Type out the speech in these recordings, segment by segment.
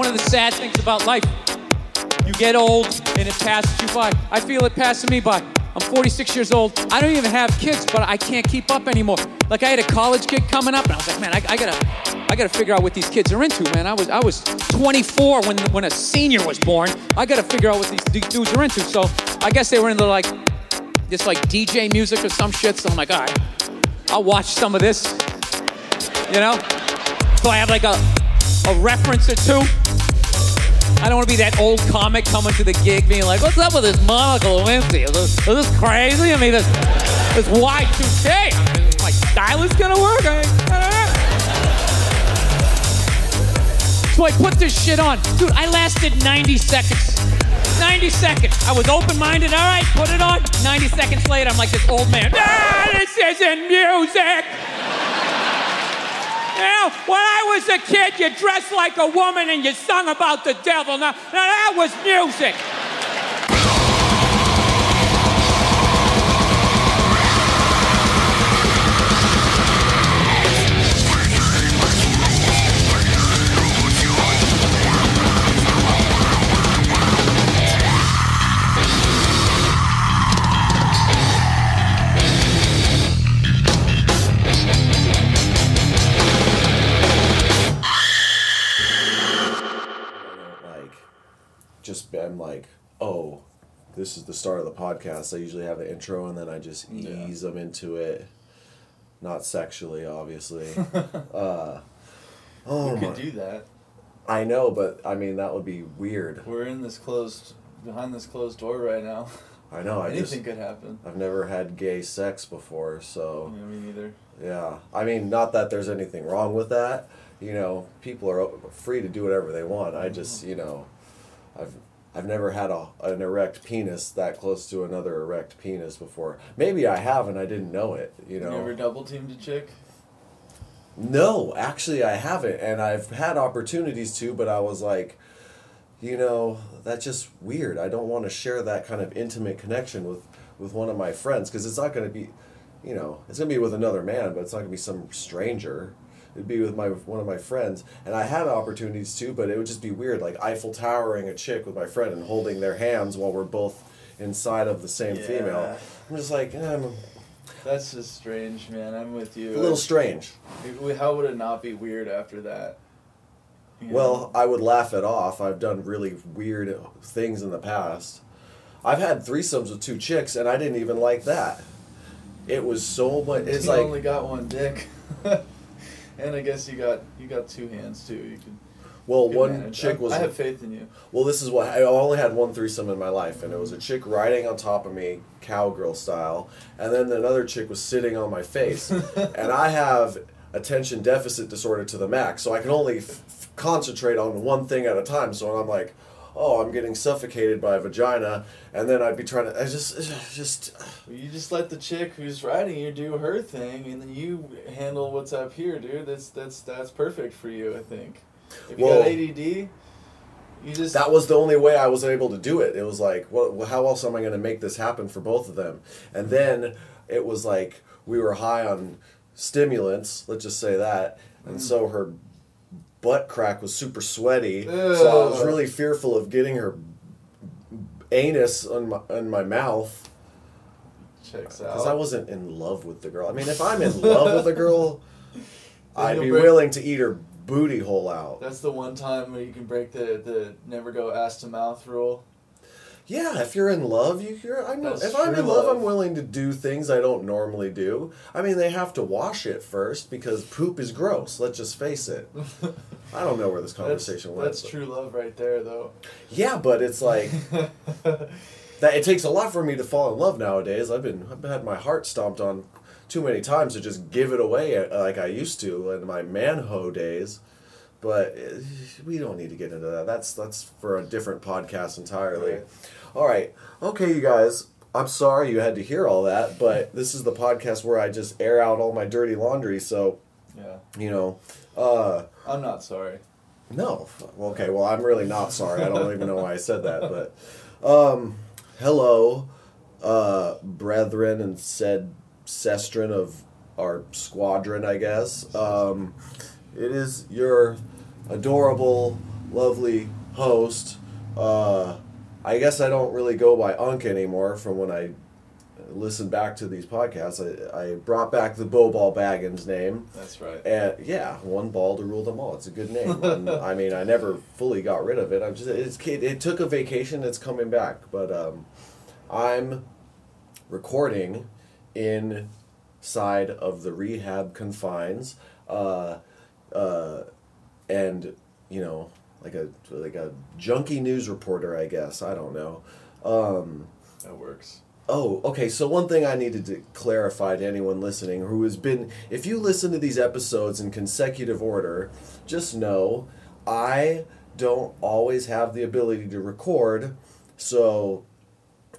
one of the sad things about life. You get old and it passes you by. I feel it passing me by. I'm 46 years old. I don't even have kids, but I can't keep up anymore. Like I had a college kid coming up, and I was like, man, I, I gotta, I gotta figure out what these kids are into, man. I was, I was 24 when when a senior was born. I gotta figure out what these, these dudes are into. So I guess they were into like this like DJ music or some shit. So I'm like, all right, I'll watch some of this. You know? So I have like a a reference or two. I don't want to be that old comic coming to the gig being like, what's up with this Monica Lewinsky? Is this, is this crazy? I mean, this, this Y2K. I mean, is my stylist gonna work? I, I. So I put this shit on. Dude, I lasted 90 seconds. 90 seconds. I was open-minded. All right, put it on. 90 seconds later, I'm like this old man. Ah, this isn't music. Now, when I was a kid, you dressed like a woman and you sung about the devil. Now, now that was music. I'm like, oh, this is the start of the podcast. I usually have an intro and then I just Yeah. ease them into it. Not sexually, obviously. uh, oh you my! could do that. I know, but I mean that would be weird. We're in this closed, behind this closed door right now. I know. I Anything just could happen. I've never had gay sex before, so Yeah, me neither. yeah. I mean, not that there's anything wrong with that. You know, people are free to do whatever they want. I just, you know, I've I've never had a an erect penis that close to another erect penis before. Maybe I have and I didn't know it. You know. You ever double teamed a chick? No, actually, I haven't, and I've had opportunities to, but I was like, you know, that's just weird. I don't want to share that kind of intimate connection with with one of my friends because it's not going to be, you know, it's going to be with another man, but it's not going to be some stranger. It'd be with my one of my friends, and I had opportunities too, but it would just be weird, like Eiffel Towering a chick with my friend and holding their hands while we're both inside of the same female. I'm just like, eh, I'm That's just strange, man. I'm with you. a little strange. How would it not be weird after that? You know? Well, I would laugh it off. I've done really weird things in the past. I've had threesomes with two chicks, and I didn't even like that. It was so much. It's you like only got one dick, and I guess you got you got two hands too. You could. well, you could one manage. chick I, was. I have faith in you. Well, this is what I only had one threesome in my life, and it was a chick riding on top of me, cowgirl style, and then another chick was sitting on my face, and I have attention deficit disorder to the max, so I can only f- f- concentrate on one thing at a time. So I'm like, oh, I'm getting suffocated by a vagina, and then I'd be trying to, I just, just, You just let the chick who's riding you do her thing, and then you handle what's up here, dude. That's that's that's perfect for you, I think. If you Well- got ADD, you just that was the only way I was able to do it. It was like, what? How else am I going to make this happen for both of them? And then it was like we were high on stimulants. Let's just say that, and mm. so her butt crack was super sweaty. So I was really fearful of getting her anus on my on my mouth checks uh, out. because I wasn't in love with the girl. I mean, if I'm in love with a girl, I'd be break- willing to eat her booty hole out. That's the one time where you can break the the never go ass to mouth rule. Yeah, if you're in love, you, you're. I know. That's If I'm true in love, love. I'm willing to do things I don't normally do. I mean, they have to wash it first because poop is gross. Let's just face it. I don't know where this That's, conversation went. that's but- true love right there, though. Yeah, but it's like that. It takes a lot for me to fall in love nowadays. I've been I've had my heart stomped on too many times to just give it away uh, like I used to in my manho days. But uh, we don't need to get into that. That's that's for a different podcast entirely. Right. All right, okay, you guys. I'm sorry you had to hear all that, but this is the podcast where I just air out all my dirty laundry. So Yeah, you know, uh, I'm not sorry. no. Okay. Well, I'm really not sorry. I don't even know why I said that. But, um, hello, uh, brethren and said sestrin of our squadron, I guess. Um, it is your adorable lovely host. Uh, I guess I don't really go by Unk anymore from when I listened back to these podcasts. I, I brought back the Bowball Baggins name. That's right. And yeah, one ball to rule them all. It's a good name. And, I mean, I never fully got rid of it. I'm just it's it, it took a vacation. It's coming back, but um, I'm recording inside of the rehab confines, uh, uh, and you know, like a like a junkie news reporter, I guess. I don't know. Um, That works. Oh, okay. So one thing I needed to clarify to anyone listening who has been, if you listen to these episodes in consecutive order, just know I don't always have the ability to record. So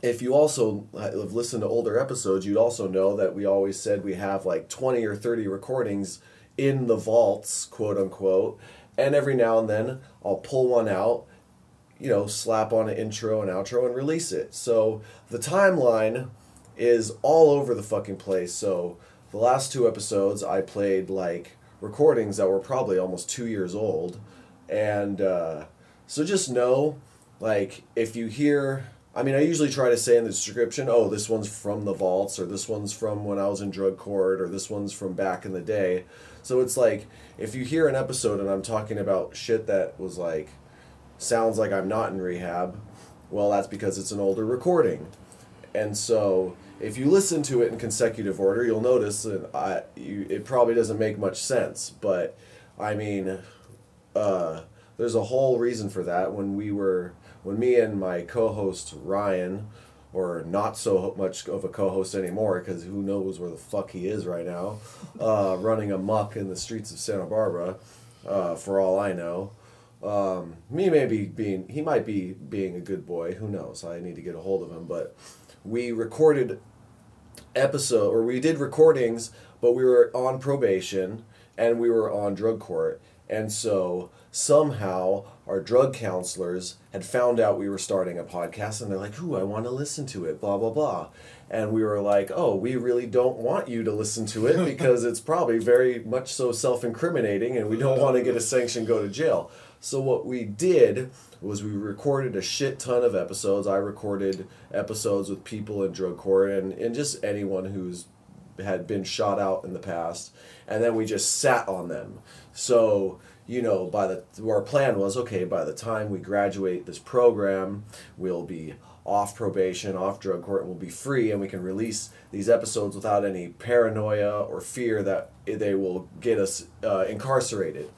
if you also have listened to older episodes, you'd also know that we always said we have like 20 or 30 recordings in the vaults, quote unquote. And every now and then I'll pull one out you know, slap on an intro and outro and release it. So the timeline is all over the fucking place. So the last two episodes, I played like recordings that were probably almost two years old. And uh, so just know, like, if you hear, I mean, I usually try to say in the description, oh, this one's from the vaults, or this one's from when I was in drug court, or this one's from back in the day. So it's like, if you hear an episode and I'm talking about shit that was like, sounds like I'm not in rehab, well, that's because it's an older recording. And so, if you listen to it in consecutive order, you'll notice that I, you, it probably doesn't make much sense. But, I mean, uh, there's a whole reason for that. When we were, when me and my co-host Ryan, or not so much of a co-host anymore, because who knows where the fuck he is right now, uh, running amok in the streets of Santa Barbara, uh, for all I know. Um, me maybe being he might be being a good boy. Who knows? I need to get a hold of him. But we recorded episode or we did recordings, but we were on probation and we were on drug court, and so somehow our drug counselors had found out we were starting a podcast, and they're like, "Ooh, I want to listen to it." Blah blah blah. And we were like, "Oh, we really don't want you to listen to it because it's probably very much so self-incriminating, and we don't want to get a sanction, go to jail." So what we did was we recorded a shit ton of episodes. I recorded episodes with people in drug court and, and just anyone who's had been shot out in the past, and then we just sat on them. So you know, by the our plan was okay. By the time we graduate this program, we'll be off probation, off drug court, and we'll be free, and we can release these episodes without any paranoia or fear that they will get us uh, incarcerated.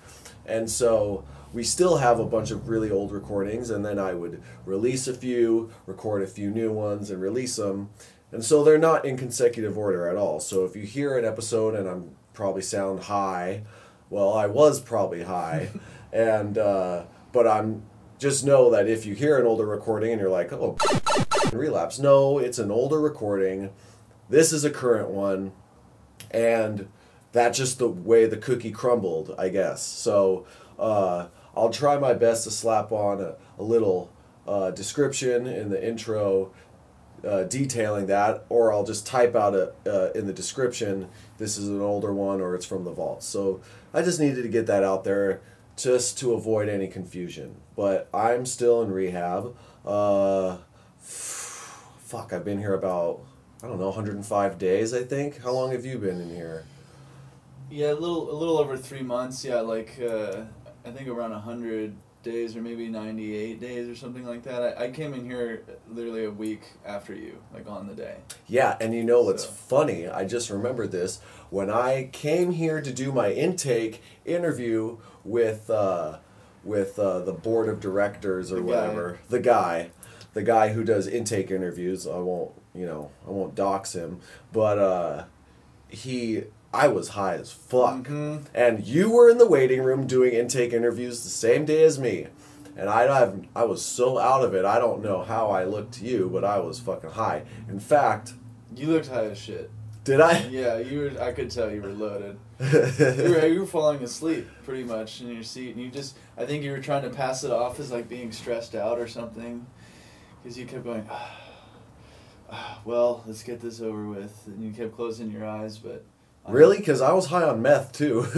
And so we still have a bunch of really old recordings, and then I would release a few, record a few new ones, and release them. And so they're not in consecutive order at all. So if you hear an episode and I'm probably sound high, well, I was probably high, and uh, but I'm just know that if you hear an older recording and you're like, oh, relapse, no, it's an older recording. This is a current one, and that's just the way the cookie crumbled, I guess. So. Uh, I'll try my best to slap on a, a little uh, description in the intro uh, detailing that, or I'll just type out a, uh, in the description, this is an older one or it's from the vault. So I just needed to get that out there just to avoid any confusion. But I'm still in rehab. Uh, fuck, I've been here about, I don't know, 105 days, I think. How long have you been in here? Yeah, a little a little over three months. Yeah, like uh, I think around hundred days or maybe ninety eight days or something like that. I, I came in here literally a week after you, like on the day. Yeah, and you know what's So- funny? I just remembered this. When I came here to do my intake interview with uh, with uh, the board of directors or The guy. whatever, the guy, the guy who does intake interviews. I won't, you know, I won't dox him, but uh, he. I was high as fuck. Mhm. And you were in the waiting room doing intake interviews the same day as me. And I, I, I was so out of it, I don't know how I looked to you, but I was fucking high. In fact, You looked high as shit. did I? Yeah, you were. I could tell you were loaded. You were, you were falling asleep pretty much in your seat, and you just. I think you were trying to pass it off as like being stressed out or something, because you kept going. "Ah, ah, well, let's get this over with, and you kept closing your eyes, but. Really? Because I was high on meth too.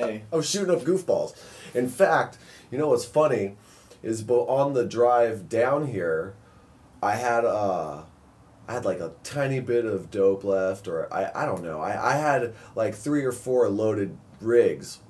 Hey. I was shooting up goofballs. In fact, you know what's funny is on the drive down here, I had uh I had like a tiny bit of dope left, or I, I don't know. I, I had like three or four loaded rigs.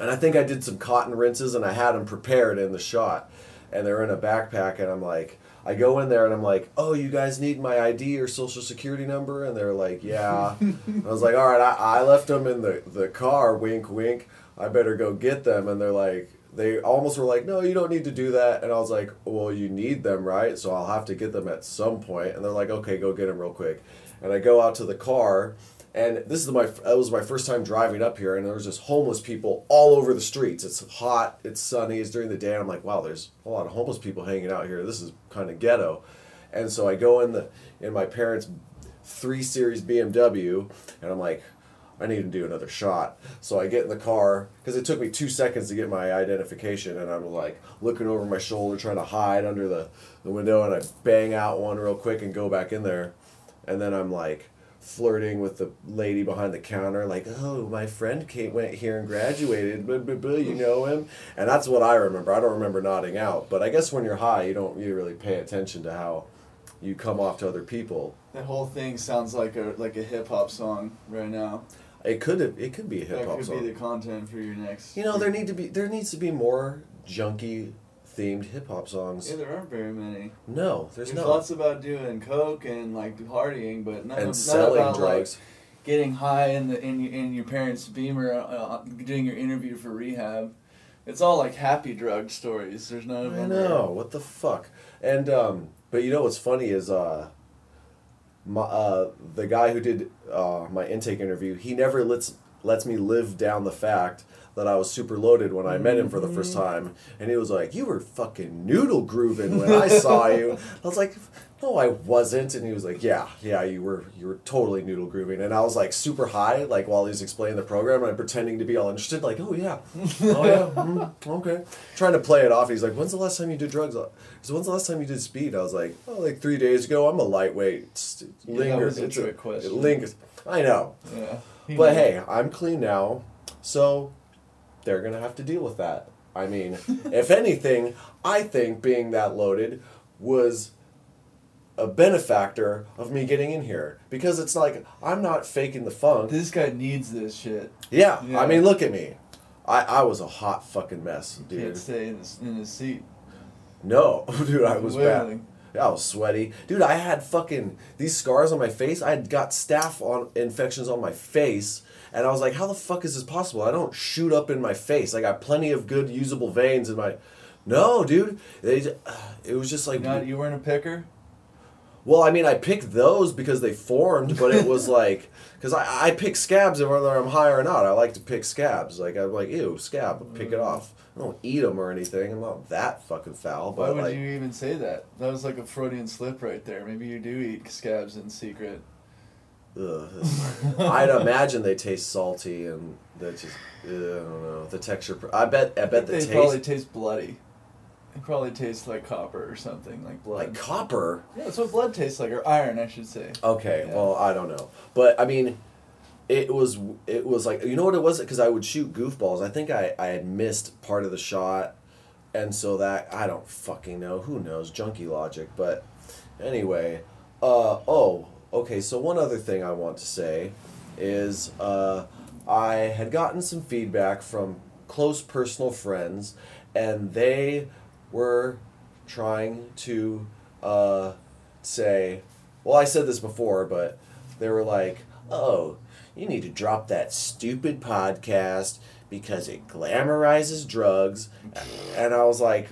And I think I did some cotton rinses and I had them prepared in the shot. And they're in a backpack, and I'm like, I go in there and I'm like, oh, you guys need my ID or social security number? And they're like, yeah. I was like, all right, I, I left them in the, the car, wink, wink. I better go get them. And they're like, they almost were like, no, you don't need to do that. And I was like, well, you need them, right? So I'll have to get them at some point. And they're like, okay, go get them real quick. And I go out to the car, and this is my that was my first time driving up here, and there was just homeless people all over the streets. It's hot, it's sunny, it's during the day, I'm like, wow, there's a lot of homeless people hanging out here. This is kind of ghetto. And so I go in the in my parents' three series BMW, and I'm like, I need to do another shot. So I get in the car because it took me two seconds to get my identification, and I'm like looking over my shoulder, trying to hide under the, the window, and I bang out one real quick and go back in there, and then I'm like flirting with the lady behind the counter, like, "Oh, my friend Kate went here and graduated. Blah, blah, blah, you know him?" And that's what I remember. I don't remember nodding out, but I guess when you're high, you don't you really pay attention to how you come off to other people. That whole thing sounds like a like a hip hop song right now. It could it could be a hip That hop could be the content for your next. You know, there need to be there needs to be more junkie themed hip hop songs. Yeah, there aren't very many. No, there's, There's no. lots about doing coke and like partying, but none, and none selling about drugs. like getting high in the in, your- in your parents' beamer, uh, doing your interview for rehab. It's all like happy drug stories. There's none of them. I know what the fuck. And um, but you know what's funny is uh, my uh the guy who did uh my intake interview, he never lets lets me live down the fact that I was super loaded when I met him for the first Mm-hmm. time, and he was like, "You were fucking noodle grooving when I saw you." I was like, "No, I wasn't," and he was like, "Yeah, yeah, you were, you were totally noodle grooving," and I was like super high, like while he was explaining the program, and I'm pretending to be all interested, like, "Oh yeah, oh yeah, mm, okay," trying to play it off. He's like, "When's the last time you did drugs?" So when's the last time you did speed? I was like, "Oh, like three days ago." I'm a lightweight. St- Yeah, that lingers. was a It's trick question. It lingers. I know. Yeah. But hey, I'm clean now, so they're gonna have to deal with that. I mean, if anything, I think being that loaded was a benefactor of me getting in here because it's like I'm not faking the funk. This guy needs this shit. Yeah, Yeah. I mean, look at me. I, I was a hot fucking mess, dude Can't dude. stay in his, in his seat. No, dude, I was bad. I was sweaty, dude. I had fucking these scars on my face. I had got staph on infections on my face, and I was like, "How the fuck is this possible? I don't shoot up in my face. I got plenty of good usable veins in my." No, dude. They, ju- uh, it was just like, Not, you weren't a picker? well, I mean, I picked those because they formed, but it was like, because I, I pick scabs and whether I'm high or not. I like to pick scabs. Like I'm like, ew, scab, pick it mm. off. I don't eat them or anything. I'm not that fucking foul, Why but would like, you even say that? That was like a Freudian slip right there. Maybe you do eat scabs in secret. Ugh. I'd imagine they taste salty and that just uh, I don't know the texture. I bet I bet the they taste probably taste bloody. It probably tastes like copper or something, like blood. like copper. yeah, that's what blood tastes like, or iron, I should say. Okay, Yeah. well I don't know, but I mean, it was it was like you know what it was because I would shoot goofballs. I think I I had missed part of the shot, and so that I don't fucking know. Who knows? Junkie logic, but anyway. Uh oh. Okay. So one other thing I want to say is uh, I had gotten some feedback from close personal friends, and they were trying to uh, say, well, I said this before, but they were like, oh, you need to drop that stupid podcast because it glamorizes drugs. And I was like,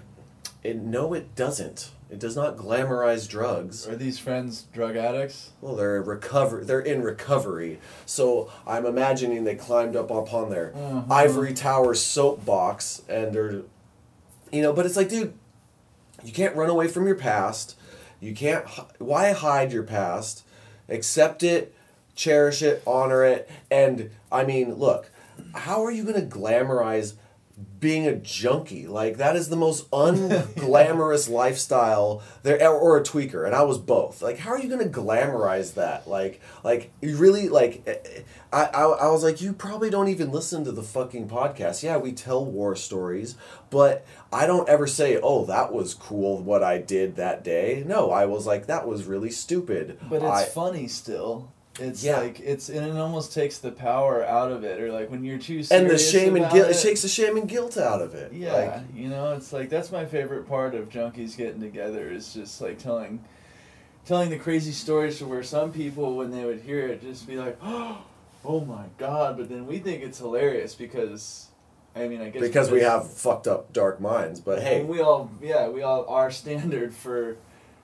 no, it doesn't. It does not glamorize drugs. Are these friends drug addicts? Well, they're recover. They're in recovery. So I'm imagining they climbed up upon their Mhm. ivory tower soapbox, and they're, you know. But it's like, dude, you can't run away from your past. You can't. Why hide your past? Accept it, cherish it, honor it, and I mean, look, how are you gonna glamorize being a junkie. Like that is the most unglamorous lifestyle there or, a tweaker and I was both. Like how are you going to glamorize that? Like like you really like eh, eh, I, I I was like you probably don't even listen to the fucking podcast. Yeah, we tell war stories, but I don't ever say, "Oh, that was cool what I did that day." No, I was like that was really stupid. But it's I, funny still. It's Yeah. like it's and it almost takes the power out of it, or like when you're too serious and the shame and guilt It, it takes the shame and guilt out of it. yeah, Like, you know, it's like that's my favorite part of junkies getting together is just like telling, telling the crazy stories to where some people when they would hear it just be like, oh my god, but then we think it's hilarious because, I mean, I guess because we have fucked up dark minds, but hey, we all yeah we all our standard for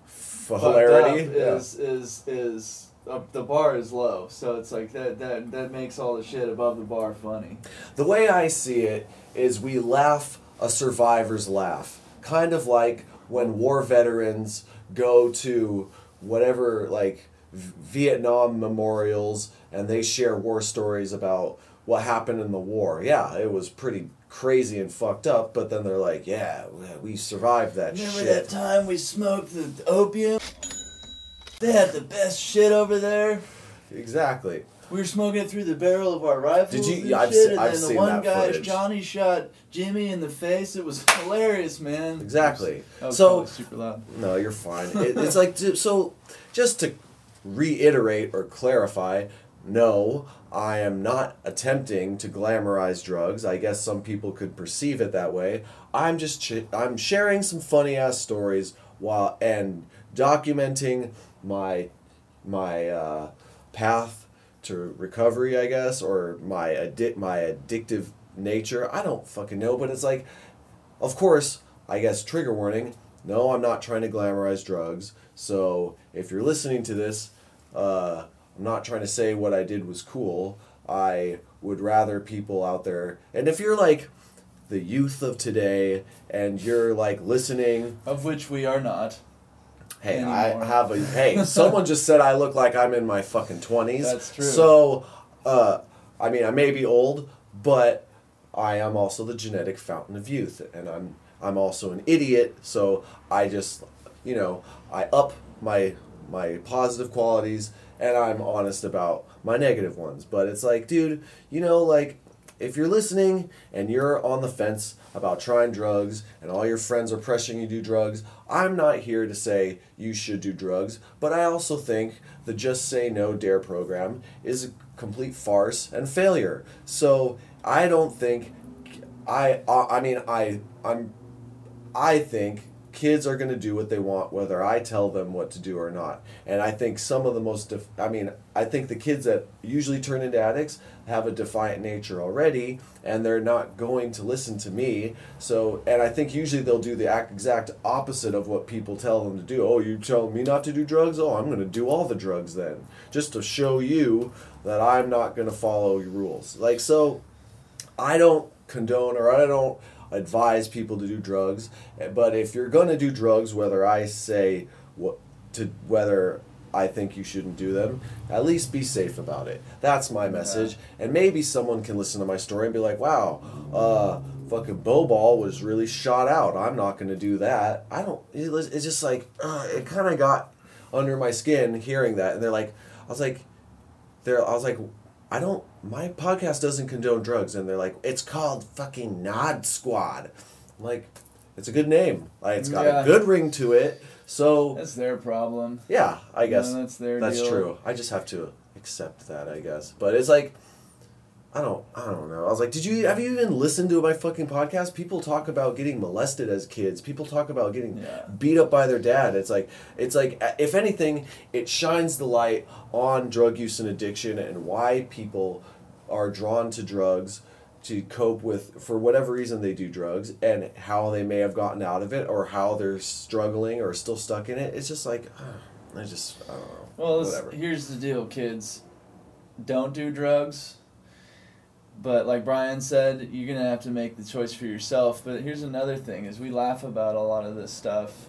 for hilarity. yeah. is is is uh, the bar is low, so it's like that that that makes all the shit above the bar funny. The way I see it is we laugh a survivor's laugh. Kind of like when war veterans go to whatever, like Vietnam memorials, and they share war stories about what happened in the war. Yeah, it was pretty crazy and fucked up, but then they're like, yeah, we survived that Remember shit. that time we smoked the opium? They had the best shit over there. Exactly. We were smoking it through the barrel of our rifles. Did you- And yeah, I've shit, se- and I've then the one that guy, footage. Johnny, shot Jimmy in the face. It was hilarious, man. Exactly. Was So- super loud. No, you're fine. It, it's like so. Just to reiterate or clarify, no, I am not attempting to glamorize drugs. I guess some people could perceive it that way. I'm just ch- I'm sharing some funny ass stories while and documenting my my uh, path to recovery, I guess, or my addi- my addictive nature. I don't fucking know, but it's like of course, I guess trigger warning. No, I'm not trying to glamorize drugs. So if you're listening to this, uh, I'm not trying to say what I did was cool. I would rather people out there, and if you're like the youth of today, and you're like listening, Of which we are not. Hey, Anymore. I have a hey. Someone just said I look like I'm in my fucking twenties. That's true. So, uh, I mean, I may be old, but I am also the genetic fountain of youth, and I'm I'm also an idiot. So I just, you know, I up my my positive qualities, and I'm honest about my negative ones. But it's like, dude, you know, like if you're listening and you're on the fence about trying drugs and all your friends are pressuring you to do drugs, I'm not here to say you should do drugs, but I also think the Just Say No Dare program is a complete farce and failure. So I don't think I I I mean I I'm I think kids are going to do what they want whether I tell them what to do or not. And I think some of the most def- I mean, I think the kids that usually turn into addicts have a defiant nature already and they're not going to listen to me. So, and I think usually they'll do the act, exact opposite of what people tell them to do. Oh, you tell me not to do drugs? Oh, I'm going to do all the drugs then. Just to show you that I'm not going to follow your rules. Like so I don't condone or I don't advise people to do drugs. Eh, but if you're going to do drugs, whether I say what to whether I think you shouldn't do them, at least be safe about it. That's my message. And maybe someone can listen to my story and be like, "Wow, uh, fucking bow ball was really shot out. I'm not going to do that." I don't. It it's just like uh, it kind of got under my skin hearing that, and they're like, I was like, they're I was like, I don't my podcast doesn't condone drugs and they're like, it's called fucking Nod Squad. I'm like, it's a good name. Like it's got Yeah. a good ring to it. So That's their problem. yeah, I guess No, that's their that's deal. true. I just have to accept that, I guess. But it's like I don't I don't know. I was like, did you have you even listened to my fucking podcast? People talk about getting molested as kids. People talk about getting Yeah. beat up by their dad. It's like it's like if anything, it shines the light on drug use and addiction and why people are drawn to drugs to cope with for whatever reason they do drugs and how they may have gotten out of it or how they're struggling or still stuck in it. It's just like ah, I just I don't know. Well, here's the deal, kids. Don't do drugs. But like Brian said, you're gonna have to make the choice for yourself. But here's another thing: is we laugh about a lot of this stuff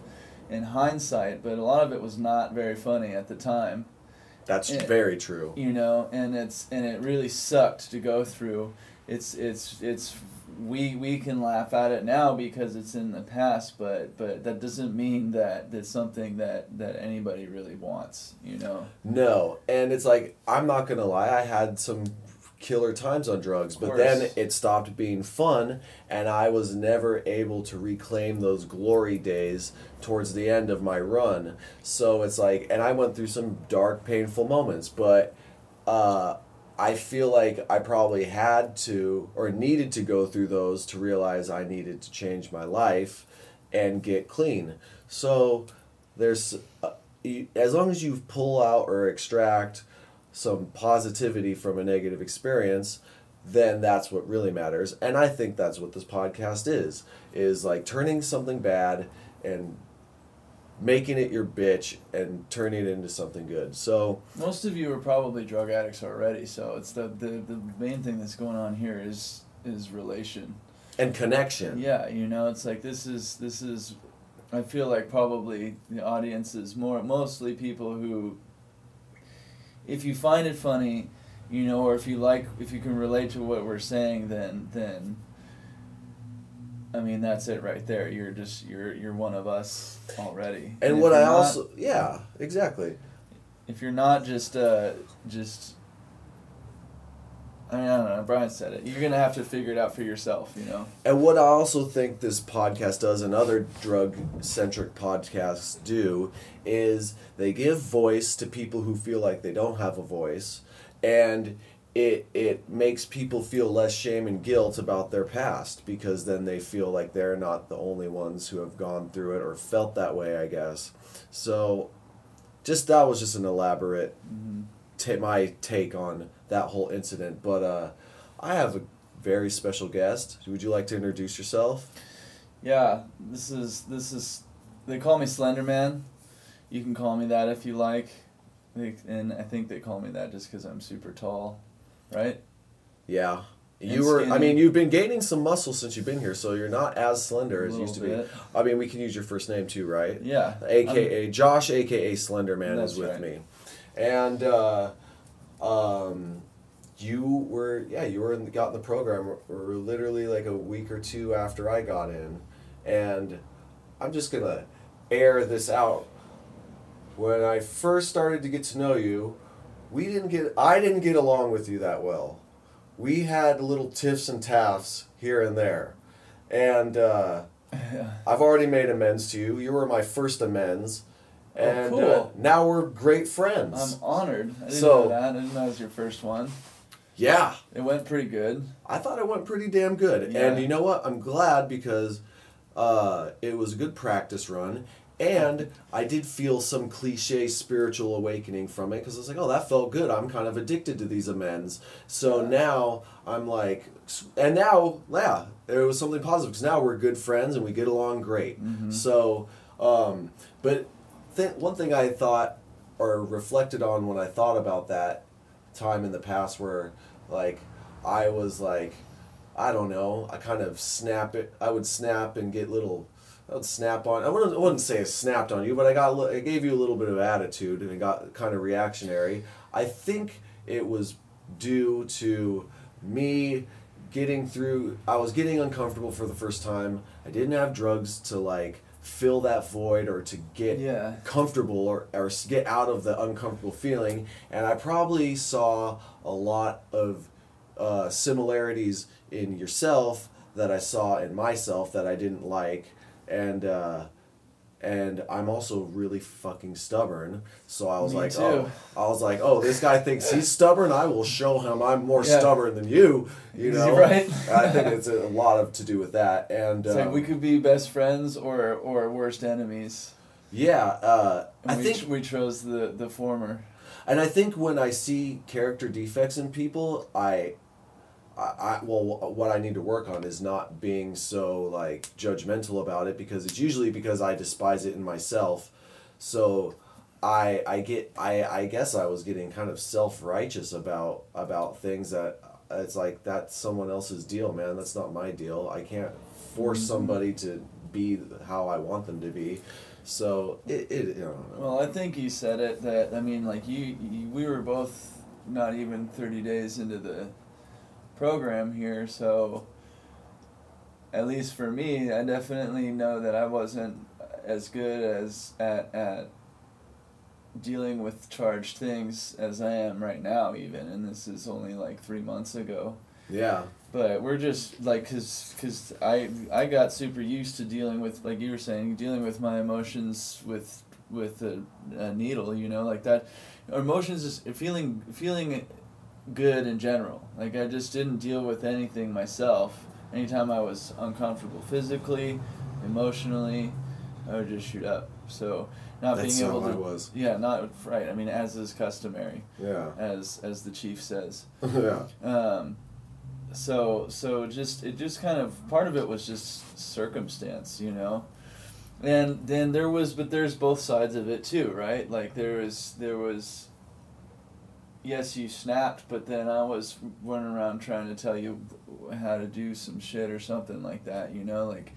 in hindsight, but a lot of it was not very funny at the time. That's Yeah. very true. you know and it's and it really sucked to go through it's it's it's we we can laugh at it now because it's in the past, but but that doesn't mean that that's something that that anybody really wants, you know. No, and it's like I'm not gonna lie. I had some killer times on drugs, but then it stopped being fun, and I was never able to reclaim those glory days towards the end of my run. So it's like, and I went through some dark, painful moments, but uh, I feel like I probably had to or needed to go through those to realize I needed to change my life and get clean. So there's, uh, you- as long as you pull out or extract some positivity from a negative experience, then that's what really matters. And I think that's what this podcast is, is like turning something bad and making it your bitch and turning it into something good. So, Most of you are probably drug addicts already, so it's the the, the main thing that's going on here is is relation. and connection. Yeah, you know, it's like this is this is I feel like probably the audience is more mostly people who if you find it funny, you know, or if you like if you can relate to what we're saying then then I mean that's it right there. You're just you're you're one of us already. And if what I not- also, yeah, exactly. if you're not just uh just I mean, I don't know. Brian said it. You're gonna have to figure it out for yourself. You know. And what I also think this podcast does and other drug centric podcasts do is they give voice to people who feel like they don't have a voice and it it makes people feel less shame and guilt about their past because then they feel like they're not the only ones who have gone through it or felt that way, I guess. So just that was just an elaborate Mhm. ta- my take on that whole incident. But uh, I have a very special guest. Would you like to introduce yourself? Yeah, this is this is. They call me Slender Man. You can call me that if you like. They, and I think they call me that just because I'm super tall, right? Yeah. You were. I mean, you've been gaining some muscle since you've been here, so you're not as slender as you used to little be. I mean, we can use your first name too, right? Yeah. AKA Josh, AKA Slender Man, is with right. me, and uh, um, you were yeah you were in, got in the program r- literally like a week or two after I got in, and I'm just gonna air this out. When I first started to get to know you, we didn't get I didn't get along with you that well. We had little tiffs and taffs here and there, and. Uh, Yeah. I've already made amends to you. You were my first amends, Oh, and uh, now we're great friends. I'm honored. I didn't So- know that. I didn't know it was your first one. yeah, It went pretty good. I thought it went pretty damn good. Yeah. And you know what? I'm glad because uh, it was a good practice run, and I did feel some cliche spiritual awakening from it because I was like, oh, that felt good. I'm kind of addicted to these amends. So now I'm like, and now, yeah, it was something positive because now we're good friends and we get along great. Mhm. So, um, but th- one thing I thought or reflected on when I thought about that time in the past where like I was like I don't know I kind of snap it I would snap and get little I would snap on I wouldn't, I wouldn't say I snapped on you but I got I gave you a little bit of attitude and it got kind of reactionary. I think it was due to me getting through I was getting uncomfortable for the first time. I didn't have drugs to like fill that void or to get Yeah. comfortable or, or get out of the uncomfortable feeling. And i probably saw a lot of uh, similarities in yourself that i saw in myself that i didn't like and uh, and i'm also really fucking stubborn so i was Me like too. oh i was like oh this guy thinks he's stubborn i will show him i'm more Yeah. stubborn than you you know right? i think it's a lot of to do with that and um, like we could be best friends or or worst enemies. yeah uh, i we, think we chose the the former. And I think when I see character defects in people, I, I, I well, what I need to work on is not being so like judgmental about it because it's usually because I despise it in myself. So, I I get I I guess I was getting kind of self righteous about about things that it's like that's someone else's deal, man. That's not my deal. I can't force Mhm. somebody to be how I want them to be. So it, it I don't know. Well, I think you said it that I mean, like you, you, we were both not even thirty days into the program here, so at least for me, I definitely know that I wasn't as good as at at dealing with charged things as I am right now, even, and this is only like three months ago. Yeah. But we're just like, cause, cause I I got super used to dealing with like you were saying, dealing with my emotions with with a, a needle, you know, like that. Emotions is feeling feeling good in general. Like I just didn't deal with anything myself. Anytime I was uncomfortable physically, emotionally, I would just shoot up. So not That's being able to was. yeah not right. I mean as is customary, Yeah. as as the chief says. yeah. Um, so so just it just kind of part of it was just circumstance, you know, and then there was but there's both sides of it too, right? Like there was there was. Yes, you snapped, but then I was running around trying to tell you how to do some shit or something like that, you know, like,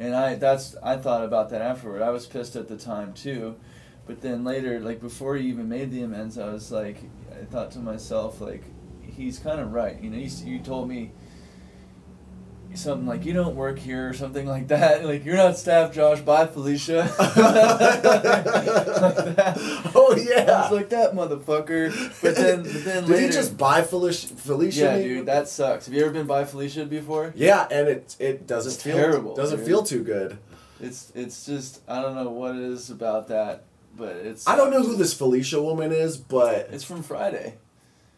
and I that's I thought about that afterward. I was pissed at the time too, but then later, like before you even made the amends, I was like, I thought to myself like, he's kind of right. You know, you, you told me something like you don't work here or something like that. Like you're not staff, Josh. Bye, Felicia. like. Oh yeah. was like that motherfucker. But then, but then Did later. he just buy Felicia? Felicia yeah, dude, that sucks. Have you ever been by Felicia before? Yeah, and it it doesn't It's feel terrible, doesn't dude. feel too good. It's it's just I don't know what it is about that, but it's. I don't know who this Felicia woman is, but It's from Friday.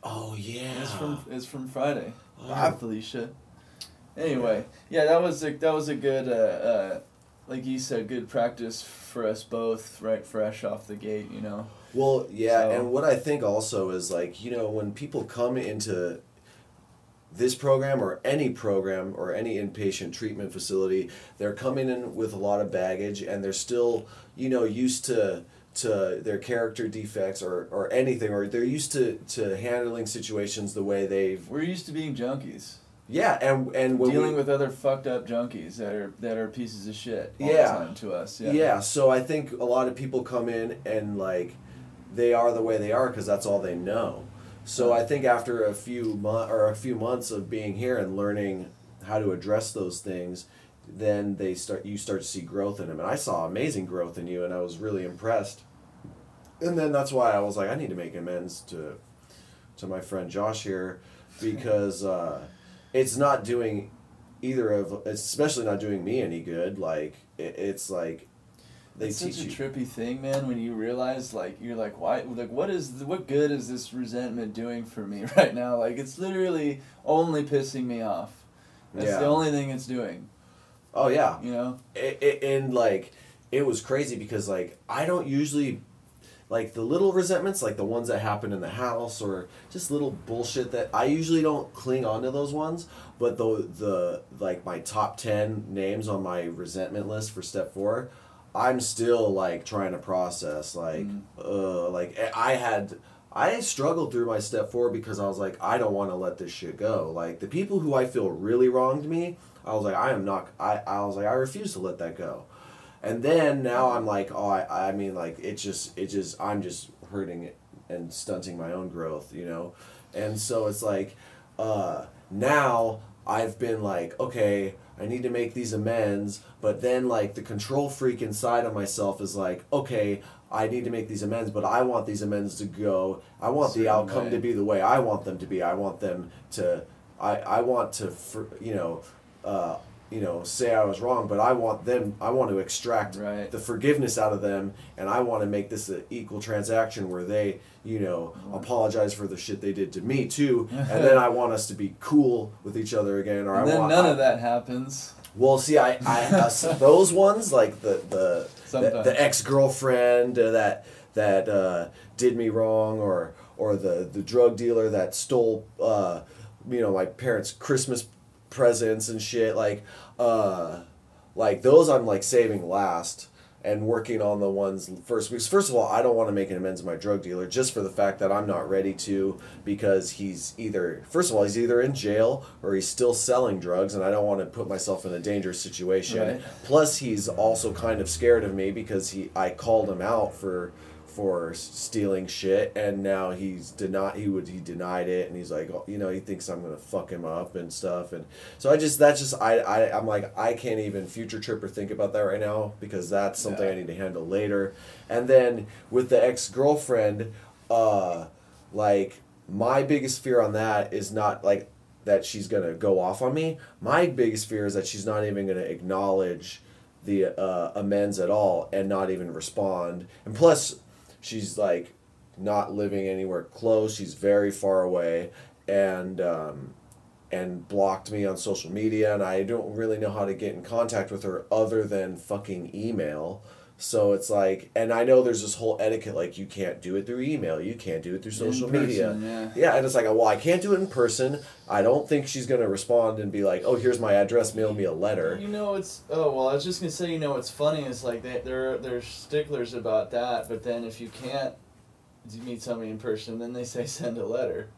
oh yeah, It's from it's from Friday. Oh. Bye, Felicia. Anyway, yeah, that was a that was a good, uh, uh, like you said, good practice for us both, right, fresh off the gate, you know. Well, yeah, So- and what I think also is like, you know, when people come into this program or any program or any inpatient treatment facility, they're coming in with a lot of baggage and they're still, you know, used to to their character defects or, or anything or they're used to, to handling situations the way they've We're used to being junkies, yeah and and dealing we, with other fucked up junkies that are that are pieces of shit all Yeah. the time to us. Yeah. Yeah. so I think a lot of people come in and like they are the way they are because that's all they know. So I think after a few month or a few months of being here and learning how to address those things, then they start you start to see growth in them. And I saw amazing growth in you, and I was really impressed. And then that's why I was like, I need to make amends to to my friend Josh here because uh, it's not doing either of it's especially not doing me any good. Like it, it's like they it's teach such a you. trippy thing, man. When you realize, like, you're like, why? Like, what is? What good is this resentment doing for me right now? Like, it's literally only pissing me off. That's Yeah. the only thing it's doing. oh yeah, You know. it, it, and like it was crazy because like I don't usually like the little resentments like the ones that happen in the house or just little bullshit that I usually don't cling on to those ones but the the like my top 10 names on my resentment list for step 4 I'm still like trying to process like Mhm. uh like I had I struggled through my step 4 because I was like I don't want to let this shit go like the people who I feel really wronged me I was like I am not I I was like I refuse to let that go and then now I'm like, oh, I, I mean, like it just, it just, I'm just hurting it and stunting my own growth, you know, and so it's like, uh, now I've been like, okay, I need to make these amends, but then like the control freak inside of myself is like, okay, I need to make these amends, but I want these amends to go. I want the outcome way. to be the way I want them to be. I want them to, I, I want to, fr- you know, uh, you know, say I was wrong, but I want them. I want to extract Right. the forgiveness out of them, and I want to make this an equal transaction where they, you know, apologize for the shit they did to me too, and then I want us to be cool with each other again. Or And I then want none I- of that happens. well, see, I, I uh, those ones like the the the, Sometimes. the ex girlfriend uh, that that uh, did me wrong, or or the the drug dealer that stole, uh, you know, my parents' Christmas presents and shit. Like, uh, like those I'm like saving last and working on the ones first because first of all I don't want to make an amends to my drug dealer just for the fact that I'm not ready to because he's either first of all he's either in jail or he's still selling drugs and I don't want to put myself in a dangerous situation Right. plus he's also kind of scared of me because he I called him out for for stealing shit, and now he's denied. He would he denied it, and he's like, oh, you know, he thinks I'm gonna fuck him up and stuff, and so I just that's just I I I'm like I can't even future trip or think about that right now because that's something Yeah. I need to handle later, and then with the ex girlfriend, uh, like my biggest fear on that is not like that she's gonna go off on me. My biggest fear is that she's not even gonna acknowledge the uh, amends at all and not even respond. And plus, she's like not living anywhere close. She's very far away, and um, and blocked me on social media. And I don't really know how to get in contact with her other than fucking email. So it's like, and I know there's this whole etiquette, like you can't do it through email, you can't do it through social person, media. yeah. Yeah, and it's like, well, I can't do it in person. I don't think she's gonna respond and be like, oh, here's my address, mail me a letter. You know, it's oh well. I was just gonna say, you know, what's funny is like they they're they're sticklers about that, but then if you can't meet somebody in person, then they say send a letter.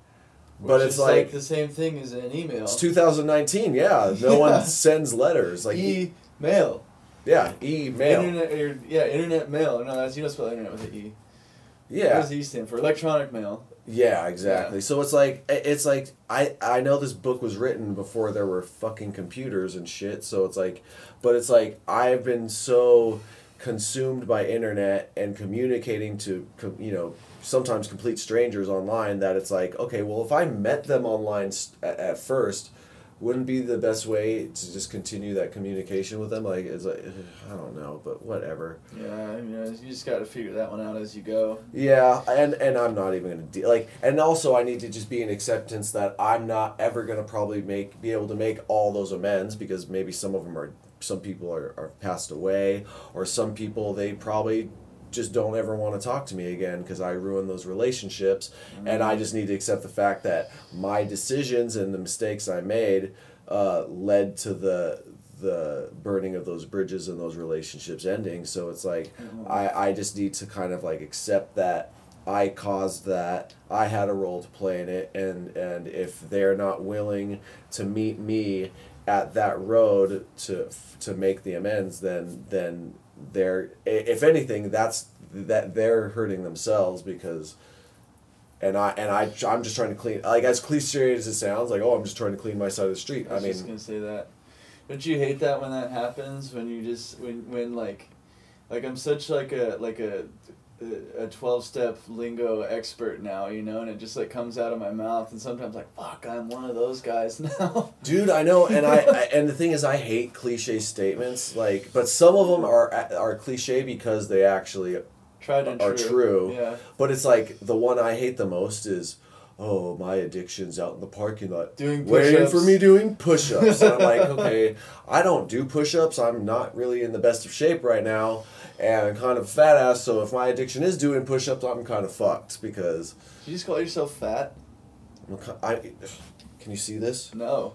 But it's is like- the same thing as an email. It's 2019. Yeah, no Yeah. one sends letters like email. Yeah, email. Internet or yeah, internet mail. No, that's you don't spell internet with an E. What Yeah, does E stand for? Electronic mail. yeah, exactly. Yeah. So it's like it's like I I know this book was written before there were fucking computers and shit. So it's like, but it's like I've been so consumed by internet and communicating to you know sometimes complete strangers online that it's like okay well if I met them online at first wouldn't be the best way to just continue that communication with them like it's like I don't know but whatever Yeah, you uh, know, you just got to figure that one out as you go. Yeah, and and I'm not even gonna de- like, and also I need to just be in acceptance that I'm not ever gonna probably make be able to make all those amends because maybe some of them are some people are, are passed away or some people they probably just don't ever want to talk to me again because I ruined those relationships and I just need to accept the fact that my decisions and the mistakes I made uh, led to the the burning of those bridges and those relationships ending. So it's like I, I just need to kind of like accept that I caused that I had a role to play in it and and if they're not willing to meet me at that road to to make the amends then then they're if anything that's that they're hurting themselves because and I and I I'm just trying to clean like as cliche as it sounds like oh I'm just trying to clean my side of the street I I mean just gonna say that. Don't you hate that when that happens? When you just when when like, like I'm such like a like a a twelve step lingo expert now, you know, and it just like comes out of my mouth, and sometimes like fuck, I'm one of those guys now. Dude, I know, and I, I and the thing is, I hate cliche statements. Like, but some of them are are cliche because they actually Tried and are true. true. Yeah. But it's like the one I hate the most is, oh, my addiction's out in the parking lot, Doing waiting push-ups. for me doing push-ups. and I'm like, okay, I don't do push-ups. I'm not really in the best of shape right now, and I'm kind of fat ass. So if my addiction is doing push-ups, I'm kind of fucked because Did you just call yourself fat? I. Can you see this? No.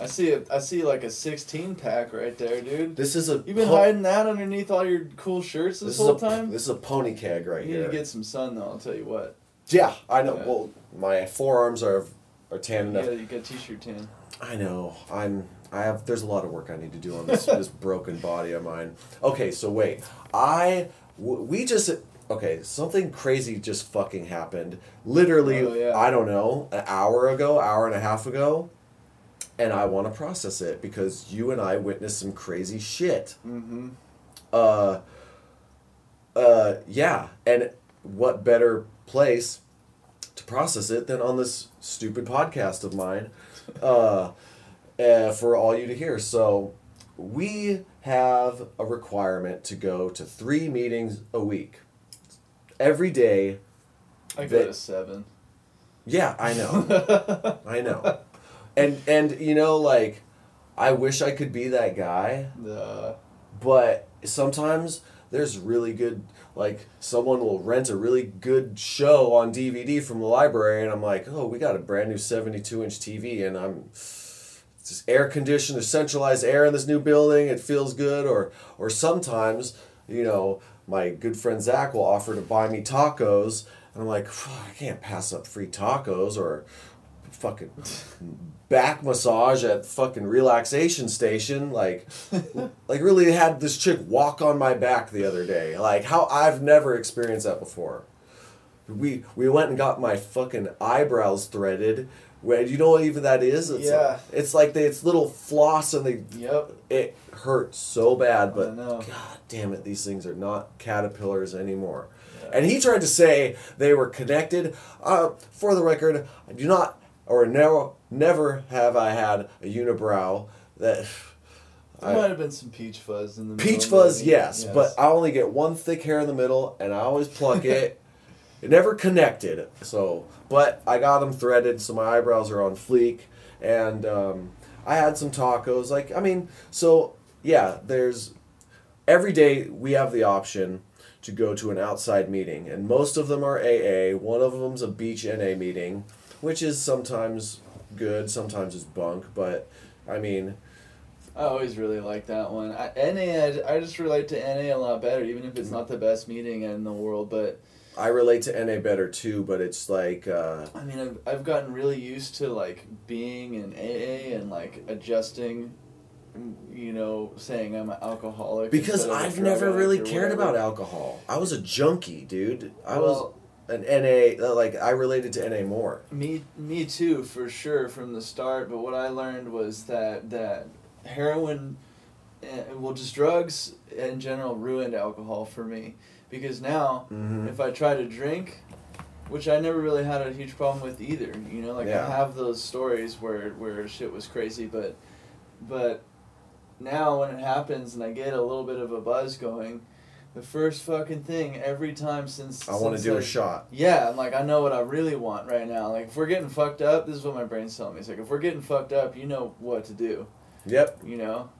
I see a, I see like a sixteen pack right there, dude. This is a. You've been po- hiding that underneath all your cool shirts this, This whole a time. this is a pony keg right here. you need to get some sun though. I'll tell you what. Yeah, I know. Yeah. Well, my forearms are are tan enough. Yeah, you got t-shirt tan. I know. I'm. I have. There's a lot of work I need to do on this this broken body of mine. Okay, so wait. I w- we just okay. Something crazy just fucking happened. Literally, Oh, yeah. I don't know, an hour ago, hour and a half ago, and I want to process it because you and I witnessed some crazy shit. Mm-hmm. Uh. Uh. Yeah, and what better place to process it than on this stupid podcast of mine? Uh uh, for all you to hear. So, we have a requirement to go to three meetings a week. Every day. I go That- to seven. Yeah, I know. I know. And and you know like I wish I could be that guy, but sometimes there's really good like someone will rent a really good show on DVD from the library and I'm like, "Oh, we got a brand new 72-inch TV and I'm just air conditioned, there's centralized air in this new building, it feels good or or sometimes, you know, my good friend Zach will offer to buy me tacos and I'm like, I can't pass up free tacos or fucking back massage at fucking relaxation station. Like, like really had this chick walk on my back the other day. Like how I've never experienced that before. We we went and got my fucking eyebrows threaded. Where you know what even that is? It's Yeah. Like, it's like they, it's little floss and they Yep. it hurts so bad, but god damn it, these things are not caterpillars anymore. And he tried to say they were connected. Uh, for the record, I do not or never never have I had a unibrow that There I- might have been some peach fuzz in the peach middle, fuzz, maybe. yes, but I only get one thick hair in the middle, and I always pluck it. It never connected, so but I got them threaded, so my eyebrows are on fleek, and um, I had some tacos. Like I mean, so yeah, there's every day we have the option to go to an outside meeting, and most of them are AA. One of them's a beach NA meeting, which is sometimes good, sometimes it's bunk, but I mean, I always really like that one. I, NA, I, I just relate to NA a lot better, even if it's not the best meeting in the world. But I relate to NA better too, but it's like uh, I mean, I've, I've gotten really used to like being in AA and like adjusting, mm, you know, saying I'm an alcoholic. because instead of a I've never really cared about alcohol. I was a junkie, dude. I Well- was an NA. uh, Like I related to NA more. Me, me too, for sure, from the start. But what I learned was that that heroin, uh, well, just drugs in general ruined alcohol for me. Because now, Mhm. if I try to drink, which I never really had a huge problem with either, you know, like Yeah. I have those stories where where shit was crazy, but but now when it happens and I get a little bit of a buzz going. The first fucking thing every time since I want to do a shot. yeah, I'm like, I know what I really want right now. Like, if we're getting fucked up, this is what my brain's telling me. It's like, if we're getting fucked up, you know what to do. Yep. You know?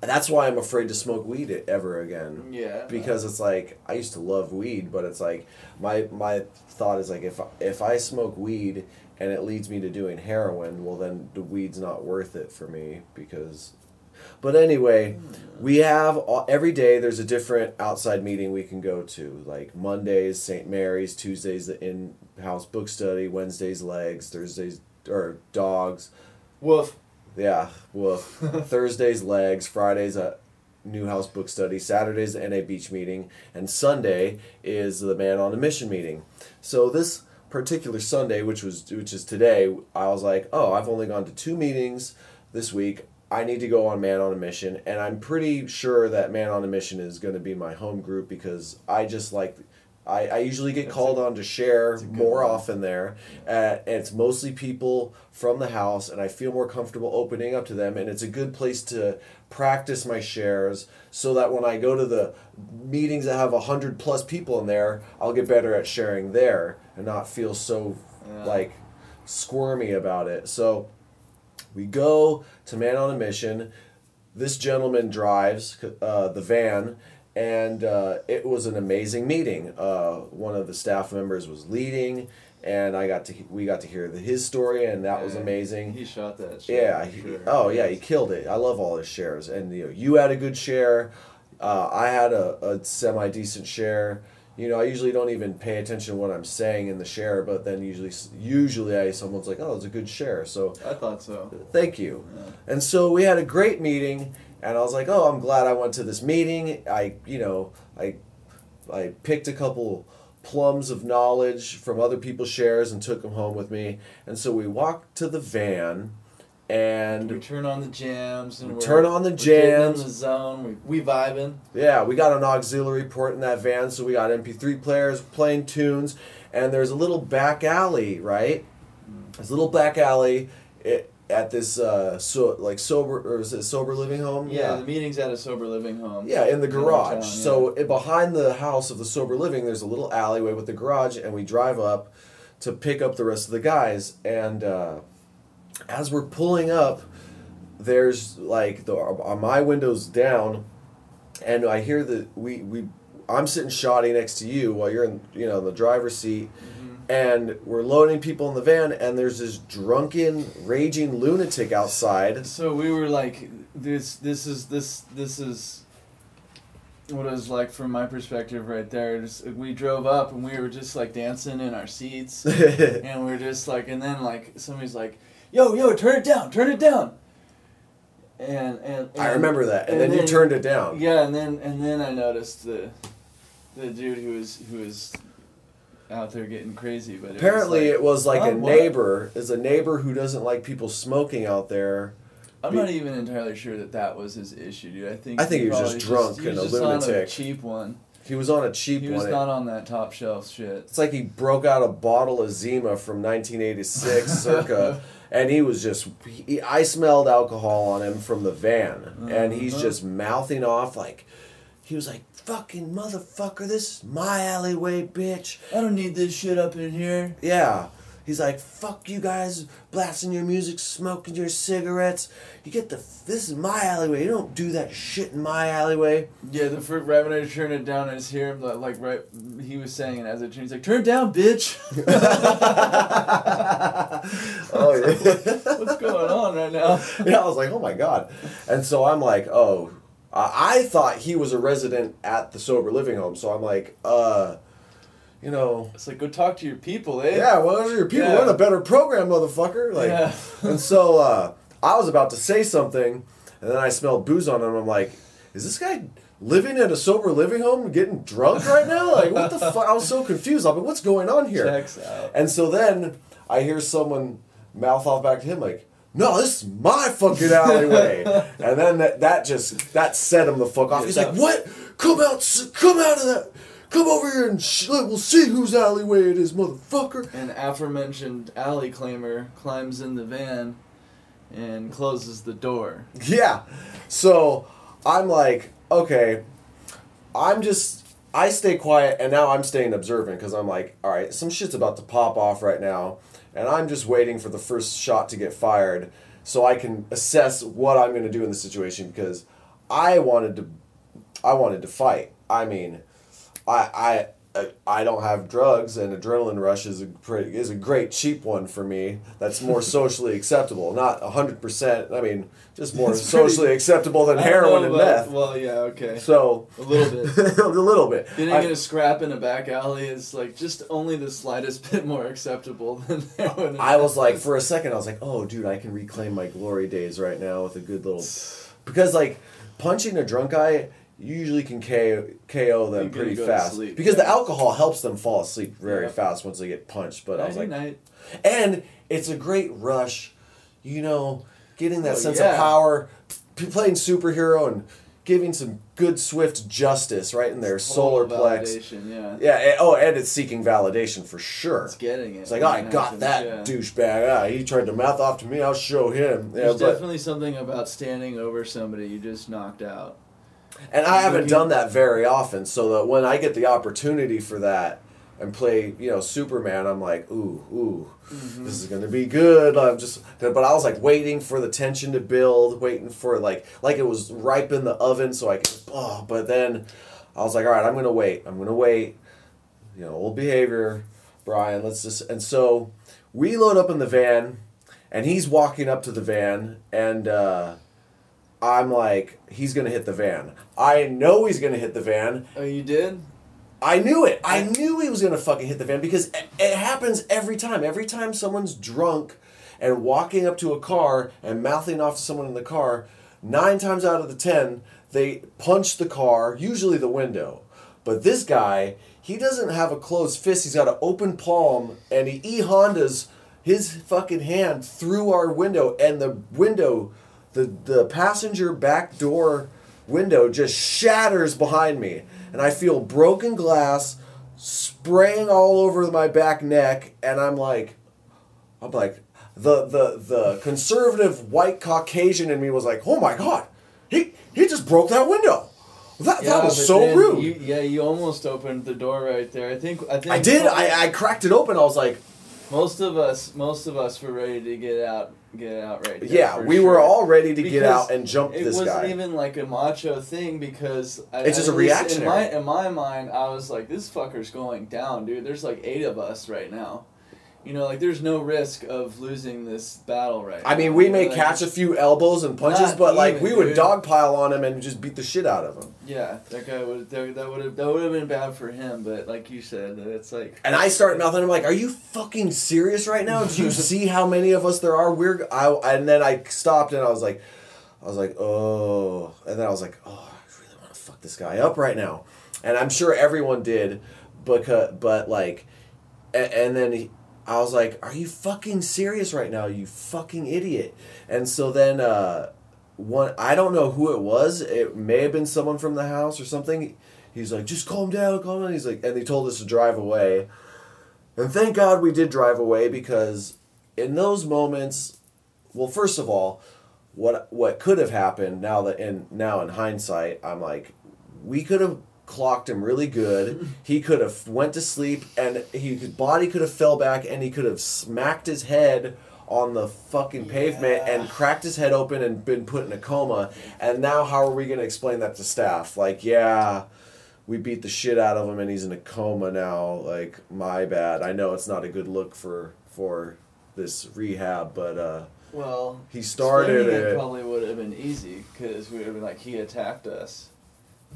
That's why I'm afraid to smoke weed ever again. Yeah. Because it's like I used to love weed, but it's like my my thought is like if if I smoke weed and it leads me to doing heroin, well then the weed's not worth it for me because. But anyway, we have all, every day. There's a different outside meeting we can go to. Like Mondays, St. Mary's. Tuesdays, the in-house book study. Wednesdays, legs. Thursdays, or dogs. Woof. Yeah, woof. Thursdays legs, Fridays a new house book study, Saturdays the NA beach meeting, and Sunday is the man on a mission meeting. So this particular Sunday, which was which is today, I was like, oh, I've only gone to two meetings this week. I need to go on Man on a Mission, and I'm pretty sure that Man on a Mission is going to be my home group because I just like. I, I usually get That's called a- on to share that's a good more one. often there. Uh, and it's mostly people from the house, and I feel more comfortable opening up to them. And it's a good place to practice my shares so that when I go to the meetings that have a hundred plus people in there, I'll get better at sharing there and not feel so Yeah. like squirmy about it. So we go to Man on a Mission. This gentleman drives uh, the van, and uh, it was an amazing meeting. Uh, one of the staff members was leading, and I got to we got to hear the, his story, and that was amazing. He shot that shit. Yeah. He, sure. oh yeah, he killed it. I love all his shares, and you know, you had a good share. Uh, I had a, a semi decent share. You know, I usually don't even pay attention to what I'm saying in the share, but then usually, usually I someone's like, "Oh, it's a good share." So I thought so. thank you. Yeah. And so we had a great meeting, and I was like, "Oh, I'm glad I went to this meeting." I, you know, I, I picked a couple plums of knowledge from other people's shares and took them home with me. And so we walked to the van, And we turn on the jams and We turn on the we're jams. in the zone. We, we vibing. yeah, we got an auxiliary port in that van, so we got MP3 players playing tunes, and there's a little back alley, right? This little back alley. It, at this uh so like sober or is it sober living home Yeah, the meeting's at a sober living home. Yeah, in the garage. Downtown, So it, behind the house of the sober living, there's a little alleyway with the garage, and we drive up to pick up the rest of the guys. And uh, as we're pulling up, there's like the uh, my windows down, and I hear the we we I'm sitting shoddy next to you while you're in you know the driver's seat. And we're loading people in the van, and there's this drunken, raging lunatic outside. So we were like, this, this is this, this is. what it was like from my perspective right there. Just, we drove up and we were just like dancing in our seats, and we are just like, and then like somebody's like, "Yo, yo, turn it down, turn it down." And and, and I remember that, and, and then, you turned it down. Yeah, and then and then I noticed the the dude who was who was out there getting crazy. But it Apparently, it was like "Huh, a neighbor. Is a neighbor who doesn't like people smoking out there. I'm be- not even entirely sure that that was his issue, dude. I think I think he was just drunk he was and a just on lunatic. cheap one. He was on a cheap one. He was one. not on that top shelf shit. It's like he broke out a bottle of Zima from 1986, circa, and he was just. He, I smelled alcohol on him from the van, and he's Uh-huh. just mouthing off like. He was like, fucking motherfucker, this is my alleyway, bitch. I don't need this shit up in here. Yeah. He's like, fuck you guys, blasting your music, smoking your cigarettes. You get the. This is my alleyway. You don't do that shit in my alleyway. Yeah, the first right when I turned it down, I just hear him like, like right. He was saying it as it turned. He's like, "Turn it down, bitch." oh, yeah. What's going on right now? yeah, I was like, oh my god. And so I'm like, oh, I I thought he was a resident at the sober living home. So I'm like, uh, you know, It's like go talk to your people, eh? yeah, well, those are your people. Yeah. We're in a better program, motherfucker. Like, Yeah. and so uh, I was about to say something, and then I smelled booze on him. I'm like, is this guy living in a sober living home, getting drunk right now? Like, what the fuck? I was so confused. I'm like, what's going on here? Checks out. And so then I hear someone mouth off back to him like, "No, this is my fucking alleyway." and then that, that just that set him the fuck off. He's like, "What? Come out! Come out of that! Come over here and sh- we'll see whose alleyway it is, motherfucker." An aforementioned alley claimer climbs in the van and closes the door. Yeah. So I'm like, okay, I'm just. I stay quiet, and now I'm staying observant because I'm like, all right, some shit's about to pop off right now, and I'm just waiting for the first shot to get fired so I can assess what I'm going to do in the situation because I wanted to, I wanted to fight. I mean, I I uh, I don't have drugs, and adrenaline rush is a pretty, is a great cheap one for me. That's more socially acceptable, not hundred percent. I mean, just more It's pretty- socially acceptable than heroin and meth. Well, yeah, okay. So A little bit. a little bit. Getting I- in a scrap in a back alley is like just only the slightest bit more acceptable than heroin. and I was like, for a second, I was like, oh, dude, I can reclaim my glory days right now with a good little. Because, like, punching a drunk guy, you usually can KO, KO them pretty fast. sleep, because the alcohol helps them fall asleep very Yeah. fast once they get punched. But I was like, Nighty-night. and it's a great rush, you know, getting that Oh, sense yeah. of power, p- playing superhero and giving some good, swift justice right in their solar plex. yeah. Yeah, oh, and it's seeking validation for sure. It's getting it. It's like, oh, I got that yeah. douchebag. Ah, he tried to mouth off to me. I'll show him. Yeah, There's definitely something about standing over somebody you just knocked out. And I haven't done that very often. So that when I get the opportunity for that and play, you know, Superman, I'm like, ooh, ooh, Mm-hmm. this is gonna be good. I'm just, but I was like waiting for the tension to build, waiting for like, like it was ripe in the oven, so I could. Oh, but then I was like, all right, I'm gonna wait. I'm gonna wait. You know, old behavior, Brian. Let's just. And so we load up in the van, and he's walking up to the van, and. uh I'm like, he's gonna hit the van. I know he's gonna hit the van. Oh, you did? I knew it. I knew he was gonna fucking hit the van because it, it happens every time. Every time someone's drunk and walking up to a car and mouthing off to someone in the car, nine times out of the ten, they punch the car, usually the window. But this guy, he doesn't have a closed fist. He's got an open palm, and he e Hondas his fucking hand through our window, and the window, the the passenger back door window just shatters behind me, and I feel broken glass spraying all over my back neck, and I'm like, I'm like, the the the conservative white Caucasian in me was like, oh my god, he he just broke that window. That, that was so rude. You, yeah, you almost opened the door right there. I think. I think. I did. I, I cracked it open. I was like, Most of us, most of us were ready to get out, get out right. There yeah, we sure. were all ready to get out and jump this guy. It wasn't even like a macho thing because I, It's just a least reactionary. In my, in my mind, I was like, this fucker's going down, dude. There's like eight of us right now, You know, like there's no risk of losing this battle right I mean, now. we You know, may like, catch a few elbows and punches, but like even, we would dude. dogpile on him and just beat the shit out of him. Yeah, that guy would that, would have that would have been bad for him, but like you said, it's like And I started mouthing him like, "Are you fucking serious right now? Do you see how many of us there are? We're I." And then I stopped and I was like, I was like, "Oh," and then I was like, "Oh, I really want to fuck this guy up right now," and I'm sure everyone did, because but like, and, and then he, I was like, "Are you fucking serious right now? You fucking idiot!" And so then. uh one I don't know who it was. It may have been someone from the house or something. He's like, just calm down, calm down. He's like, and they told us to drive away. And thank God we did drive away because in those moments, well, first of all, what what could have happened now that in now in hindsight, I'm like, we could have clocked him really good. he could have went to sleep and he his body could have fell back and he could have smacked his head on the fucking pavement Yeah. and cracked his head open and been put in a coma. And now how are we going to explain that to staff? Like, yeah, we beat the shit out of him and he's in a coma now. Like, my bad. I know it's not a good look for for this rehab, but uh well, he started it. probably would have been easy because we would have been like he attacked us.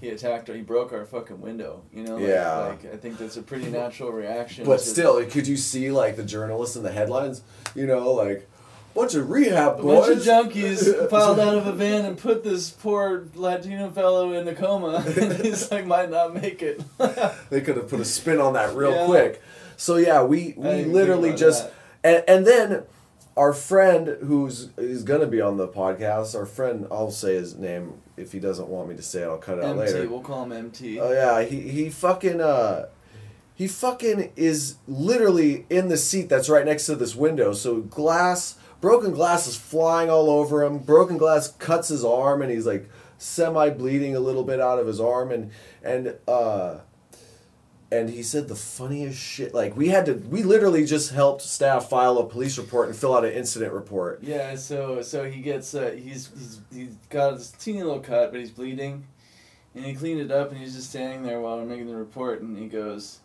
He attacked or he broke our fucking window. You know, like, Yeah. Like I think that's a pretty natural reaction. But still, could you see like the journalists in the headlines? You know, like bunch of rehab A boys. bunch of junkies piled out of a van and put this poor Latino fellow in a coma, and he's like might not make it. they could have put a spin on that real Yeah. quick. So yeah, we we literally just that. and and then our friend who's is gonna be on the podcast. Our friend, I'll say his name if he doesn't want me to say it. I'll cut it out MT, later. we'll call him MT. Oh yeah, he he fucking uh he fucking is literally in the seat that's right next to this window. So glass, broken glass is flying all over him. Broken glass cuts his arm and he's like semi bleeding a little bit out of his arm and and uh and he said the funniest shit. Like we had to, we literally just helped staff file a police report and fill out an incident report. Yeah, so so he gets uh, he's he's he's got this teeny little cut, but he's bleeding, and he cleaned it up, and he's just standing there while I'm making the report, and he goes,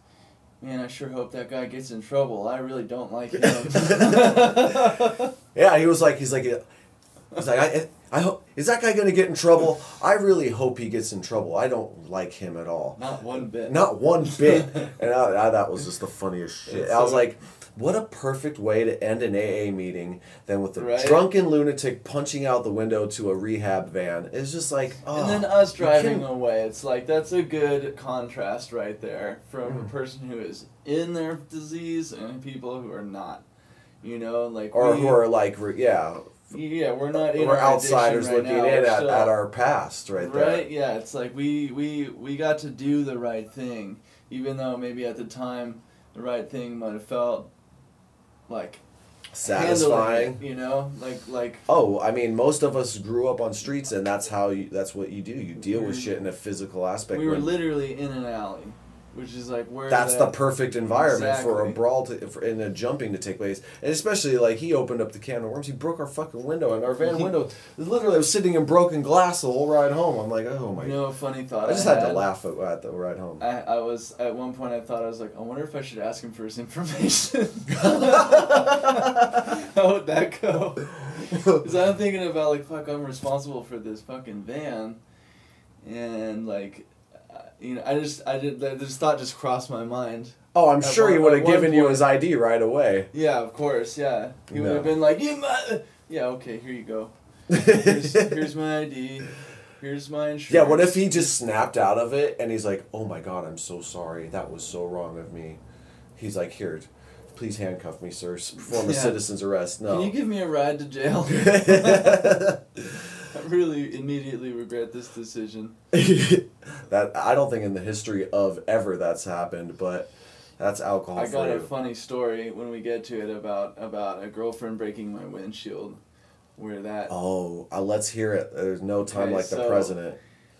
"Man, I sure hope that guy gets in trouble. I really don't like him." Yeah, he was like, he's like, he's like, I, I hope is that guy gonna get in trouble? I really hope he gets in trouble. I don't like him at all. Not one bit. Not one bit. and I, I, that was just the funniest shit. It's I was so- like, what a perfect way to end an AA meeting than with a Right? drunken lunatic punching out the window to a rehab van. It's just like, oh. and then us driving away. It's like that's a good contrast right there from Mm. a person who is in their disease and people who are not. You know, like Or we, who are like, yeah, yeah, we're not in we're outsiders addiction looking now. in at, still- at our past right there. Right? Yeah, it's like we we we got to do the right thing, even though maybe at the time the right thing might have felt like Satisfying. it, you know, like like Oh, I mean, most of us grew up on streets, and that's how you. That's what you do. You deal with mm-hmm. shit in a physical aspect. we were literally in an alley, which is like where that's that, the perfect environment for a brawl to, for, and a jumping to take place, and especially like he opened up the can of worms. He broke our fucking window, and our van window literally I was sitting in broken glass the whole ride home. I'm like, oh my! You know, a funny thought. I just had to laugh at, at the ride home. I, I was at one point. I thought I was like, I wonder if I should ask him for his information. How would that go? Because I'm thinking about like, fuck, I'm responsible for this fucking van, and like, you know, I just, I did, this thought just crossed my mind. oh, I'm At sure he would have one given you his ID right away. Yeah, of course, yeah. He would have been like, you, mu-" yeah, okay, here you go. Here's, here's my ID. Here's my insurance. Yeah, what if he just snapped out of it and he's like, "Oh my god, I'm so sorry. That was so wrong of me." He's like, "Here, please handcuff me, sir. Perform a Yeah. citizen's arrest." No. Can you give me a ride to jail? I really immediately regret this decision. that I don't think in the history of ever that's happened, but that's alcohol I got a funny story when we get to it about about a girlfriend breaking my windshield, where that Oh, uh, let's hear it. There's no time Okay, like the president.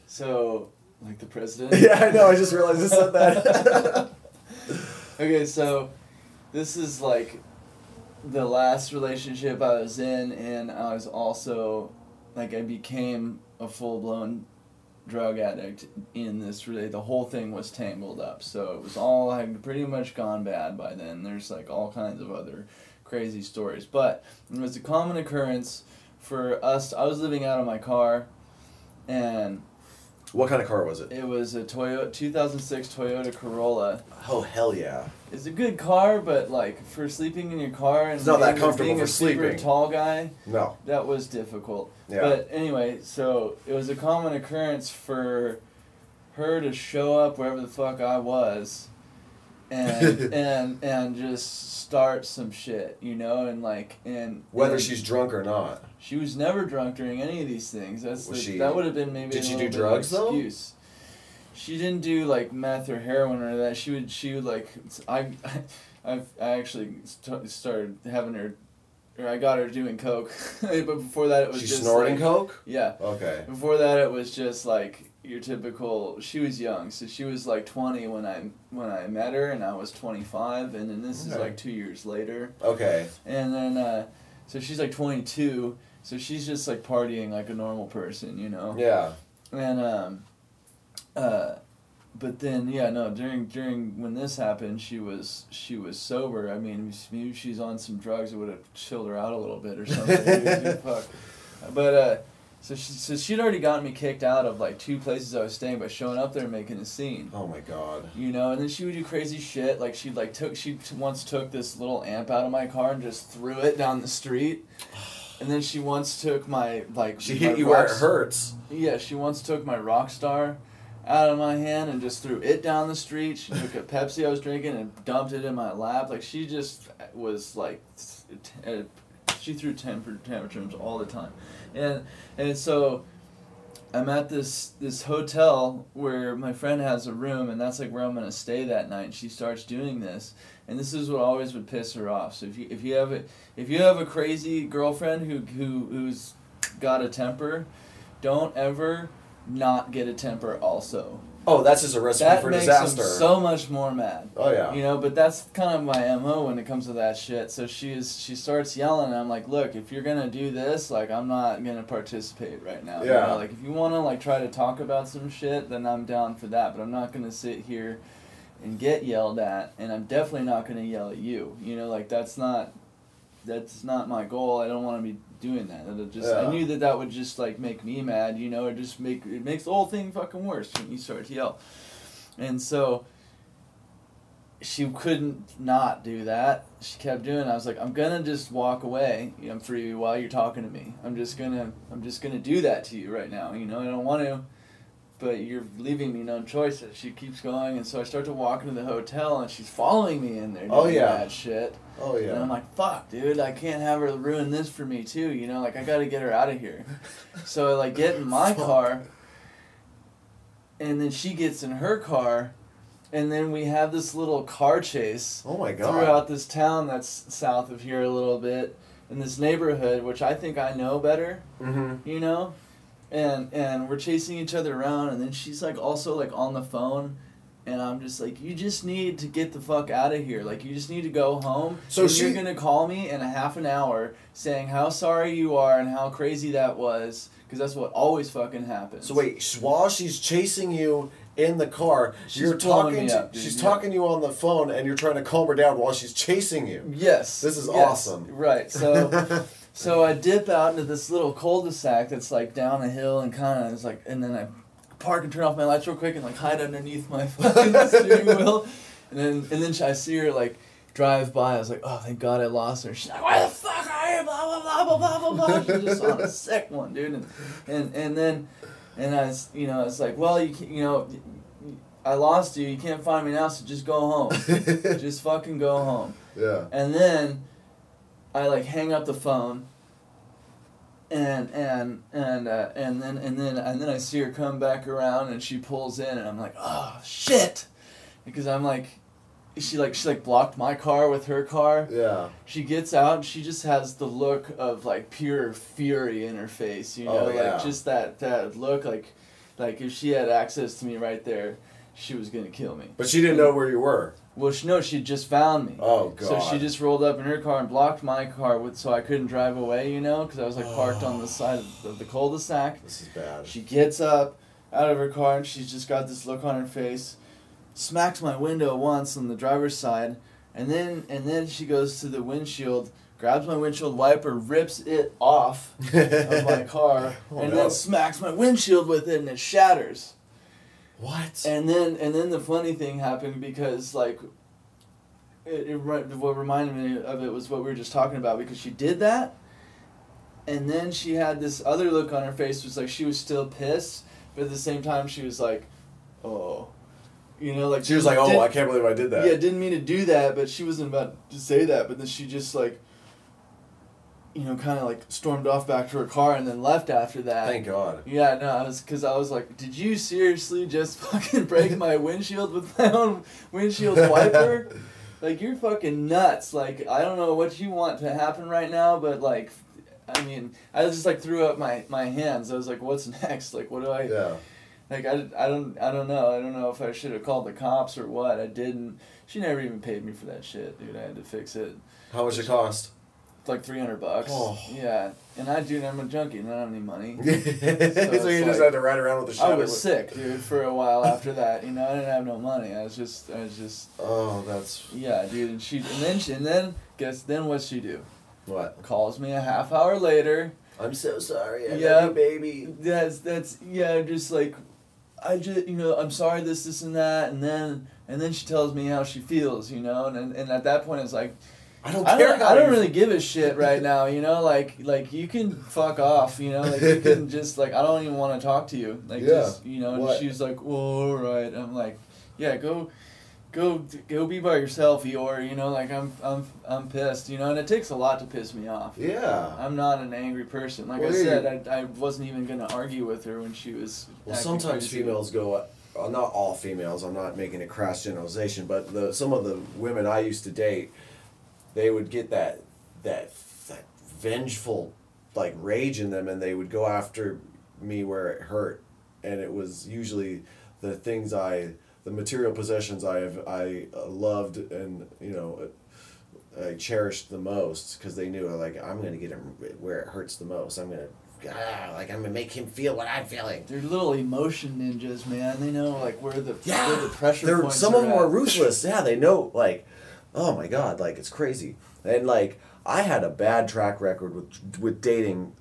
so like the president. yeah, I know. I just realized I said that. okay, so this is like the last relationship I was in, and I was also like I became a full blown drug addict in this really the whole thing was tangled up. So it was all had pretty much gone bad by then. There's like all kinds of other crazy stories. But it was a common occurrence for us i was living out of my car and What kind of car was it? it was a toyota 2006 toyota corolla Oh hell yeah! it's a good car but like for sleeping in your car and It's not that being- comfortable being for a sleeping. tall guy No. that was difficult. Yeah. But anyway, so it was a common occurrence for her to show up wherever the fuck I was and and and just start some shit, you know, and like and Whether and she's drunk or not. she was never drunk during any of these things. That's the, she- that would have been maybe did a she do drugs, though? excuse. She didn't do like meth or heroin or that. She would she would like I I I actually st- started having her or I got her doing coke, but before that it was She's just snorting like, coke. Yeah, Okay. before that it was just like your typical. She was young, so she was like twenty when I when I met her, and I was twenty five, and then this is like two years later. Okay. And then, uh, so she's like 22, so she's just like partying like a normal person, you know? Yeah. And, um, uh, but then, yeah, no, during, during when this happened, she was, she was sober. I mean, maybe she's on some drugs that would have chilled her out a little bit or something. But, uh, so she, so she'd already gotten me kicked out of like two places I was staying by showing up there and making a scene. Oh my god. you know and then she would do crazy shit like she like took she t- once took this little amp out of my car and just threw it down the street. And then she once took my like She my hit you where it hurts. yeah she once took my rock star out of my hand and just threw it down the street. She took a pepsi i was drinking and dumped it in my lap. Like she just was like t- uh, she threw temper tantrums all the time and and so I'm at this this hotel where my friend has a room, and that's like where I'm gonna stay that night. And she starts doing this, and this is what always would piss her off. So if you if you have a if you have a crazy girlfriend who who who's got a temper, don't ever not get a temper also. Oh, that's just a recipe That for makes disaster. them so much more mad. oh yeah. You know, but that's kind of my mo when it comes to that shit. So she is she starts yelling, and I'm like, look, if you're gonna do this, like, I'm not gonna participate right now. You Yeah. know, Like, if you wanna like try to talk about some shit, then I'm down for that. But I'm not gonna sit here and get yelled at, and I'm definitely not gonna yell at you. You know, like that's not that's not my goal. I don't want to be doing that. It'll just I knew that that would just like make me mad. You know, or just make it makes the whole thing fucking worse when you start to yell. And so she couldn't not do that. She kept doing. it. I was like, I'm gonna just walk away. I'm free while you're talking to me. I'm just gonna, I'm just gonna do that to you right now. You know, I don't want to, but you're leaving me no choices. She keeps going, and so I start to walk into the hotel, and she's following me in there. Doing Oh, yeah. that shit. oh yeah. And I'm like, fuck, dude, I can't have her ruin this for me too. You know, like I gotta get her out of here. so I like get in my Fuck. car, and then she gets in her car, and then we have this little car chase Oh my god. throughout this town that's south of here a little bit, in this neighborhood, which I think I know better. Mm-hmm. You know, and and we're chasing each other around, and then she's like also like on the phone. And I'm just like, you just need to get the fuck out of here. Like, you just need to go home. So she- you're gonna call me in a half an hour saying how sorry you are and how crazy that was, because that's what always fucking happens. So wait, while she's chasing you in the car, She's you're talking to up, she's yeah. talking to you on the phone and you're trying to calm her down while she's chasing you. Yes. This is yes, awesome. Right. So. So I dip out into this little cul-de-sac that's like down a hill and kind of is like, and then I park and turn off my lights real quick and like hide underneath my fucking steering wheel, and then and then I see her like drive by. I was like, oh, thank God I lost her. She's like, where the fuck are you? Blah blah blah blah blah blah blah. She's just on a sick one, dude. And and and then and I was you know it's like, well you can, you know. I lost you. You can't find me now, so just go home. just fucking go home. yeah. And then I like hang up the phone. And and and uh, and then and then and then I see her come back around and she pulls in and I'm like oh shit, because I'm like, she like she like blocked my car with her car. Yeah. She gets out and she just has the look of like pure fury in her face, you know, Oh, yeah. like just that that look like, like if she had access to me right there, she was gonna kill me. But she didn't know where you were. Well, she no, she just found me. Oh god. So she just rolled up in her car and blocked my car with, so I couldn't drive away, you know, because I was like parked on the side of the, the cul-de-sac. This is bad. She gets up. out of her car and she's just got this look on her face. Smacks my window once on the driver's side, and then and then she goes to the windshield, grabs my windshield wiper, rips it off of my car, Oh, and no. then smacks my windshield with it and it shatters. What? And then and then the funny thing happened because like it, it what reminded me of it was what we were just talking about because she did that and then she had this other look on her face was like she was still pissed but at the same time she was like oh you know like she was like, "Oh, I can't believe I did that." yeah didn't mean to do that but she wasn't about to say that but then she just like you know kind of like stormed off back to her car and then left after that Thank God. yeah, no, I was because I was like, did you seriously just fucking break my windshield with my own windshield wiper? like you're fucking nuts. Like I don't know what you want to happen right now, but like, I mean, I just like threw up my my hands. I was like, what's next? Like, what do I? Yeah. Like I, I don't I don't know. I don't know if I should have called the cops or what. I didn't. She never even paid me for that shit, dude. I had to fix it. How much it cost? Like three hundred bucks. Oh. Yeah, and I dude, I'm a junkie and I don't have any money. so, it's you just had to ride around with the I was sick, dude, for a while after that. You know, I didn't have no money. I was just, I was just, Oh, that's yeah, dude. And she, and then, she, and then, guess, then what she do? what. Calls me a half hour later. I'm so sorry. I Yeah. you, baby. That's, that's, yeah, just like, I just, you know, I'm sorry, this, this, and that, and then, and then she tells me how she feels, you know, and and, and at that point it's like, I don't I care. don't, I don't really give a shit right now, you know, like, like you can fuck off, you know, like you can just like, I don't even want to talk to you, like, Yeah. just, you know, and What? she was like, well, all right, I'm like, yeah, go, go, go be by yourself, Eeyore, you know, like I'm, I'm, I'm pissed, you know, and it takes a lot to piss me off. Yeah. I'm not an angry person. Like Well, I said, I, I wasn't even gonna argue with her when she was. Well, sometimes crazy. females go. Uh, not all females. I'm not making a crass generalization, but the some of the women I used to date, they would get that that that vengeful like rage in them, and they would go after me where it hurt, and it was usually the things I, the material possessions I have I uh, loved and you know. I cherished the most because they knew like I'm gonna get him where it hurts the most. I'm gonna ah, like I'm gonna make him feel what I'm feeling. They're little emotion ninjas, man. They know like where the Yeah, where the pressure They're, some of them are ruthless. Yeah, they know. Like, oh my god, like it's crazy. And like, I had a bad track record with with dating,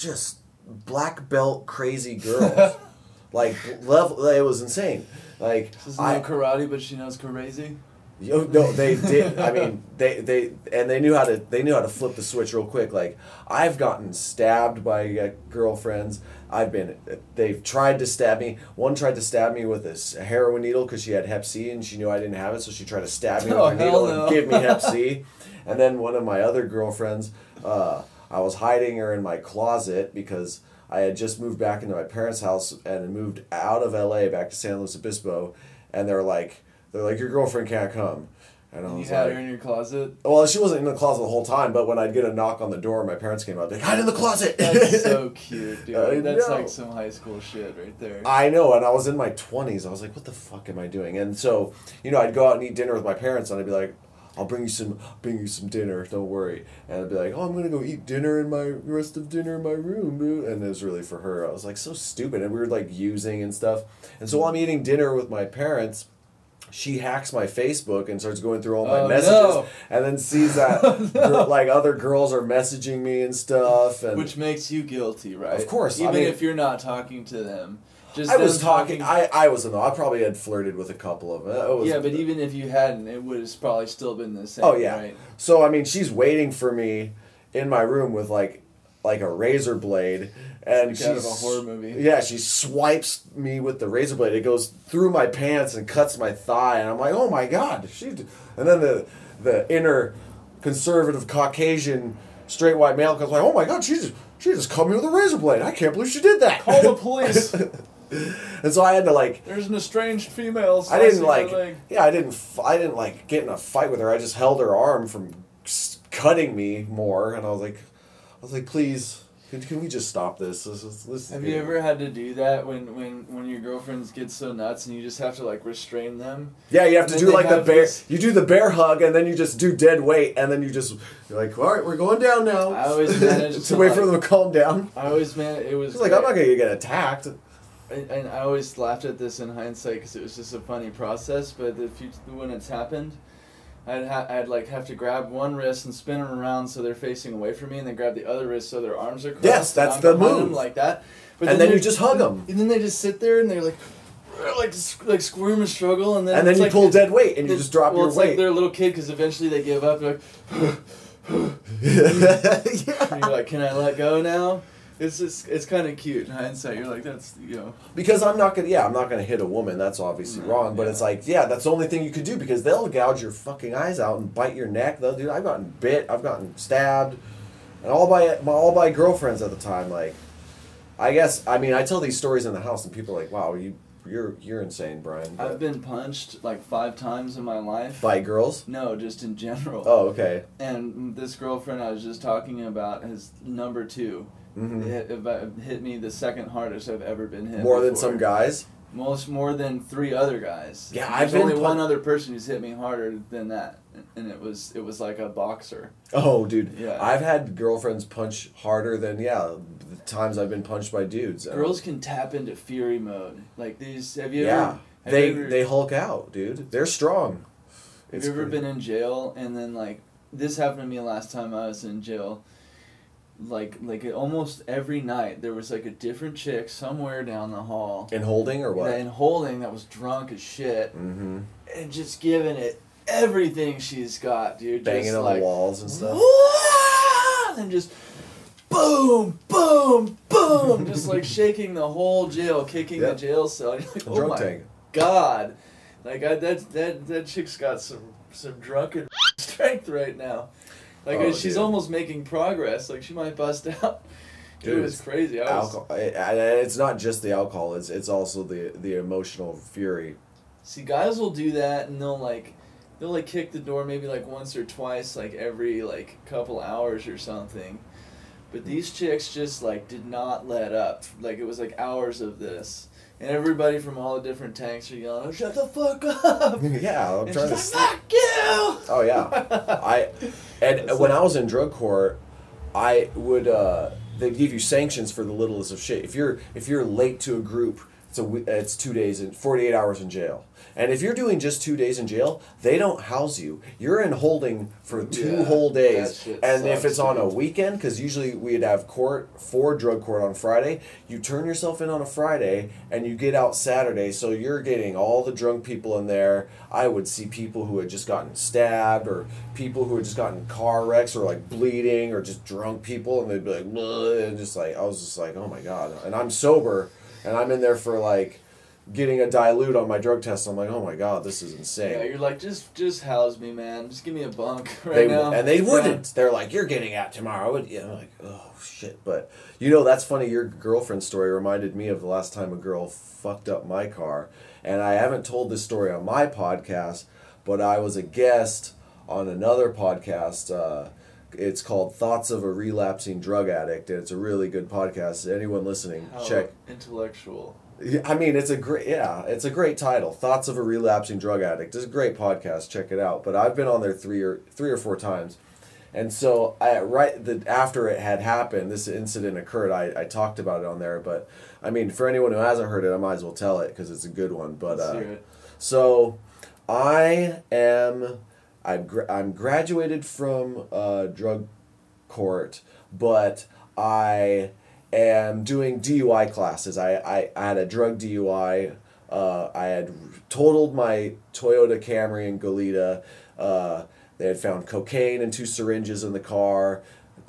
just black belt crazy girls. like level, it was insane. Like doesn't I karate, but she knows crazy. Yo, no, they did. I mean, they they and they knew how to they knew how to flip the switch real quick. Like I've gotten stabbed by uh, girlfriends. I've been. They've tried to stab me. One tried to stab me with a heroin needle because she had Hep C and she knew I didn't have it, so she tried to stab me Oh, with a needle no. and give me Hep C. And then one of my other girlfriends, uh, I was hiding her in my closet because I had just moved back into my parents' house and moved out of LA back to San Luis Obispo, and they're like, they're like, your girlfriend can't come, and I You was had like, her in your closet. well, she wasn't in the closet the whole time, but when I'd get a knock on the door, my parents came out, like, hide in the closet. That's so cute, dude. I That's know. like some high school shit right there. I know, and I was in my twenties. I was like, "What the fuck am I doing?" And so, you know, I'd go out and eat dinner with my parents, and I'd be like, "I'll bring you some, bring you some dinner. Don't worry." And I'd be like, "Oh, I'm gonna go eat dinner in my rest of dinner in my room," boo." and it was really for her. I was like, so stupid, and we were like using and stuff. And so mm-hmm. while I'm eating dinner with my parents. She hacks my Facebook and starts going through all my Oh, messages, no. and then sees that oh, gir- like other girls are messaging me and stuff. And Which makes you guilty, right? Of course, I Even mean- if you're not talking to them. Just I was them talking. I I was I probably had flirted with a couple of them. Was- yeah, but even if you hadn't, it would have probably still been the same. Oh yeah. Right? So I mean, she's waiting for me in my room with like like a razor blade, and Like she's out of a horror movie. Yeah, she swipes me with the razor blade. It goes through my pants and cuts my thigh, and I'm like, oh my god, she. And then the the inner conservative Caucasian straight white male comes like, oh my god, she just she just cut me with a razor blade. I can't believe she did that. Call the police. and so I had to like There's an estranged female. I didn't slicing my like. leg. Yeah, I didn't. I didn't like get in a fight with her. I just held her arm from cutting me more, and I was like, I was like, please, can, can we just stop this? This is this. is Have you ever had to do that when, when, when your girlfriends get so nuts and you just have to like restrain them? Yeah, you have to do like the bear. this- You do the bear hug, and then you just do dead weight, and then you just you're like, all right, we're going down now. I always managed to to, wait like- for them to calm down. I always man, it was like I'm not gonna get attacked. and, and I always laughed at this in hindsight because it was just a funny process. But the few, when it's happened, I'd ha- I'd like have to grab one wrist and spin them around so they're facing away from me, and then grab the other wrist so their arms are crossed. Yes, that's the move. them like that. But And then you just hug them. And then they just sit there and they're like. Like like squirm and struggle, and then And then you like pull dead weight and you just drop well, your it's weight. like they're a little kid because eventually they give up. They're like, yeah. you're like, "Can I let go now?" It's just it's kind of cute in hindsight. You're like, "That's you know." Because I'm not gonna, yeah, I'm not gonna hit a woman. That's obviously No, wrong. But yeah. it's like, yeah, that's the only thing you could do because they'll gouge your fucking eyes out and bite your neck. They'll do. I've gotten bit. I've gotten stabbed, and all by my all by girlfriends at the time. Like, I guess I mean I tell these stories in the house and people are like, wow, you you're you're insane, Brian. I've been punched like five times in my life. by girls. No, just in general. Oh, okay. And this girlfriend I was just talking about is number 2 Mhm. Hit, about- hit me the second hardest I've ever been hit. More than some guys. Most more than three other guys. Yeah, There's I've been only pun- one other person who's hit me harder than that, and it was it was like a boxer. Oh, dude. Yeah. I've had girlfriends punch harder than yeah the times I've been punched by dudes. Girls can tap into fury mode. Like these. Have you Yeah. ever? have They you ever, they hulk out, dude. They're strong. Have It's you ever pretty- been in jail and then like this happened to me last time I was in jail. Like like almost every night there was like a different chick somewhere down the hall in holding or what? and holding that was drunk as shit Mm-hmm. and just giving it everything she's got, dude. Banging just on like, the walls and stuff. "Wah!" and just boom, boom, boom, just like shaking the whole jail, kicking Yep. the jail cell. You're like, oh my tank. god, like I, that that that chick's got some some drunken strength right now. Like Oh, she's dude. almost making progress. Like she might bust out. Dude, it was crazy. I was, Alcohol. it- And it's not just the alcohol. It's it's also the the emotional fury. See, guys will do that, and they'll like, they'll like kick the door maybe like once or twice, like every like couple hours or something. But these chicks just like did not let up. Like it was like hours of this, and everybody from all the different tanks are yelling, "Shut the fuck up!" yeah, I'm and trying to. like, "Fuck you!" Oh yeah, I and when I was in drug court, I would uh, they'd give you sanctions for the littlest of shit. If you're if you're late to a group, it's a it's two days and forty eight hours in jail. And if you're doing just two days in jail, they don't house you. You're in holding for two Yeah, whole days. And if it's on a weekend, because usually we'd have court for drug court on Friday, you turn yourself in on a Friday and you get out Saturday. So you're getting all the drunk people in there. I would see people who had just gotten stabbed or people who had just gotten car wrecks or like bleeding or just drunk people and they'd be like, "Bleh," and just like, I was just like, oh my God. And I'm sober and I'm in there for like getting a dilute on my drug test. I'm like, oh my God, this is insane. Yeah, you're like, just just house me, man. Just give me a bunk right They, now. and they wouldn't. They're like, "You're getting out tomorrow." And yeah, I'm like, "Oh shit!" But you know, that's funny. Your girlfriend story reminded me of the last time a girl fucked up my car, and I haven't told this story on my podcast, but I was a guest on another podcast. Uh, it's called Thoughts of a Relapsing Drug Addict, and it's a really good podcast. Anyone listening, How check. intellectual. I mean, it's a great yeah, it's a great title. Thoughts of a relapsing drug addict. It's a great podcast. Check it out. But I've been on there three or three or four times, and so I right the after it had happened, this incident occurred. I, I talked about it on there. But I mean, for anyone who hasn't heard it, I might as well tell it because it's a good one. But uh, so I am I'm gra- I'm graduated from uh, drug court, but I am doing DUI classes. I, I, I had a drug DUI. Uh, I had totaled my Toyota Camry in Goleta. Uh, they had found cocaine and two syringes in the car.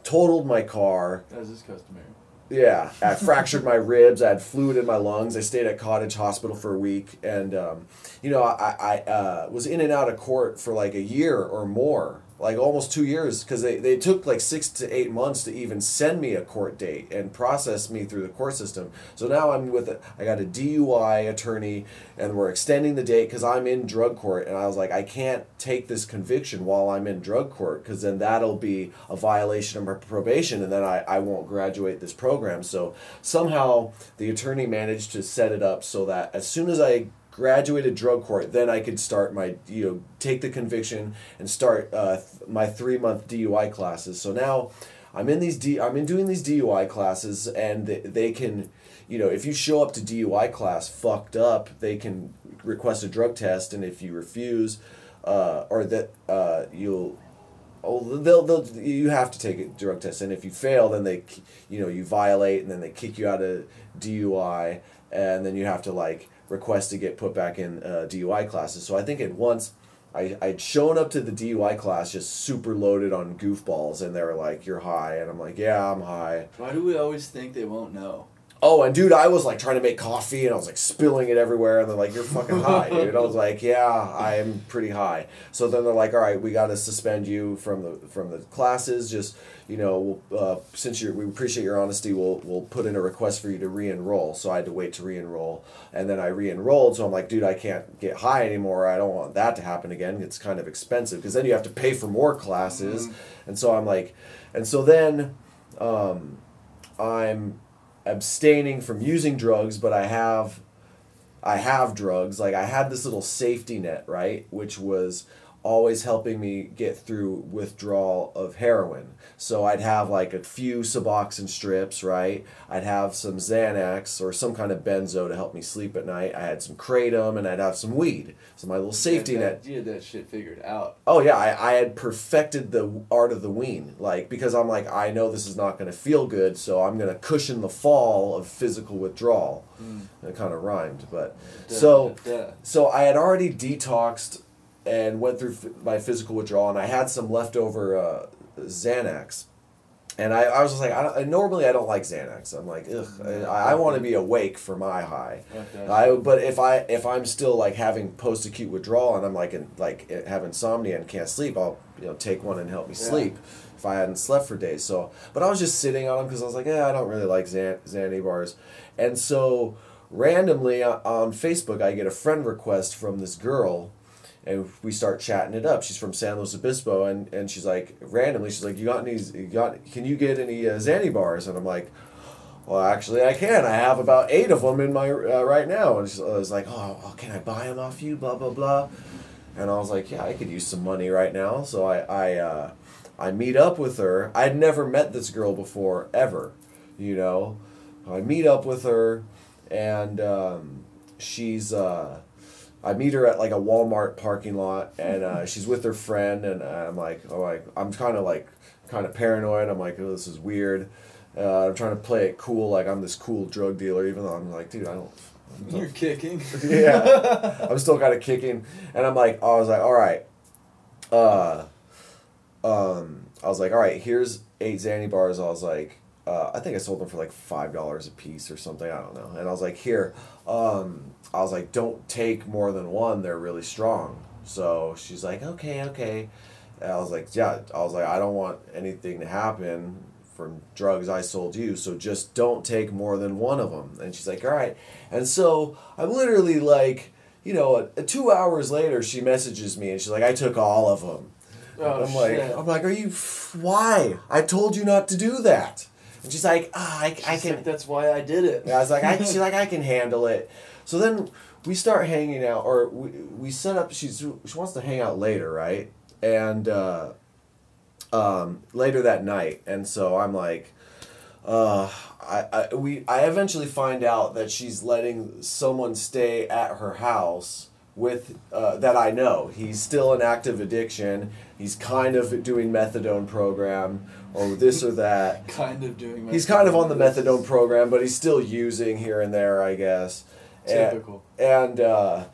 Totaled my car. As is customary. Yeah, I fractured my ribs. I had fluid in my lungs. I stayed at Cottage Hospital for a week, and um, you know, I I uh, was in and out of court for like a year or more, like almost two years, because they, they took like six to eight months to even send me a court date and process me through the court system. So now I'm with a, I got a DUI attorney, and we're extending the date because I'm in drug court, and I was like, I can't take this conviction while I'm in drug court, because then that'll be a violation of my probation, and then I, I won't graduate this program. So somehow the attorney managed to set it up so that as soon as I graduated drug court, then I could start my you know take the conviction and start uh, th- my three month DUI classes. So now I'm in these D I'm in doing these DUI classes, and they, they can you know, if you show up to DUI class fucked up, they can request a drug test, and if you refuse, uh, or that uh, you'll. Oh, they'll, they'll you have to take a drug test, and if you fail, then they, you know, you violate, and then they kick you out of DUI, and then you have to like request to get put back in uh, DUI classes. So I think at once, I I'd shown up to the DUI class just super loaded on goofballs, and they were like, "You're high," and I'm like, "Yeah, I'm high." Why do we always think they won't know? Oh, and dude, I was like trying to make coffee and I was like spilling it everywhere, and they're like, "You're fucking high, dude." I was like, "Yeah, I'm pretty high." So then they're like, "All right, we got to suspend you from the from the classes. Just you know, uh, since you we appreciate your honesty, we'll we'll put in a request for you to re-enroll." So I had to wait to re-enroll, and then I re-enrolled. So I'm like, "Dude, I can't get high anymore. I don't want that to happen again. It's kind of expensive because then you have to pay for more classes." And so I'm like, and so then, um, I'm abstaining from using drugs, but I have I have drugs. Like I had this little safety net, right, which was always helping me get through withdrawal of heroin. So I'd have like a few Suboxone strips, right? I'd have some Xanax or some kind of benzo to help me sleep at night. I had some kratom and I'd have some weed. So my little safety you had net that, You had that shit figured out. Oh yeah, I, I had perfected the art of the wean, like because I'm like I know this is not going to feel good, so I'm going to cushion the fall of physical withdrawal. Mm. It kind of rhymed, but Duh, so duh, duh. so I had already detoxed and went through f- my physical withdrawal, and I had some leftover uh, Xanax. And I, I was just like, I, don't, normally I don't like Xanax. I'm like, ugh, I, I want to be awake for my high. Okay. I but if I if I'm still like having post acute withdrawal and I'm like in, like eh, have insomnia and can't sleep, I'll you know take one and help me Yeah. sleep. If I hadn't slept for days, so but I was just sitting on them because I was like, yeah, I don't really like Xan- Xanny bars, and so randomly on- on Facebook I get a friend request from this girl. And we start chatting it up. She's from San Luis Obispo, and, and she's like randomly, she's like, "You got any? You got? Can you get any uh, Xanny bars?" And I'm like, well, actually, I can. I have about eight of them in my uh, right now. And she was like, oh, well, can I buy them off you? Blah blah blah. And I was like, yeah, I could use some money right now. So I I uh, I meet up with her. I'd never met this girl before ever, you know. I meet up with her, and um, she's. Uh, I meet her at like a Walmart parking lot, and uh, she's with her friend, and I'm like, oh, I, I'm kind of like, kind of paranoid. I'm like, oh, this is weird. Uh, I'm trying to play it cool, like I'm this cool drug dealer, even though I'm like, dude, I don't. I'm You're kicking. yeah, I'm still kind of kicking, and I'm like, I was like, all right, uh, um, I was like, all right, here's eight Xanny bars. I was like, uh, I think I sold them for like five dollars a piece or something. I don't know. And I was like, here, um, I was like, don't take more than one. They're really strong. So she's like, okay, okay. And I was like, yeah. I was like, I don't want anything to happen from drugs I sold you. So just don't take more than one of them. And she's like, all right. And so I'm literally like, you know, uh, two hours later, she messages me and she's like, I took all of them. Oh, I'm like. I'm like, are you? f- Why? I told you not to do that. And she's like, ah, I, I can. like, That's why I did it. And I was like, I, she's like, I can handle it. So then we start hanging out, or we, we set up. She's she wants to hang out later, right? And uh, um, later that night, and so I'm like, uh, I, I we I eventually find out that she's letting someone stay at her house with uh, that I know. He's still in active addiction. He's kind of doing methadone program or this or that. kind of doing. He's kind of on the methadone. program, but he's still using here and there, I guess. And- Typical. And uh,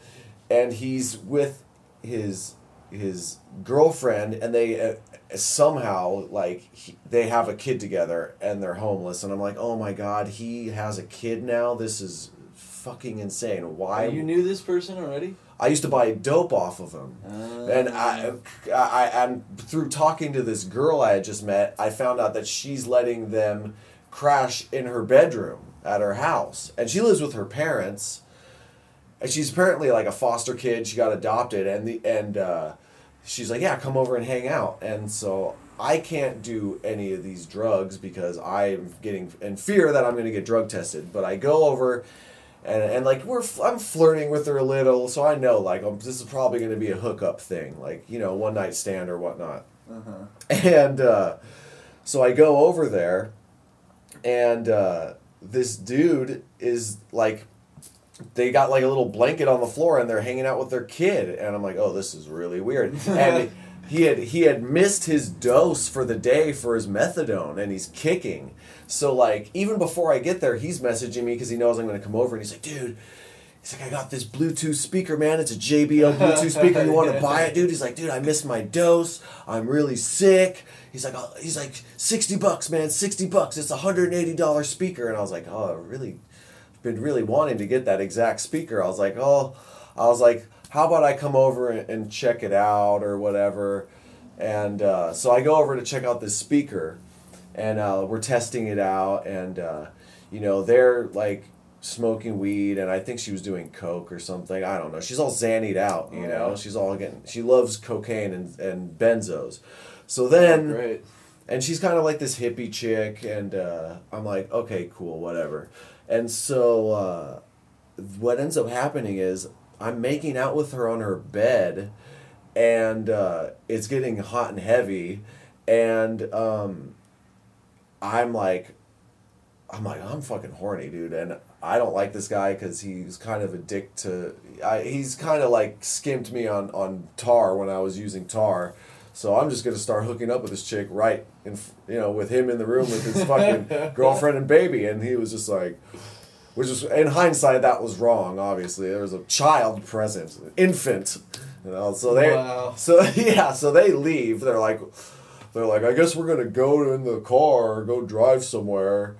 and he's with his his girlfriend, and they uh, somehow like he, they have a kid together, and they're homeless. And I'm like, oh my god, he has a kid now. This is fucking insane. Why? You knew this person already? I used to buy dope off of him. And I, I, and through talking to this girl I had just met, I found out that she's letting them crash in her bedroom at her house, and she lives with her parents. And she's apparently like a foster kid. She got adopted, and the and uh, she's like, yeah, come over and hang out. And so I can't do any of these drugs because I'm getting in fear that I'm going to get drug tested. But I go over and and like we're I'm flirting with her a little, so I know like um, this is probably going to be a hookup thing, like you know one night stand or whatnot. Uh-huh. And uh, so I go over there, and uh, this dude is like they got like a little blanket on the floor and they're hanging out with their kid and i'm like oh this is really weird and he had he had missed his dose for the day for his methadone and he's kicking so like even before i get there he's messaging me because he knows i'm going to come over and he's like dude He's like, I got this Bluetooth speaker, man. It's a JBL Bluetooth speaker. You want to buy it, dude? He's like, dude, I missed my dose. I'm really sick. He's like, oh, he's like, sixty bucks, man, sixty bucks. It's a hundred and eighty dollar speaker, and I was like, oh, I really, been really wanting to get that exact speaker. I was like, oh, I was like, how about I come over and, check it out or whatever, and uh, so I go over to check out this speaker, and uh, we're testing it out, and uh, you know they're like smoking weed and I think she was doing coke or something. I don't know. She's all zannied out, you Oh, know. yeah. She's all getting she loves cocaine and, and benzos. So then Great. and she's kind of like this hippie chick and uh, I'm like, okay, cool, whatever. And so uh, what ends up happening is I'm making out with her on her bed and uh, it's getting hot and heavy and um, I'm like I'm like I'm fucking horny, dude, and I don't like this guy because he's kind of a dick to. I, he's kind of like skimped me on on tar when I was using tar, so I'm just gonna start hooking up with this chick right in you know with him in the room with his fucking girlfriend and baby, and he was just like, which is in hindsight that was wrong. Obviously, there was a child present, an infant, you know. So they Wow. so yeah, so they leave. They're like, they're like, I guess we're gonna go in the car or go drive somewhere.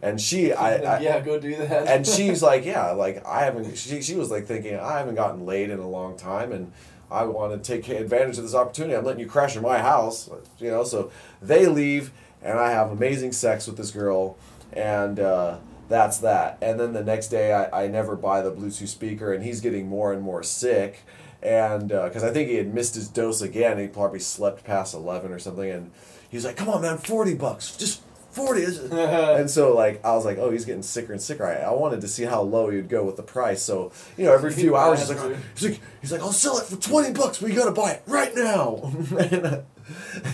And she, I, I yeah, go do that. and she's like, yeah, like I haven't. She, she was like thinking, I haven't gotten laid in a long time, and I want to take advantage of this opportunity. I'm letting you crash in my house, you know. So they leave, and I have amazing sex with this girl, and uh, that's that. And then the next day, I, I never buy the Bluetooth speaker, and he's getting more and more sick, and because I think he had missed his dose again, he probably slept past eleven or something, and he was like, "Come on, man, forty bucks, just." 40 and so like i was like oh he's getting sicker and sicker. I, I wanted to see how low he would go with the price. So you know every few hours he's like he's like he's like i'll sell it for 20 bucks. But you gotta buy it right now. And, uh,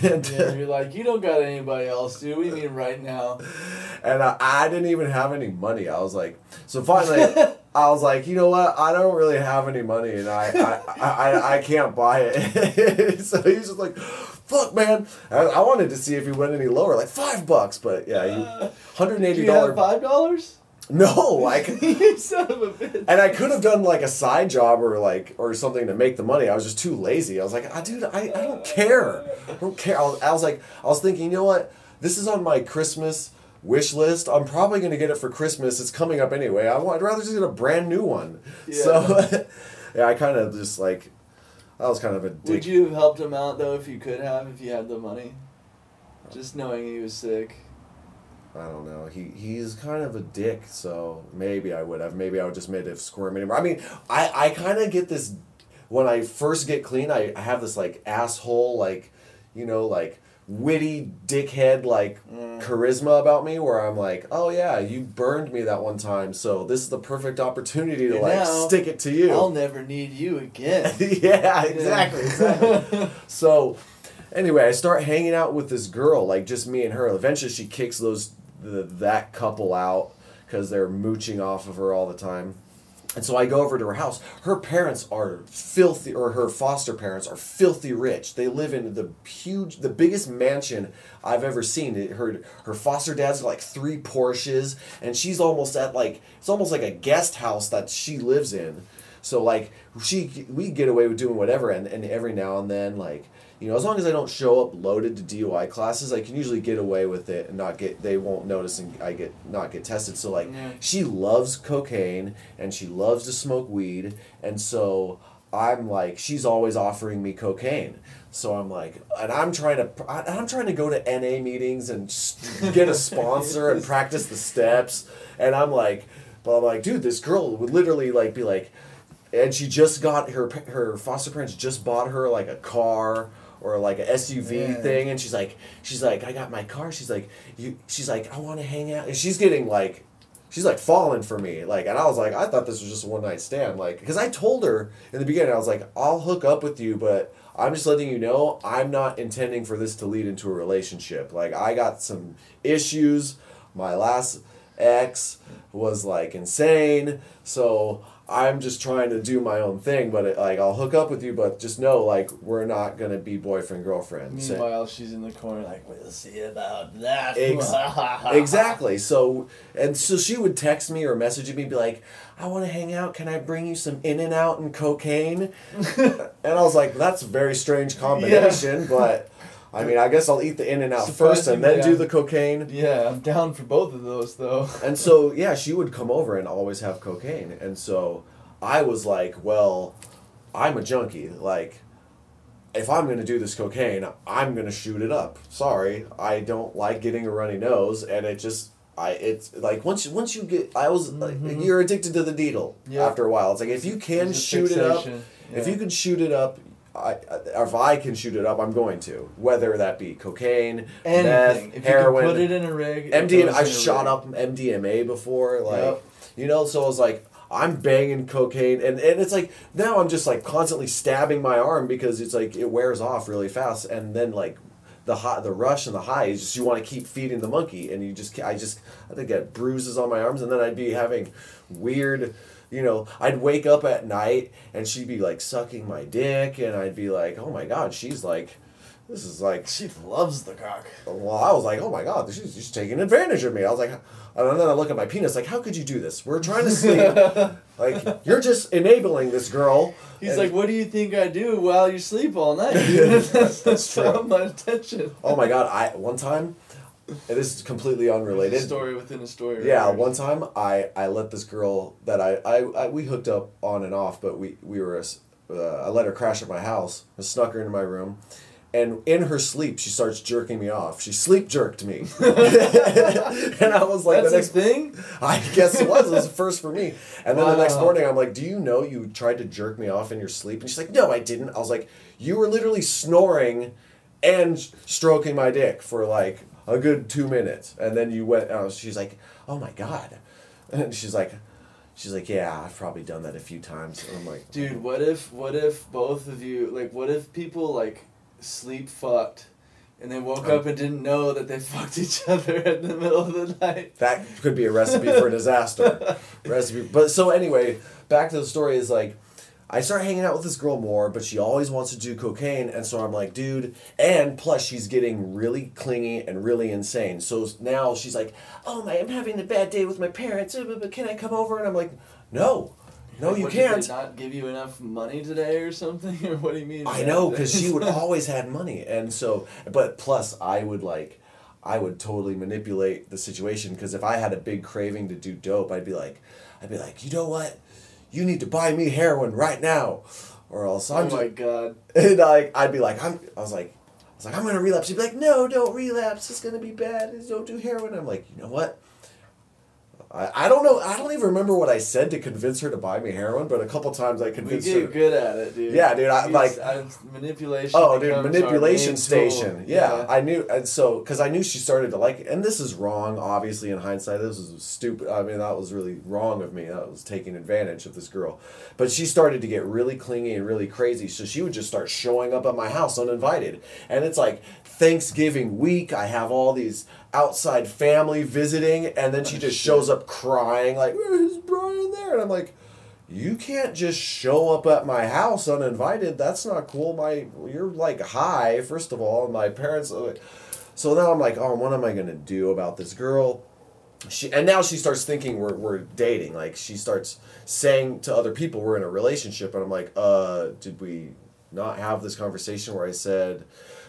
and, yeah, uh, you're like, you don't got anybody else, dude. We mean right now. and I, I didn't even have any money i was like so finally i was like you know what i don't really have any money and i i, I, I, can't buy it so he's just like fuck man I, I wanted to see if he went any lower like five bucks but yeah he, Do $180 you have five dollars? No like you son of a bitch. And I could have done like a side job or like or something to make the money. I was just too lazy. I was like, ah, dude, I, I don't care. I don't care. I was, I was like, I was thinking, you know what? This is on my Christmas wish list. I'm probably gonna get it for Christmas. It's coming up anyway. I would rather just get a brand new one. Yeah. So, yeah, I kind of just like, that was kind of a dick. Would you have helped him out though if you could have, if you had the money? Just knowing he was sick. I don't know. He he's kind of a dick, so maybe I would have. Maybe I would just made it squirm anymore. I mean, I I kind of get this when I first get clean. I, I have this like asshole, like you know, like witty dickhead like Mm. charisma about me, where I'm like, oh yeah, you burned me that one time, so this is the perfect opportunity to And like now, stick it to you. I'll never need you again. yeah, exactly, exactly. So, anyway, I start hanging out with this girl, like just me and her. Eventually, she kicks those the, that couple out because they're mooching off of her all the time. And so I go over to her house. Her parents are filthy, or her foster parents are filthy rich. They live in the huge, the biggest mansion I've ever seen. Her her foster dad's like three Porsches, and she's almost at like it's almost like a guest house that she lives in. So like she we get away with doing whatever, and, and every now and then like you know as long as I don't show up loaded to DUI classes, I can usually get away with it and not get they won't notice and I get not get tested. So like Yeah. she loves cocaine and she loves to smoke weed, and so I'm like she's always offering me cocaine. So I'm like, and I'm trying to, I- I'm trying to go to NA meetings and get a sponsor and practice the steps, and I'm like, but I'm like, dude, this girl would literally like be like, and she just got her her foster parents just bought her like a car or like a SUV Man. thing, and she's like, she's like, I got my car. She's like, you, she's like, I want to hang out, and she's getting like. She's like falling for me, like, and I was like, I thought this was just a one night stand, like, because I told her in the beginning, I was like, I'll hook up with you, but I'm just letting you know, I'm not intending for this to lead into a relationship. Like, I got some issues. My last ex was like insane. So I'm just trying to do my own thing, but it, like I'll hook up with you, but just know like we're not gonna be boyfriend girlfriend. Meanwhile, she's in the corner like, "We'll see about that." Ex- exactly. So and so she would text me or message me, be like, "I want to hang out. Can I bring you some In and Out and cocaine?" and I was like, "That's a very strange combination," but I mean, I guess I'll eat the In and Out first and then do the cocaine. Yeah, I'm down for both of those though. And so yeah, she would come over and always have cocaine, and so I was like, "Well, I'm a junkie. Like." If I'm gonna do this cocaine, I'm gonna shoot it up. Sorry, I don't like getting a runny nose, and it just I it's like once you, once you get I was like, mm-hmm. you're addicted to the needle Yeah. after a while. It's like if you can shoot it up, fixation. if you can shoot it up, I if I can shoot it up, I'm going to. Whether that be cocaine, Anything. meth, if heroin, put it in a rig. MDMA. I in a shot up MDMA before, like Yep. you know. So I was like, I'm banging cocaine, and and it's like now I'm just like constantly stabbing my arm because it's like it wears off really fast, and then like the hot, the rush and the high is just you want to keep feeding the monkey, and you just I just I think get bruises on my arms, and then I'd be having weird. You know, I'd wake up at night and she'd be like sucking my dick, and I'd be like, "Oh my god, she's like, this is like She loves the cock. well, I was like, oh my god, she's just taking advantage of me. I was like, and then I look at my penis, like, how could you do this? We're trying to sleep. like, you're just enabling this girl. He's And- like, "What do you think I do while you sleep all night?" that's That's true. attention. oh my god, I one time, it is completely unrelated. Story within a story. right Yeah, one time I I let this girl that I I, I we hooked up on and off, but we we were uh, I let her crash at my house. I snuck her into my room. And in her sleep, she starts jerking me off. She sleep jerked me, and I was like, That's the a next thing. I guess it was. It was a first for me. And then the next morning, I'm like, "Do you know you tried to jerk me off in your sleep?" And she's like, "No, I didn't." I was like, "You were literally snoring and stroking my dick for like a good two minutes, and then you went." And she's like, "Oh my god," and she's like, "She's like, yeah, I've probably done that a few times." And I'm like, Dude, what if what if both of you like what if people like sleep fucked and they woke Um, up and didn't know that they fucked each other in the middle of the night? that could be a recipe for disaster. recipe. But so anyway, back to the story is like I start hanging out with this girl more, but she always wants to do cocaine, and so I'm like, dude. And plus, she's getting really clingy and really insane. So now she's like, oh my, I'm having a bad day with my parents. uh, But can I come over? And I'm like, no, no, Like, you what, did they can't. not give you enough money today or something, or what do you mean? I know because she would always had money, and so but plus I would like, I would totally manipulate the situation because if I had a big craving to do dope, I'd be like, I'd be like, you know what, you need to buy me heroin right now, or else Oh I'm my just, god. and like I'd be like I'm I was like I was like I'm gonna relapse. She'd be like, no, don't relapse. It's gonna be bad. Don't do heroin. I'm like, you know what. I, I don't know. I don't even remember what I said to convince her to buy me heroin, but a couple times I We convinced get her. good at it, dude. Yeah, dude, I- He's- like- I- manipulation. Oh, dude, manipulation station. tool. Yeah, I knew, and so because I knew she started to like it, and this is wrong. Obviously, in hindsight, this was stupid. I mean, that was really wrong of me. That was taking advantage of this girl. But she started to get really clingy and really crazy. So she would just start showing up at my house uninvited, and it's like Thanksgiving week. I have all these outside family visiting, and then she Oh, just shows up crying like, "Where's Brian there?" And I'm like you can't just show up at my house uninvited. That's not cool. My you're like high first of all, and my parents. are like- So now I'm like, oh, what am I gonna do about this girl? She and now she starts thinking we're we're dating. Like she starts saying to other people we're in a relationship, and I'm like, uh, did we not have this conversation where I said?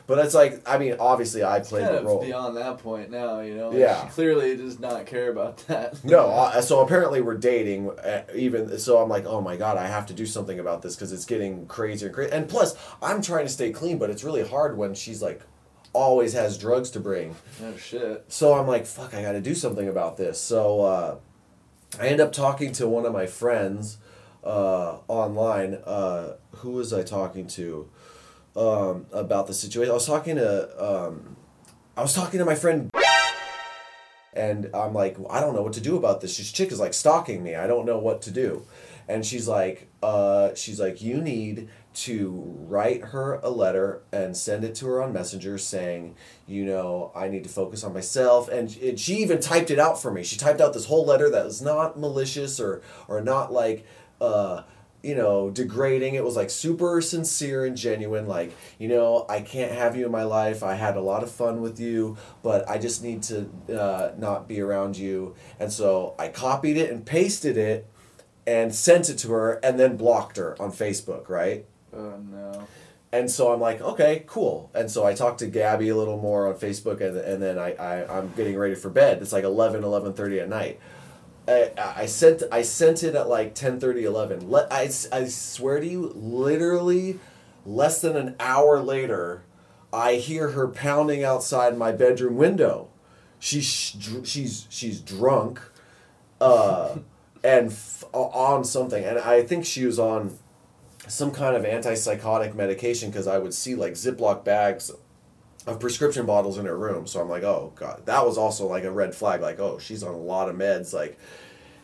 But it's like, I mean, obviously I played kind the role. beyond that point now, you know. Yeah. She clearly does not care about that. No, uh, so apparently we're dating. Uh, even so, I'm like, oh my god, I have to do something about this because it's getting crazier and crazy. And plus, I'm trying to stay clean, but it's really hard when she's like, always has drugs to bring. Oh shit. So I'm like, fuck, I got to do something about this. So uh, I end up talking to one of my friends uh, online. Uh, who was I talking to um, about the situation? I was talking to. Um, I was talking to my friend and I'm like, I don't know what to do about this. This chick is like stalking me. I don't know what to do, and she's like, uh, she's like, you need to write her a letter and send it to her on Messenger saying, you know, I need to focus on myself. And, and she even typed it out for me. She typed out this whole letter that was not malicious or or not like. Uh, you know, degrading. It was like super sincere and genuine. Like, you know, I can't have you in my life. I had a lot of fun with you, but I just need to uh, not be around you. And so I copied it and pasted it and sent it to her and then blocked her on Facebook, right? Oh no. And so I'm like, okay, cool. And so I talked to Gabby a little more on Facebook, and, and then I, I, I'm getting ready for bed. It's like 11, 11.30 at night. I, I sent I sent it at like 10 11 Let, I, I swear to you literally less than an hour later I hear her pounding outside my bedroom window. She's she's she's drunk uh, and f- on something. And I think she was on some kind of antipsychotic medication because I would see like Ziploc bags of prescription bottles in her room. So I'm like, oh god, that was also like a red flag. Like, oh, she's on a lot of meds. Like,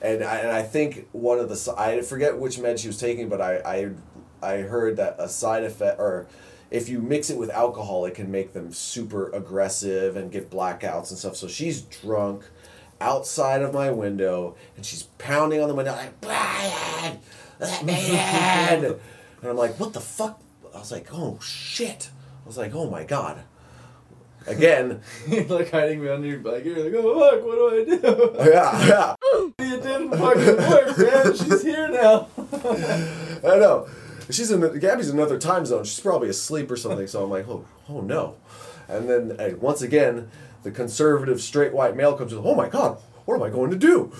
and I, and I think one of the I forget which med she was taking, but I I I heard that a side effect or if you mix it with alcohol, it can make them super aggressive and get blackouts and stuff. So she's drunk outside of my window and she's pounding on the window like Brian, let me in. and I'm like, what the fuck? I was like, oh shit. I was like, oh my god. Again, like hiding behind your bike. You're like, oh fuck, what do I do? yeah, yeah. it didn't fucking work, man. She's here now. I know. She's in the, Gabby's in another time zone. She's probably asleep or something. So I'm like, oh, oh no. And then uh, once again, the conservative straight white male comes in. Oh my god, what am I going to do?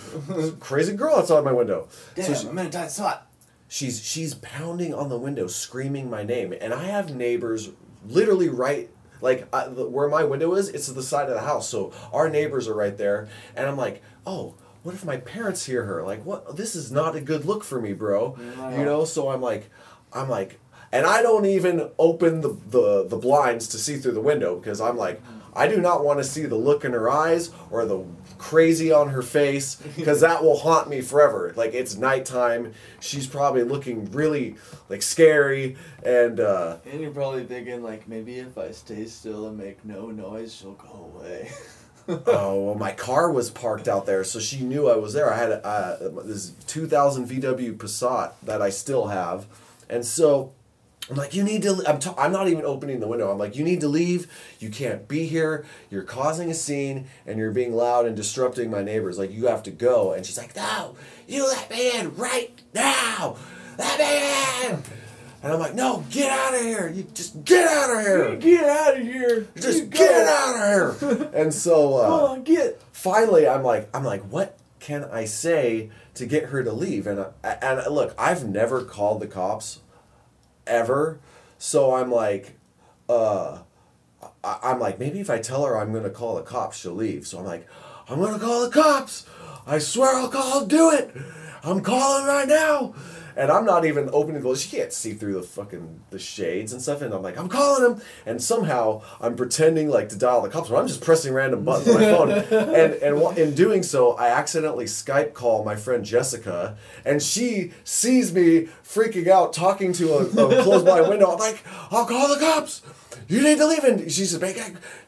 crazy girl outside my window. Damn, so she, I'm in a tight spot. She's she's pounding on the window, screaming my name, and I have neighbors literally right like I, where my window is, it's to the side of the house. So our neighbors are right there, and I'm like, oh, what if my parents hear her? Like, what? This is not a good look for me, bro. You know. So I'm like, I'm like, and I don't even open the the the blinds to see through the window because I'm like, I do not want to see the look in her eyes or the crazy on her face because that will haunt me forever. Like it's nighttime, she's probably looking really like scary, and uh, and you're probably thinking like maybe if I stay still and make no noise, she'll go away. oh well, my car was parked out there, so she knew I was there. I had a, uh, this 2000 VW Passat that I still have, and so I'm like, you need to. I'm, t- I'm not even opening the window. I'm like, you need to leave. You can't be here. You're causing a scene and you're being loud and disrupting my neighbors. Like, you have to go. And she's like, no, you let me in right now. Let me in. And I'm like, no, get out of here. You just get out of here. Get out of here. Just you get out of here. and so, uh, on, get. Finally, I'm like, I'm like, what can I say to get her to leave? And and look, I've never called the cops ever. So I'm like, uh, I, I'm like, maybe if I tell her I'm going to call the cops, she'll leave. So I'm like, I'm going to call the cops. I swear I'll call, I'll do it. I'm calling right now and I'm not even opening the. Door. She can't see through the fucking the shades and stuff. And I'm like, I'm calling him, and somehow I'm pretending like to dial the cops, but I'm just pressing random buttons on my phone. and and in doing so, I accidentally Skype call my friend Jessica, and she sees me freaking out, talking to a, a closed by window. I'm like, I'll call the cops. You need to leave. And she's like,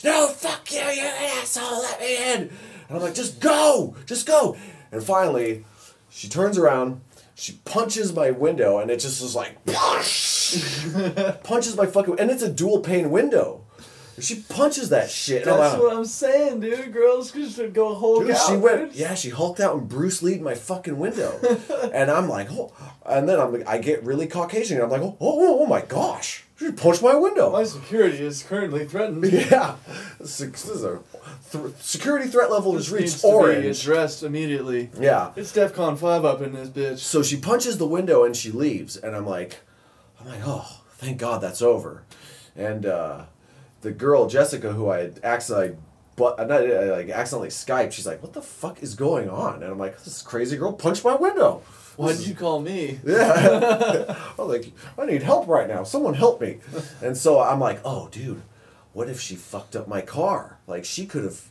No, fuck you, you asshole. Let me in. And I'm like, just go, just go. And finally, she turns around she punches my window and it just is like punches my fucking and it's a dual pane window. She punches that shit. That's like, what I'm saying, dude. Girls just go Hulk dude, out. She went, dude. yeah, she hulked out and Bruce Lee my fucking window, and I'm like, oh, and then I'm like, I get really Caucasian. And I'm like, oh, oh, oh my gosh. She punched my window. My security is currently threatened. Yeah, this is a th- security threat level this is reached orange. addressed immediately. Yeah, it's DefCon five up in this bitch. So she punches the window and she leaves, and I'm like, I'm like, oh, thank God that's over. And uh, the girl Jessica, who I had accidentally but uh, not uh, like accidentally Skype, she's like, "What the fuck is going on?" And I'm like, "This crazy girl punched my window." Why did you call me? Yeah. I was like, I need help right now. Someone help me. And so I'm like, oh, dude, what if she fucked up my car? Like, she could have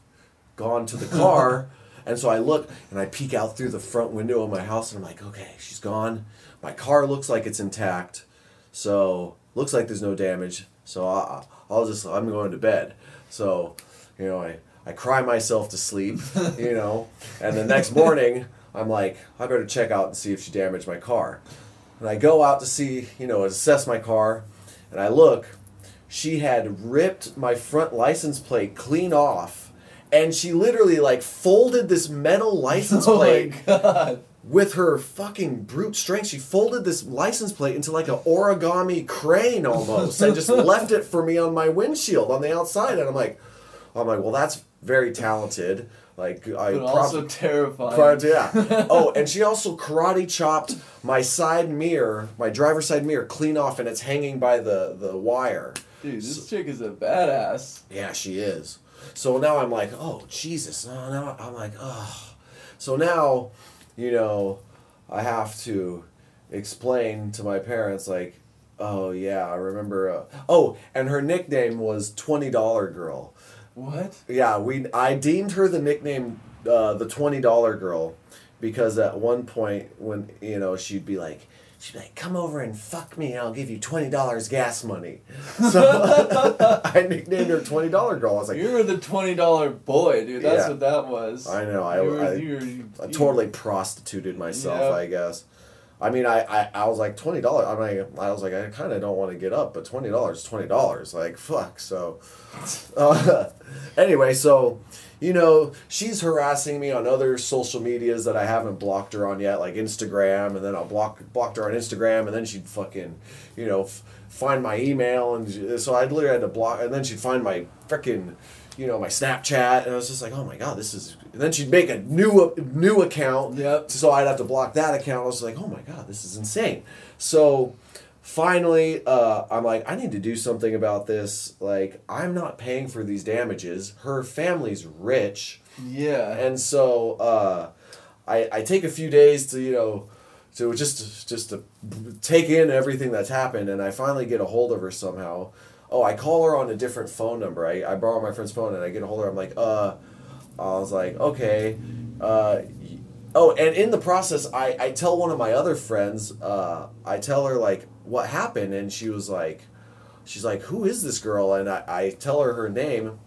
gone to the car. and so I look and I peek out through the front window of my house and I'm like, okay, she's gone. My car looks like it's intact. So looks like there's no damage. So I, I'll just I'm going to bed. So you know I I cry myself to sleep. you know, and the next morning I'm like I better check out and see if she damaged my car. And I go out to see you know assess my car, and I look. She had ripped my front license plate clean off, and she literally like folded this metal license Oh plate my god. With her fucking brute strength, she folded this license plate into like an origami crane almost, and just left it for me on my windshield on the outside. And I'm like, I'm like, well, that's very talented. Like I But prob- also terrifying. prob- yeah. Oh, and she also karate chopped my side mirror, my driver's side mirror, clean off, and it's hanging by the the wire. Dude, this chick is a badass. Yeah, she is. So now I'm like, oh Jesus! Now, now I'm like, oh. So now, you know, I have to explain to my parents like, oh yeah, I remember. Uh, oh, and her nickname was Twenty Dollar Girl. What? Yeah, we I deemed her the nickname uh, the Twenty Dollar Girl because at one point when you know she'd be like. She'd be like, "Come over and fuck me, and I'll give you twenty dollars gas money." So I nicknamed her Twenty Dollar Girl. I was like, You were the twenty dollar boy, dude. That's Yeah. what that was. I know, I- You were, I- you were, I totally prostituted myself, Yeah. I guess. I mean, I, I, I was like twenty dollars. I'm like, I was like, I kind of don't want to get up, but twenty dollars, twenty dollars, like fuck. So, uh, anyway, so you know, she's harassing me on other social medias that I haven't blocked her on yet, like Instagram, and then I'll block blocked her on Instagram, and then she'd fucking, you know, f- find my email, and she- so I literally had to block, and then she'd find my freaking, you know, my Snapchat, and I was just like, oh my god, this is. And then she'd make a new new account, Yep. so I'd have to block that account. I was like, oh my god, this is insane. So finally, uh, I'm like, I need to do something about this. Like, I'm not paying for these damages. Her family's rich, Yeah. and so uh, I I take a few days to you know. To just just to take in everything that's happened, and I finally get a hold of her somehow. Oh, I call her on a different phone number. I, I borrow my friend's phone, and I get a hold of her. I'm like, uh, I was like, okay. Uh, oh, and in the process, I, I tell one of my other friends, uh, I tell her, like, what happened, and she was like, she's like, who is this girl? And I, I tell her her name.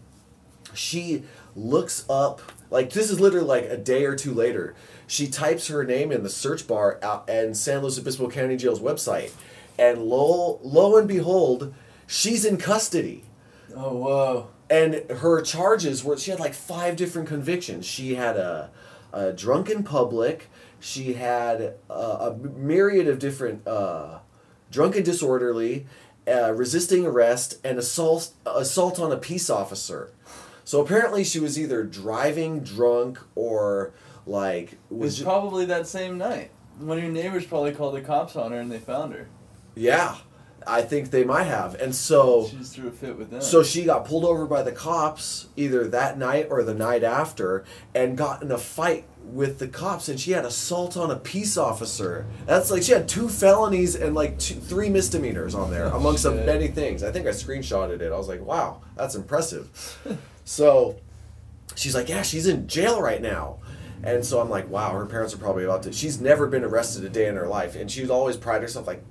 She looks up, like, this is literally like a day or two later. She types her name in the search bar out and San Luis Obispo County Jail's website. And lo, lo and behold, she's in custody oh whoa. and her charges were she had like five different convictions she had a, a drunken public she had a, a myriad of different uh, drunken disorderly uh, resisting arrest and assault assault on a peace officer so apparently she was either driving drunk or like It was was probably that same night. One of your neighbors probably called the cops on her and they found her. yeah i think they might have and so She just threw a fit with them. So she got pulled over by the cops either that night or the night after and got in a fight with the cops and she had assault on a peace officer. That's like she had two felonies and like two, three misdemeanors on there Oh, amongst shit. many things. I think I screenshotted it. I was like, "Wow, that's impressive." so she's like, "Yeah, she's in jail right now." And so I'm like, "Wow, her parents are probably about to." She's never been arrested a day in her life and she's always prided herself like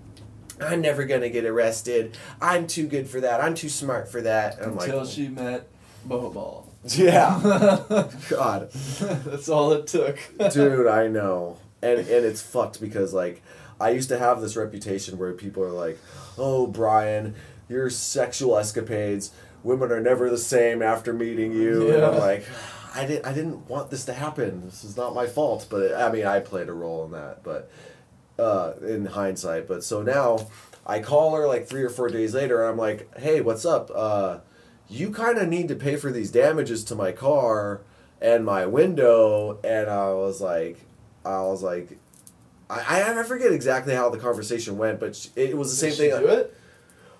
I'm never gonna get arrested. I'm too good for that. I'm too smart for that. And I'm until like, she met Boho Ball. yeah, God, That's all it took. dude, I know, and and it's fucked because like I used to have this reputation where people are like, oh Brian, your sexual escapades, women are never the same after meeting you, and I'm like. I didn't. I didn't want this to happen. This is not my fault, but I mean, I played a role in that. But uh, in hindsight. But so now I call her like three or four days later, and I'm like, "Hey, what's up? Uh, you kind of need to pay for these damages to my car and my window." And I was like, I was like, I I forget exactly how the conversation went, but it was the same thing. do it?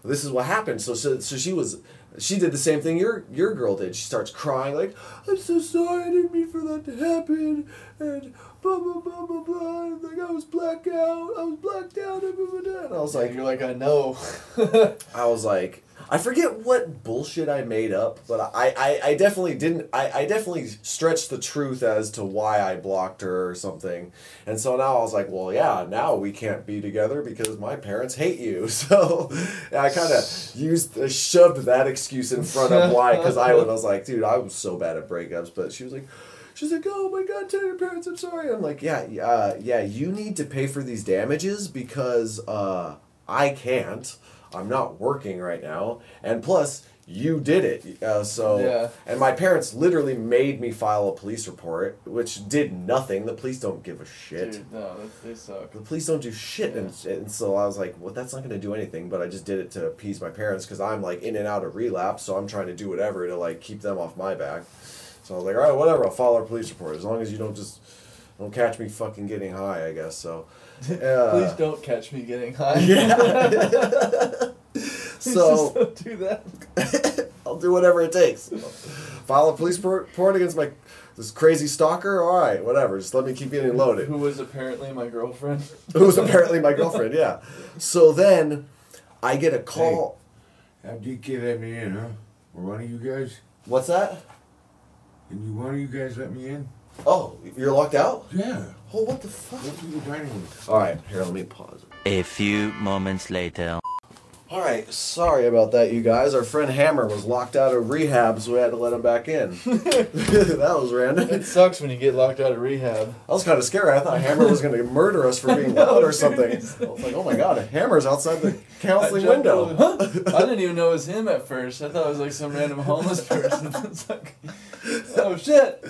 Uh, this is what happened. So, so so she was. She did the same thing your your girl did. She starts crying like, "I'm so sorry. I didn't mean for that to happen." And blah blah blah blah blah. And like I was blacked out. I was blacked out. And, blah, blah, blah. and I was like, You're like, I know. I was like, I forget what bullshit I made up, but I, I, I definitely didn't. I, I definitely stretched the truth as to why I blocked her or something. And so now I was like, well, yeah, now we can't be together because my parents hate you. So I kind of used, uh, shoved that excuse in front of why, because I was like, dude, I was so bad at breakups. But she was like, She's like, "Oh my God, tell your parents I'm sorry." I'm like, "Yeah, uh, yeah, you need to pay for these damages because uh, I can't. I'm not working right now, and plus, you did it. Uh, so, Yeah. and my parents literally made me file a police report, which did nothing. The police don't give a shit. Dude, no, they suck. The police don't do shit, and, and so I was like, "Well, that's not going to do anything." But I just did it to appease my parents because I'm like in and out of relapse, so I'm trying to do whatever to like keep them off my back. So I was like, "All right, whatever. I'll file a police report as long as you don't just don't catch me fucking getting high." I guess so. Uh, Please don't catch me getting high. Yeah. So just don't do that. I'll do whatever it takes. File a police report against my this crazy stalker. All right, whatever. Just let me keep getting loaded. Who was apparently my girlfriend. Who was apparently my girlfriend. Yeah. So then, I get a call. Have DK let me in, huh? Or one of you guys? What's that? Can you one of you guys let me in? Oh, you're locked out. Yeah. Oh, what the fuck? Go to the dining room. All right, here. Let me pause. A few moments later. All right, sorry about that, you guys. Our friend Hammer was locked out of rehab, so we had to let him back in. that was random. It sucks when you get locked out of rehab. I was kind of scared. I thought Hammer was going to murder us for being loud or something. I was like, oh my god, Hammer's outside the counseling I window. Huh? I didn't even know it was him at first. I thought it was like some random homeless person. it's like, oh shit!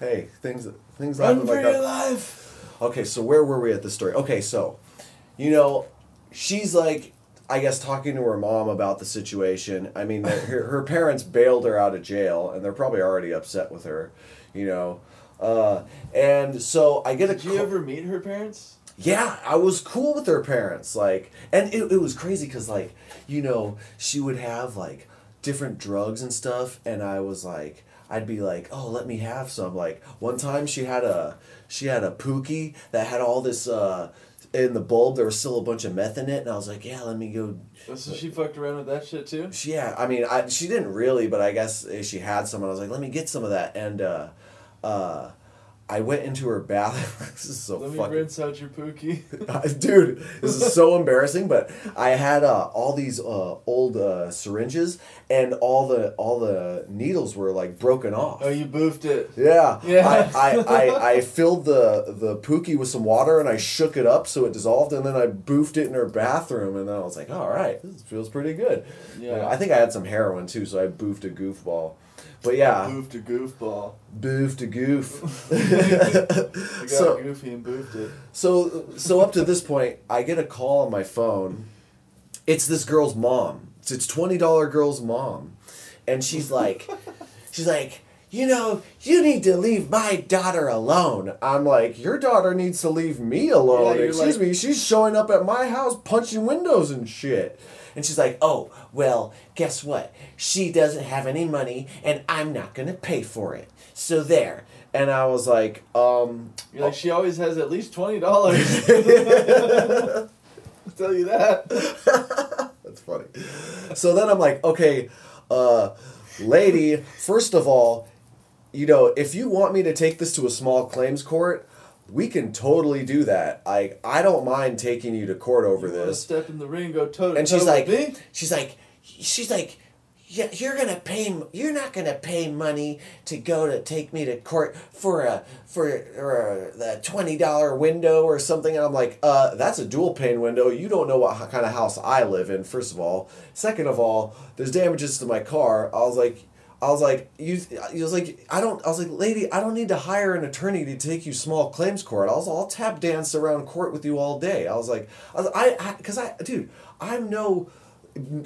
Hey, things things Run happen for like your that. life! Okay, so where were we at this story? Okay, so, you know, she's like, I guess talking to her mom about the situation. I mean, her, her parents bailed her out of jail, and they're probably already upset with her, you know. Uh, and so I get a Did you call- ever meet her parents? yeah, I was cool with her parents. Like, and it, it was crazy because, like, you know, she would have like different drugs and stuff, and I was like, I'd be like, oh, let me have some. Like, one time she had a she had a pookie that had all this uh in the bulb. There was still a bunch of meth in it, and I was like, yeah, let me go. So she fucked around with that shit too? She, yeah, I mean, I she didn't really, but I guess she had some. And I was like, let me get some of that, and uh, uh, I went into her bathroom. this is so Let me fucking rinse out your pookie. dude this is so embarrassing but i had uh, all these uh, old uh, syringes and all the all the needles were like broken off Oh, you boofed it. yeah, Yeah. I, I, I, I filled the the pookie with some water and I shook it up so it dissolved and then I boofed it in her bathroom and then I was like, all right, this feels pretty good. Yeah. I think I had some heroin too, so I boofed a goofball. But yeah, Boof to goofball. Boof to goof. I got So- goofy and boofed it. So so up to this point, I get a call on my phone. It's this girl's mom. It's it's twenty dollar girl's mom, and she's like, she's like, you know, you need to leave my daughter alone. I'm like, your daughter needs to leave me alone. Yeah, Excuse like- me, she's showing up at my house punching windows and shit. And she's like, oh, well, guess what? She doesn't have any money, and I'm not gonna pay for it. So there. And I was like, um, You're like, she always has at least twenty dollars. I'll tell you that. That's funny. So then I'm like, okay, uh, lady, first of all, you know, if you want me to take this to a small claims court, we can totally do that. I I don't mind taking you to court over You this. step in the ring, go toe to And she's with like, me? she's like, she's like, yeah, you're gonna pay. You're not gonna pay money to go to take me to court for a for uh, the twenty dollar window or something. And I'm like, uh, that's a dual pane window. You don't know what kind of house I live in. First of all, second of all, there's damages to my car. I was like. I was like, you. I was like, I don't. I was like, lady, I don't need to hire an attorney to take you small claims court. I was, I'll tap dance around court with you all day. I was like, I, was, I, because I, dude, I'm no,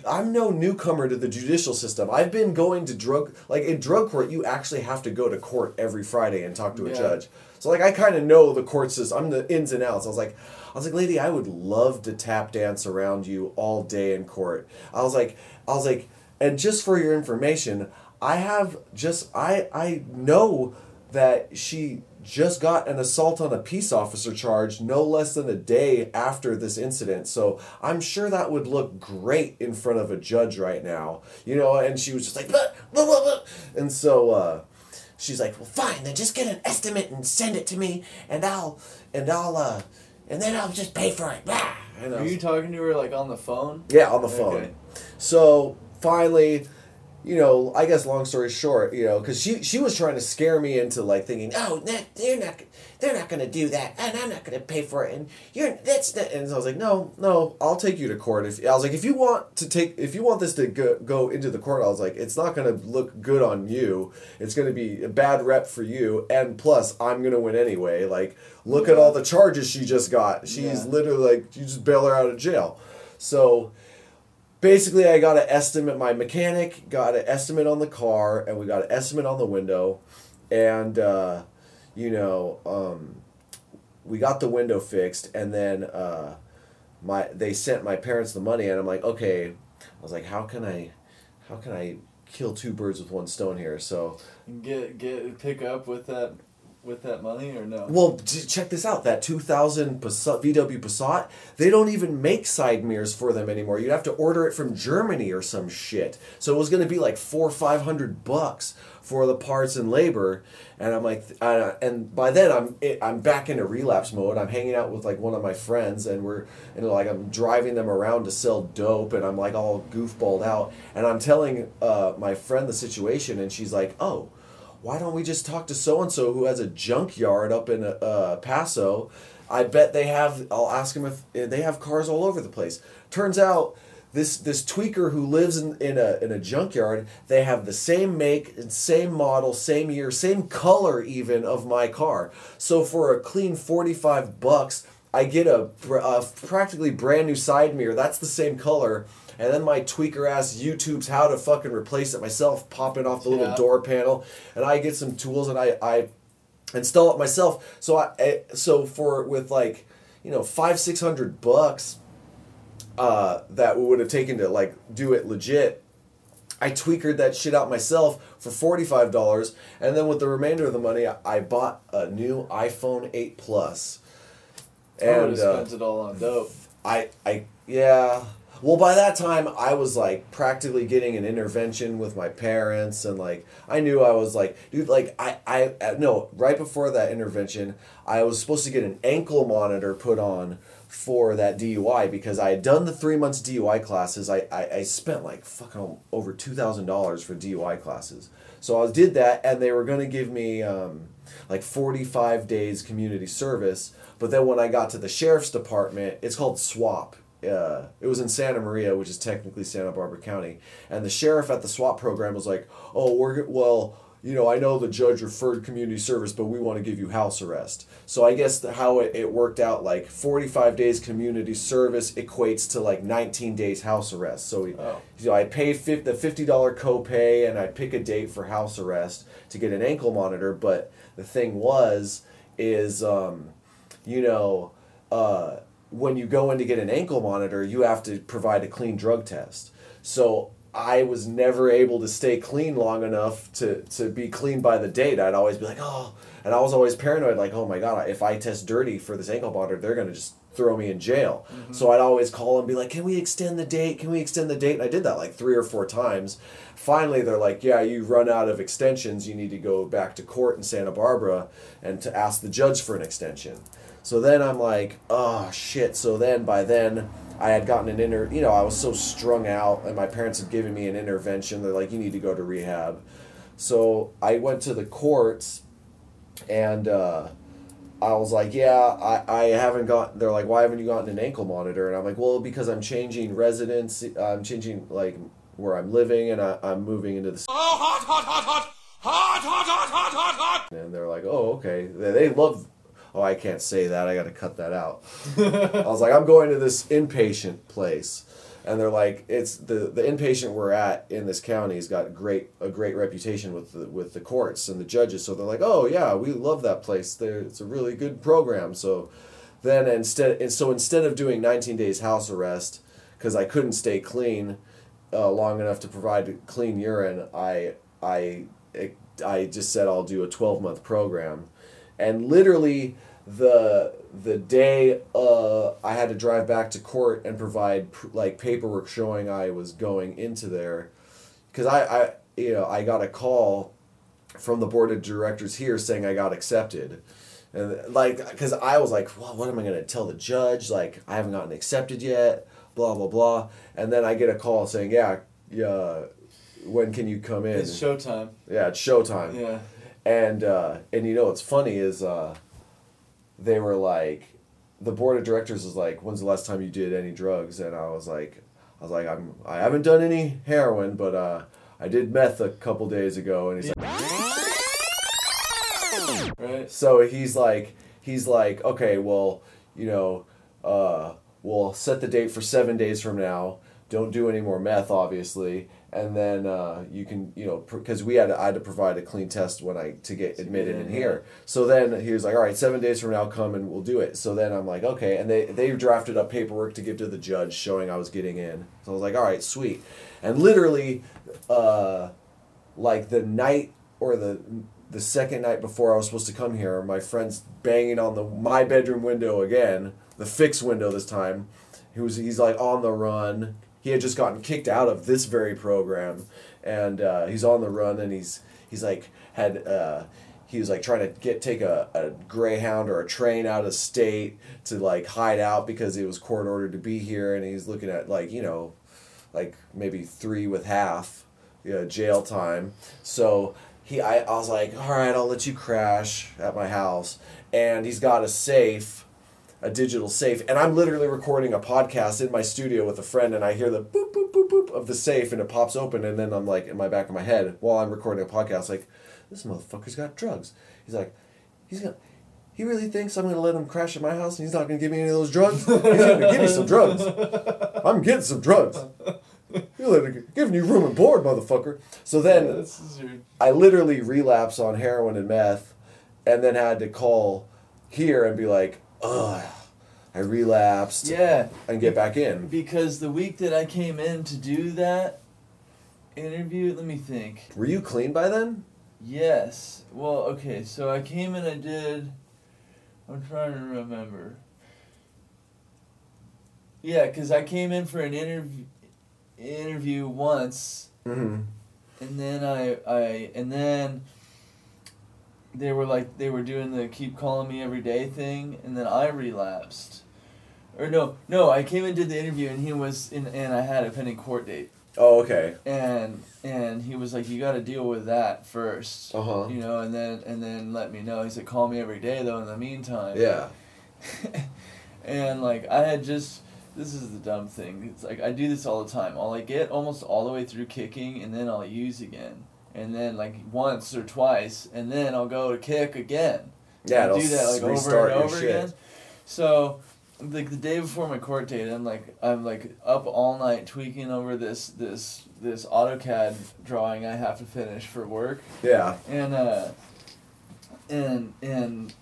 I'm no newcomer to the judicial system. I've been going to drug like in drug court. You actually have to go to court every Friday and talk to a Yeah. judge. So like I kind of know the court system. I'm the ins and outs. I was like, I was like, lady, I would love to tap dance around you all day in court. I was like, I was like, and just for your information, I have just I I know that she just got an assault on a peace officer charge no less than a day after this incident. So I'm sure that would look great in front of a judge right now. You know, and she was just like, blah, blah, blah, blah. and so uh, she's like, well, fine, then just get an estimate and send it to me, and I'll, and I'll, uh, and then I'll just pay for it. Blah. And I Were was- you talking to her like on the phone? yeah, on the phone. Okay. So finally, you know, I guess long story short, you know, because she she was trying to scare me into like thinking, oh, that, they're not they're not gonna do that, and I'm not gonna pay for it, and you're that's not. And so I was like, no, no, I'll take you to court. If I was like, if you want to take, if you want this to go, go into the court, I was like, it's not gonna look good on you. It's gonna be a bad rep for you, and plus, I'm gonna win anyway. Like, look at all the charges she just got. She's Yeah. literally like, you just bail her out of jail. So basically I got an estimate my mechanic got an estimate on the car and we got an estimate on the window. And uh, you know um, we got the window fixed and then uh, my they sent my parents the money and I'm like okay. I was like how can I how can I kill two birds with one stone here? So Get get pick up with that with that money or no? Well, check this out. That 2000 Passat, VW Passat, they don't even make side mirrors for them anymore. You'd have to order it from Germany or some shit. So it was going to be like four or five hundred bucks for the parts and labor. And I'm like, uh, and by then I'm I'm back into relapse mode. I'm hanging out with like one of my friends, and we're and like I'm driving them around to sell dope, and I'm like all goofballed out, and I'm telling uh, my friend the situation, and she's like, oh why don't we just talk to so and so who has a junkyard up in uh, Paso? I bet they have. I'll ask them if eh, they have cars all over the place. Turns out this this tweaker who lives in, in a in a junkyard, they have the same make and same model, same year, same color even of my car. So for a clean forty five bucks, I get a, a practically brand new side mirror. That's the same color. And then my tweaker ass YouTube's how to fucking replace it myself, popping off the little Yeah. door panel, and I get some tools and I, I install it myself. So I, I so for with like you know five six hundred bucks, uh, that would have taken to like do it legit. I tweakered that shit out myself for forty five dollars, and then with the remainder of the money, I, bought a new iPhone eight Plus. I would And have uh, spent it all on dope. I I yeah. Well, by that time, I was like practically getting an intervention with my parents, and like I knew I was like, dude, like I I uh, no, right before that intervention, I was supposed to get an ankle monitor put on for that DUI because I had done the three months DUI classes. I I, I spent like fucking over two thousand dollars for DUI classes. So I did that, and they were gonna give me um, like forty five days community service. But then when I got to the sheriff's department, it's called SWAP. Uh, it was in Santa Maria, which is technically Santa Barbara County, and the sheriff at the SWAP program was like, "Oh, we're well, you know, I know the judge referred community service, but we want to give you house arrest." So I guess the, how it, it worked out, like forty-five days community service equates to like nineteen days house arrest. So Oh. so I pay fif- the fifty dollar copay, and I pick a date for house arrest to get an ankle monitor. But the thing was, is um, you know, uh, when you go in to get an ankle monitor, you have to provide a clean drug test. So I was never able to stay clean long enough to, to be clean by the date. I'd always be like, oh, and I was always paranoid, like, oh my God, if I test dirty for this ankle monitor, they're going to just throw me in jail. Mm-hmm. So I'd always call and be like, can we extend the date? Can we extend the date? And I did that like three or four times. Finally, they're like, yeah, you run out of extensions. You need to go back to court in Santa Barbara and to ask the judge for an extension. So then I'm like, oh shit. So then by then I had gotten an inter, you know, I was so strung out, and my parents had given me an intervention. They're like, you need to go to rehab. So I went to the courts, and uh, I was like, yeah, I, I haven't got. They're like, why haven't you gotten an ankle monitor? And I'm like, well, because I'm changing residence. I'm changing like where I'm living, and I, I'm moving into the. Oh, hot, hot, hot, hot, hot, hot, hot, hot, hot, hot. And they're like, oh, okay. They, they love. Oh, I can't say that. I got to cut that out. I was like, I'm going to this inpatient place, and they're like, it's the the inpatient we're at in this county has got great a great reputation with the with the courts and the judges. So they're like, oh yeah, we love that place. There, it's a really good program. So then instead, and so instead of doing 19 days house arrest, because I couldn't stay clean uh, long enough to provide clean urine, I I I just said I'll do a 12 month program. and literally the the day uh, I had to drive back to court and provide pr- like paperwork showing I was going into there, because I, I you know I got a call from the board of directors here saying I got accepted. And like, because I was like, well, what am I going to tell the judge? Like, I haven't gotten accepted yet, blah, blah, blah. And then I get a call saying, yeah, yeah, when can you come in? It's showtime. yeah, it's showtime. Yeah. And, uh, and you know what's funny is uh, they were like, the board of directors was like, when's the last time you did any drugs? And I was like, I was like, I'm, I haven't done any heroin, but uh, I did meth a couple days ago. And he's like, Right. So he's like, he's like, okay, well, you know, uh, we'll set the date for seven days from now. Don't do any more meth, obviously, and then uh, you can, you know, because we had I had to provide a clean test when I to get admitted in, in yeah. here. So then he was like, all right, seven days from now, come and we'll do it. So then I'm like, okay, and they they drafted up paperwork to give to the judge showing I was getting in. So I was like, all right, sweet, and literally, uh, like the night or the the second night before I was supposed to come here, my friend's banging on the my bedroom window again, the fixed window this time. He was he's like on the run. He had just gotten kicked out of this very program, and uh, he's on the run, and he's he's like had. Uh, he was like trying to get take a, a greyhound or a train out of state to like hide out because he was court ordered to be here and he's looking at like you know like maybe three with half yeah, jail time. So he, I, I was like, all right, I'll let you crash at my house. And he's got a safe, a digital safe, and I'm literally recording a podcast in my studio with a friend, and I hear the boop boop boop boop of the safe, and it pops open, and then I'm like in my back of my head while I'm recording a podcast, like, this motherfucker's got drugs. He's like, he's gonna. He really thinks I'm gonna let him crash at my house and he's not gonna give me any of those drugs? He's gonna give me some drugs. I'm getting some drugs. You're giving you room and board, motherfucker. So then this is your I literally relapse on heroin and meth, and then had to call here and be like, ugh, I relapsed. yeah. And get back in. Because the week that I came in to do that interview, let me think. Were you clean by then? Yes. Well, okay. So I came in. I did. I'm trying to remember. Yeah, because I came in for an interview. Interview once, Mm-hmm. and then I I and then. They were like they were doing the keep calling me every day thing, and then I relapsed. Or no, no, I came and did the interview, and he was in, and I had a pending court date Oh, okay. and and he was like you got to deal with that first Uh-huh. you know and then and then let me know he said call me every day though in the meantime Yeah. and like i had just this is the dumb thing it's like i do this all the time i'll like get almost all the way through kicking and then i'll use again and then like once or twice and then i'll go to kick again Yeah, I'll do that like over and over shit. again so like the day before my court date i'm like i'm like up all night tweaking over this this this AutoCAD drawing I have to finish for work, Yeah. and uh, and and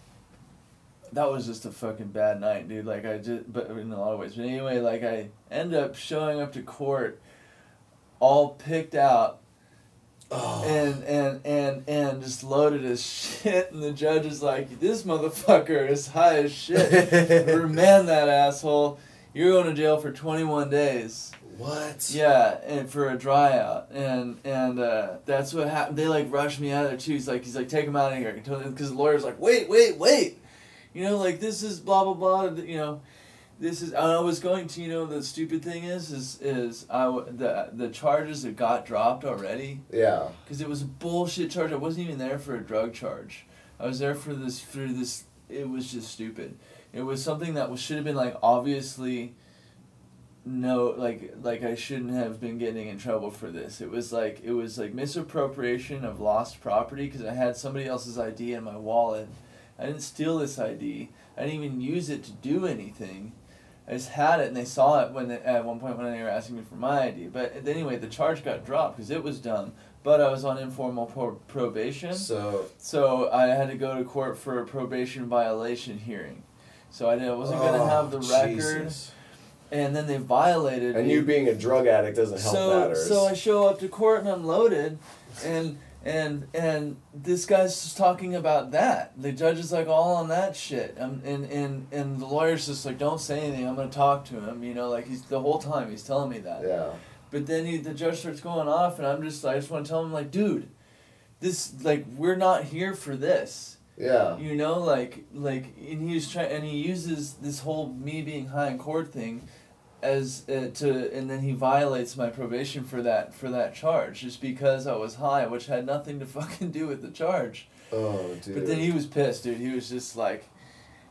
that was just a fucking bad night, dude. Like I just, but in a lot of ways. But anyway, like I end up showing up to court, all picked out, Oh. and and and and just loaded as shit, and the judge is like, "This motherfucker is high as shit. Remand that asshole. You're going to jail for 21 days." what? Yeah, and for a dry out, and and uh, that's what happened. They like rushed me out of there too. He's like, he's like, take him out of here, because the lawyer's like, wait, wait, wait, you know, like this is blah blah blah. You know, this is. I was going to, you know, the stupid thing is, is is I the the charges that got dropped already Yeah. because it was a bullshit charge. I wasn't even there for a drug charge. I was there for this for this. It was just stupid. It was something that was should have been like obviously. No, like like I shouldn't have been getting in trouble for this. It was like it was like misappropriation of lost property because I had somebody else's ID in my wallet. I didn't steal this ID. I didn't even use it to do anything. I just had it, and they saw it when they, at one point when they were asking me for my ID. But anyway, the charge got dropped because it was dumb. But I was on informal pro- probation, So. so I had to go to court for a probation violation hearing. So I, didn't, I wasn't Oh, have the record, Jesus. and then they violated. And me. you being a drug addict doesn't help so matters. so I show up to court and I'm loaded, and And and this guy's just talking about that. The judge is like all on that shit. Um, and, and and the lawyer's just like, don't say anything. I'm gonna talk to him. You know, like he's the whole time he's telling me that. Yeah. But then he, the judge starts going off, and I'm just I just want to tell him like, dude, this like we're not here for this. Yeah. You know, like like and he was trying and he uses this whole me being high in court thing as uh, to and then he violates my probation for that for that charge just because I was high, which had nothing to fucking do with the charge. Oh, dude. But then he was pissed, dude. He was just like.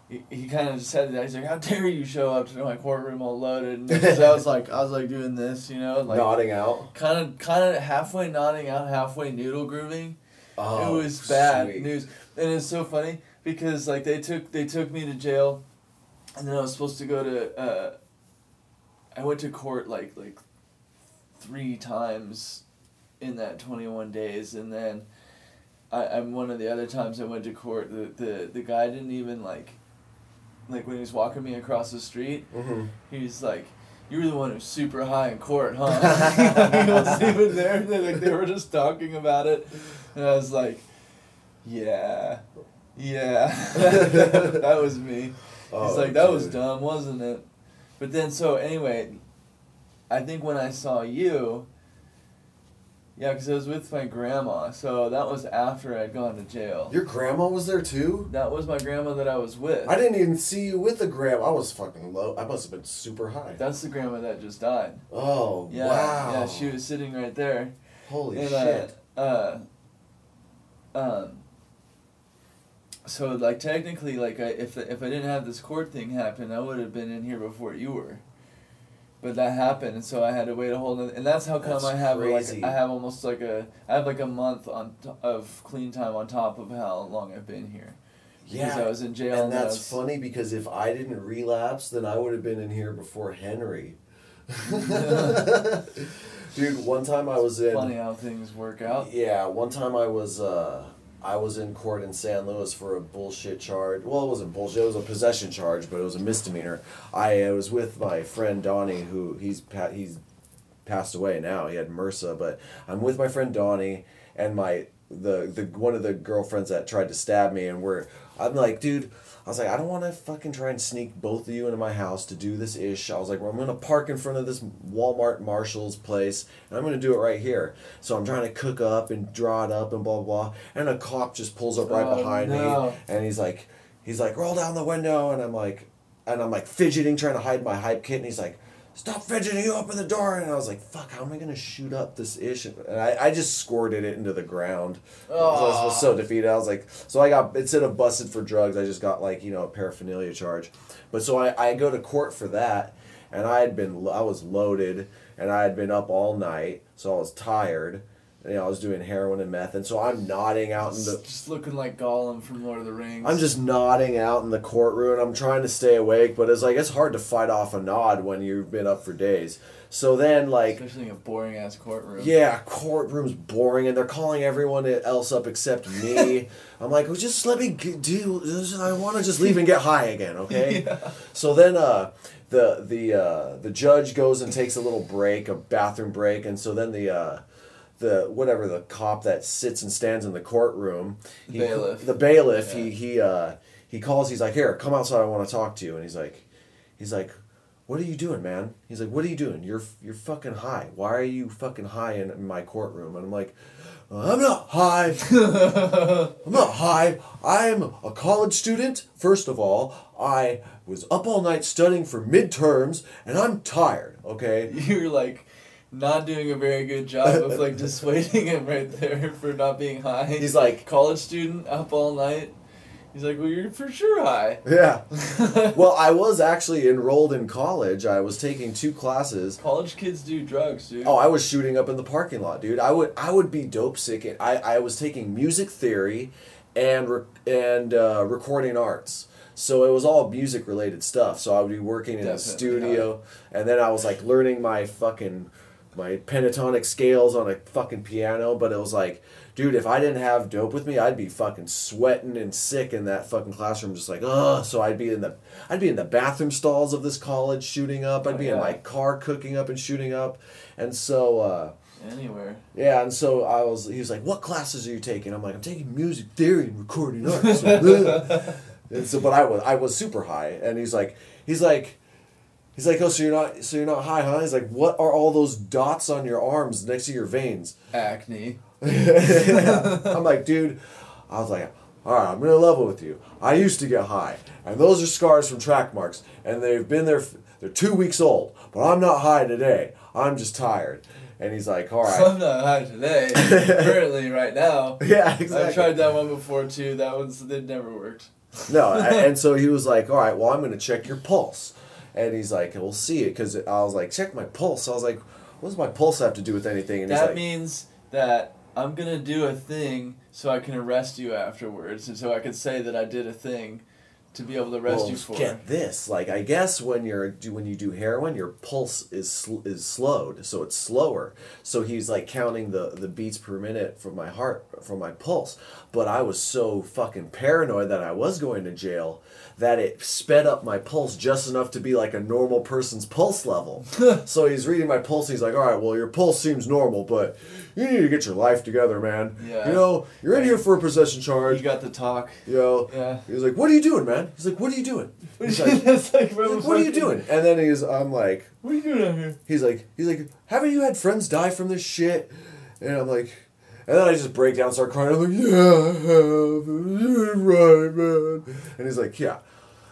He, he kind of just said that he's like, "How dare you show up to my courtroom all loaded?" And I was like, I was like doing this, you know, like nodding out. kind of kind of halfway nodding out, halfway noodle grooving. Oh, it was bad sweet. news, and it's so funny because like they took they took me to jail, and then I was supposed to go to. Uh, I went to court like like three times in that twenty one days, and then I I'm one of the other times I went to court. The the the guy didn't even like. Like when he was walking me across the street, Mhm. he's like, "You were the one who's super high in court, huh?" he wasn't even there. They like they were just talking about it, and I was like, "Yeah, yeah, that was me." Oh, He's like, "That was dumb, wasn't it?" But then, so anyway, I think when I saw you, yeah, because I was with my grandma, so that was after I'd gone to jail. Your grandma was there too? that was my grandma that I was with. I didn't even see you with the grandma. I was fucking low. I must have been super high. That's the grandma that just died. oh, Yeah, wow. yeah, she was sitting right there. Holy and, shit. Uh, uh, um. So like technically, like I, if if I didn't have this court thing happen, I would have been in here before you were. But that happened, and so I had to wait a whole. Nother, and that's how come That's I have crazy. like I have almost like a I have like a month on t- of clean time on top of how long I've been here. Because yeah. I was in jail. and that's was- funny because if I didn't relapse, then I would have been in here before Henry. Dude, one time I was in. Funny how things work out. Yeah, one time I was uh, I was in court in San Luis for a bullshit charge. Well, it wasn't bullshit; it was a possession charge, but it was a misdemeanor. I uh, was with my friend Donnie, who he's he's passed away now. He had MRSA, but I'm with my friend Donnie and my the the one of the girlfriends that tried to stab me, and we're I'm like, dude. I was like, I don't want to fucking try and sneak both of you into my house to do this ish. I was like, well, I'm gonna park in front of this Walmart Marshall's place, and I'm gonna do it right here. So I'm trying to cook up and draw it up and blah blah, blah. and a cop just pulls up right Oh, behind no. me, and he's like, he's like, roll down the window, and I'm like, and I'm like fidgeting, trying to hide my hype kit, and he's like, stop fidgeting, you open the door, and I was like, fuck, how am I gonna shoot up this ish? And I, I just squirted it into the ground. So I was so defeated. I was like, so I got instead of busted for drugs, I just got like you know a paraphernalia charge. But so I, I go to court for that, and I had been I was loaded, and I had been up all night, so I was tired. You know, I was doing heroin and meth, and so I'm nodding out in the Just looking like Gollum from Lord of the Rings. I'm just nodding out in the courtroom. I'm trying to stay awake, but it's like it's hard to fight off a nod when you've been up for days. So then, like, especially in a boring ass courtroom. yeah, courtroom's boring, and they're calling everyone else up except me. I'm like, just let me do. this. I want to just leave and get high again, okay? So then, uh, the the uh, the judge goes and takes a little break, a bathroom break, and so then the. Uh, the whatever the cop that sits and stands in the courtroom, The he- bailiff. the bailiff, Yeah. he he uh, he calls. He's like, "Here, come outside. I want to talk to you." And he's like, he's like, "What are you doing, man?" He's like, "What are you doing? You're you're fucking high. Why are you fucking high in, in my courtroom?" And I'm like, "I'm not high. I'm not high. I'm a college student. First of all, I was up all night studying for midterms, and I'm tired. Okay." You're like not doing a very good job of like dissuading him right there for not being high. He's like, college student up all night. He's like, well, you're for sure high. "Yeah." well, I was actually enrolled in college. I was taking two classes. College kids do drugs, dude. Oh, I was shooting up in the parking lot, dude. I would I would be dope sick. and I I was taking music theory, and and uh, recording arts. So it was all music related stuff. So I would be working in the Definitely, studio, and then I was like learning my fucking my pentatonic scales on a fucking piano, but it was like, dude, if I didn't have dope with me, I'd be fucking sweating and sick in that fucking classroom, just like, ugh. So I'd be in the, I'd be in the bathroom stalls of this college shooting up. I'd Oh, be in my car cooking up and shooting up, and so. uh Anywhere. yeah, and so I was. He was like, "What classes are you taking?" I'm like, "I'm taking music theory and recording arts." and so, but I was I was super high, and he's like, he's like, he's like, "Oh, so you're not so you're not high, huh?" He's like, "What are all those dots on your arms next to your veins?" Acne. I'm like, dude, I was like, all right, I'm gonna level with you. I used to get high, and those are scars from track marks, and they've been there. f- They're two weeks old, but I'm not high today. I'm just tired. And he's like, all right. I'm not high today. Currently, right now. Yeah, exactly. I've tried that one before too. That one's it never worked. No, and so he was like, "All right, well, I'm going to check your pulse," and he's like, "We'll see it," because I was like, "Check my pulse." I was like, "What does my pulse have to do with anything?" And he's That like, means that I'm gonna do a thing so I can arrest you afterwards, and so I can say that I did a thing to be able to arrest well, you for. get this. Like, I guess when you're do when you do heroin, your pulse is sl- is slowed, so it's slower. So he's like counting the the beats per minute from my heart from my pulse. But I was so fucking paranoid that I was going to jail that it sped up my pulse just enough to be like a normal person's pulse level. so he's reading my pulse. He's like, "All right, well, your pulse seems normal, but you need to get your life together, man. Yeah. You know, you're in here for a possession charge. You got the talk. You know." Yeah. He's like, "What are you doing, man?" He's like, "What are you doing?" He's like, That's like, He's like, what are you doing? And then he's, I'm like, What are you doing out here? he's like, he's like, haven't you had friends die from this shit? And I'm like, and then I just break down, start crying. I'm like, yeah, I have. You're right, man. And he's like, yeah.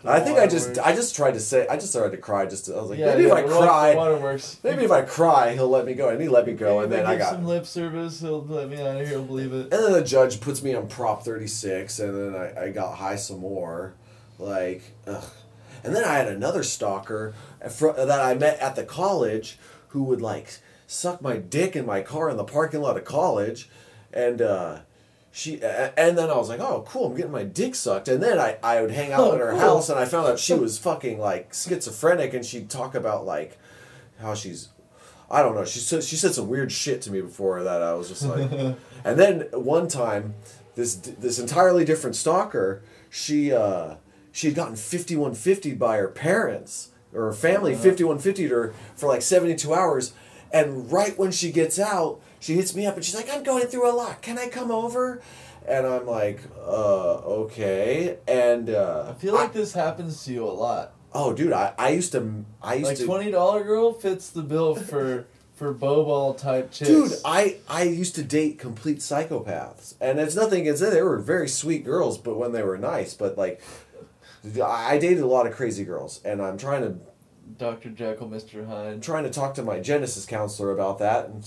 I think I just, I just tried to say, I just started to cry. Just, to, I was like, maybe if I cry, waterworks. maybe if I cry, he'll let me go. And he let me go, and then I got. some lip service. He'll let me out of here. He'll believe it. And then the judge puts me on Prop 36, and then I, I got high some more. Like, ugh. And then I had another stalker fr- that I met at the college who would, like, suck my dick in my car in the parking lot of college. And, uh,. She and then I was like, oh, cool! I'm getting my dick sucked. And then I, I would hang out Oh, at her cool. house, and I found out she was fucking like schizophrenic, and she'd talk about like how she's I don't know. She said she said some weird shit to me before that. I was just like, and then one time, this this entirely different stalker, she uh, she had gotten fifty one fifty by her parents or her family fifty one fifty her for like seventy two hours, and right when she gets out, she hits me up and she's like, I'm going through a lot. Can I come over? And I'm like, uh, okay. And uh, I feel like this happens to you a lot. oh, dude, I, I used to I used Like to twenty dollar girl fits the bill for for bow ball type chicks. Dude, I, I used to date complete psychopaths, and it's nothing against them. They were very sweet girls, but when they were nice, but like, I I dated a lot of crazy girls, and I'm trying to Dr. Jekyll, Mr. Hyde. trying to talk to my Genesis counselor about that and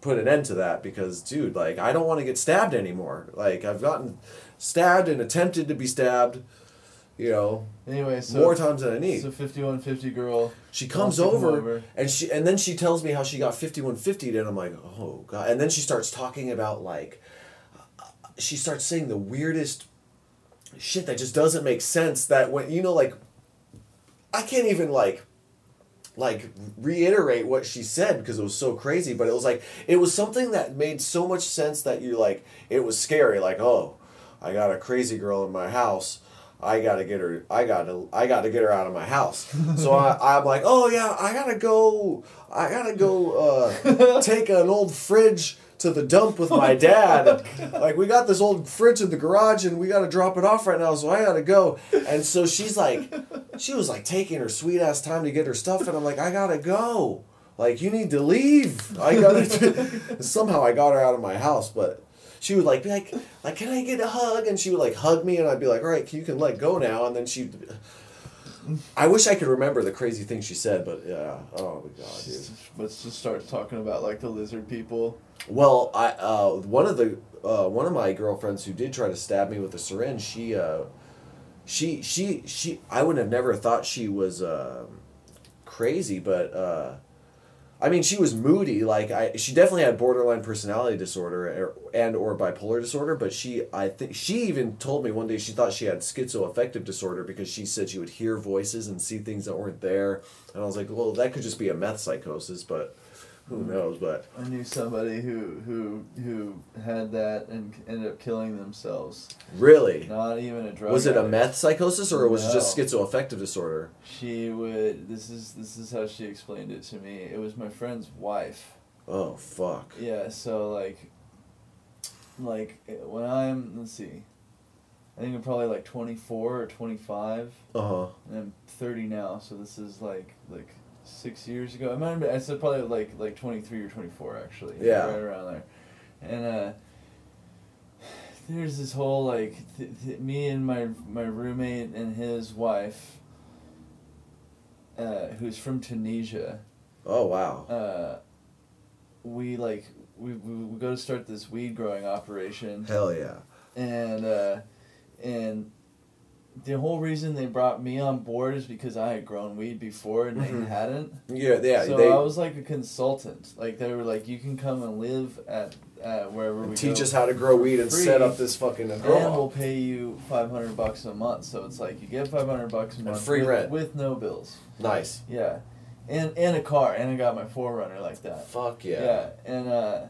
put an end to that because, dude, like, I don't want to get stabbed anymore. Like, I've gotten stabbed and attempted to be stabbed, you know, Anyway, so more times than I need. So fifty one fifty girl. She comes over, over. and she and then she tells me how she got fifty one fifty, and I'm like, oh god. And then she starts talking about like, uh, she starts saying the weirdest shit that just doesn't make sense. That when you know, like, I can't even like, like reiterate what she said because it was so crazy. But it was like it was something that made so much sense that you like it was scary. Like, oh, I got a crazy girl in my house. I gotta get her. I gotta. I gotta get her out of my house. So I, I'm like, oh yeah, I gotta go. I gotta go uh, take an old fridge to the dump with my oh, dad. like we got this old fridge in the garage, and we gotta drop it off right now. So I gotta go. And so she's like, she was like taking her sweet ass time to get her stuff, and I'm like, I gotta go. Like you need to leave. I gotta. somehow I got her out of my house, but she would like be like, like, can I get a hug? And she would like hug me, and I'd be like, all right, you can let go now. And then she, I wish I could remember the crazy thing she said, but yeah, oh my god, dude. Let's just start talking about like the lizard people. Well, I uh, one of the uh, one of my girlfriends who did try to stab me with a syringe, she uh, she she she I would have never thought she was uh, crazy, but uh, I mean she was moody. Like I, she definitely had borderline personality disorder and or bipolar disorder. But she, I think she even told me one day she thought she had schizoaffective disorder because she said she would hear voices and see things that weren't there. And I was like, well, that could just be a meth psychosis, but who knows? But I knew somebody who who who had that and ended up killing themselves. really, Not even a drug. was it a meth psychosis or was it just schizoaffective disorder? She would. This is this is how she explained it to me. It was my friend's wife. Oh fuck. Yeah. So like. Like when I'm let's see. I think I'm probably like 24 or 25. Uh huh. and I'm 30 now, so this is like like six years ago. I might have been, I said probably like like 23 or 24 actually. Yeah. Right around there, and uh, there's this whole like th- th- me and my my roommate and his wife, uh, who's from Tunisia. Oh wow. Uh, we like we, we, we go to start this weed growing operation Hell yeah. and uh, and the whole reason they brought me on board is because I had grown weed before and they hadn't. Yeah, yeah. so they I was like a consultant. Like they were like, you can come and live at at wherever we teach go, us how to grow weed and free, set up this fucking and grow. we'll pay you five hundred bucks a month. So it's like you get five hundred bucks a month free with, rent. with no bills. Nice. Yeah, and and a car, and I got my 4Runner like that. Fuck yeah. Yeah, and uh,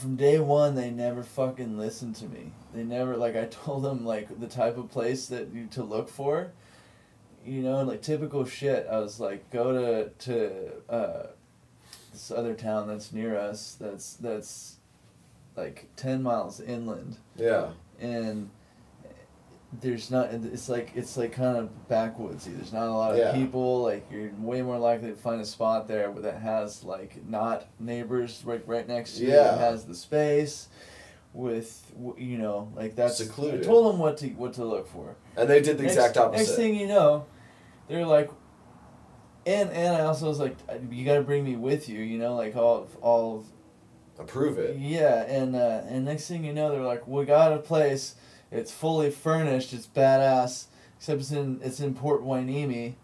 from day one, they never fucking listened to me. They never like I told them like the type of place that you to look for. You know, like typical shit. I was like, go to to uh, this other town that's near us. That's that's like ten miles inland, Yeah. and there's not. It's like it's like kind of backwoodsy. There's not a lot of Yeah. people. Like you're way more likely to find a spot there that has like not neighbors right right next to you. Yeah. It has the space with you know like that's. Secluded. I told them what to what to look for. And they did the Next- exact opposite. Next thing you know, they're like, and and I also was like, you got to bring me with you. You know, like all of, all of Approve it. yeah, and uh, and next thing you know, they're like, "We got a place. It's fully furnished. It's badass. Except it's in it's in Port Hueneme,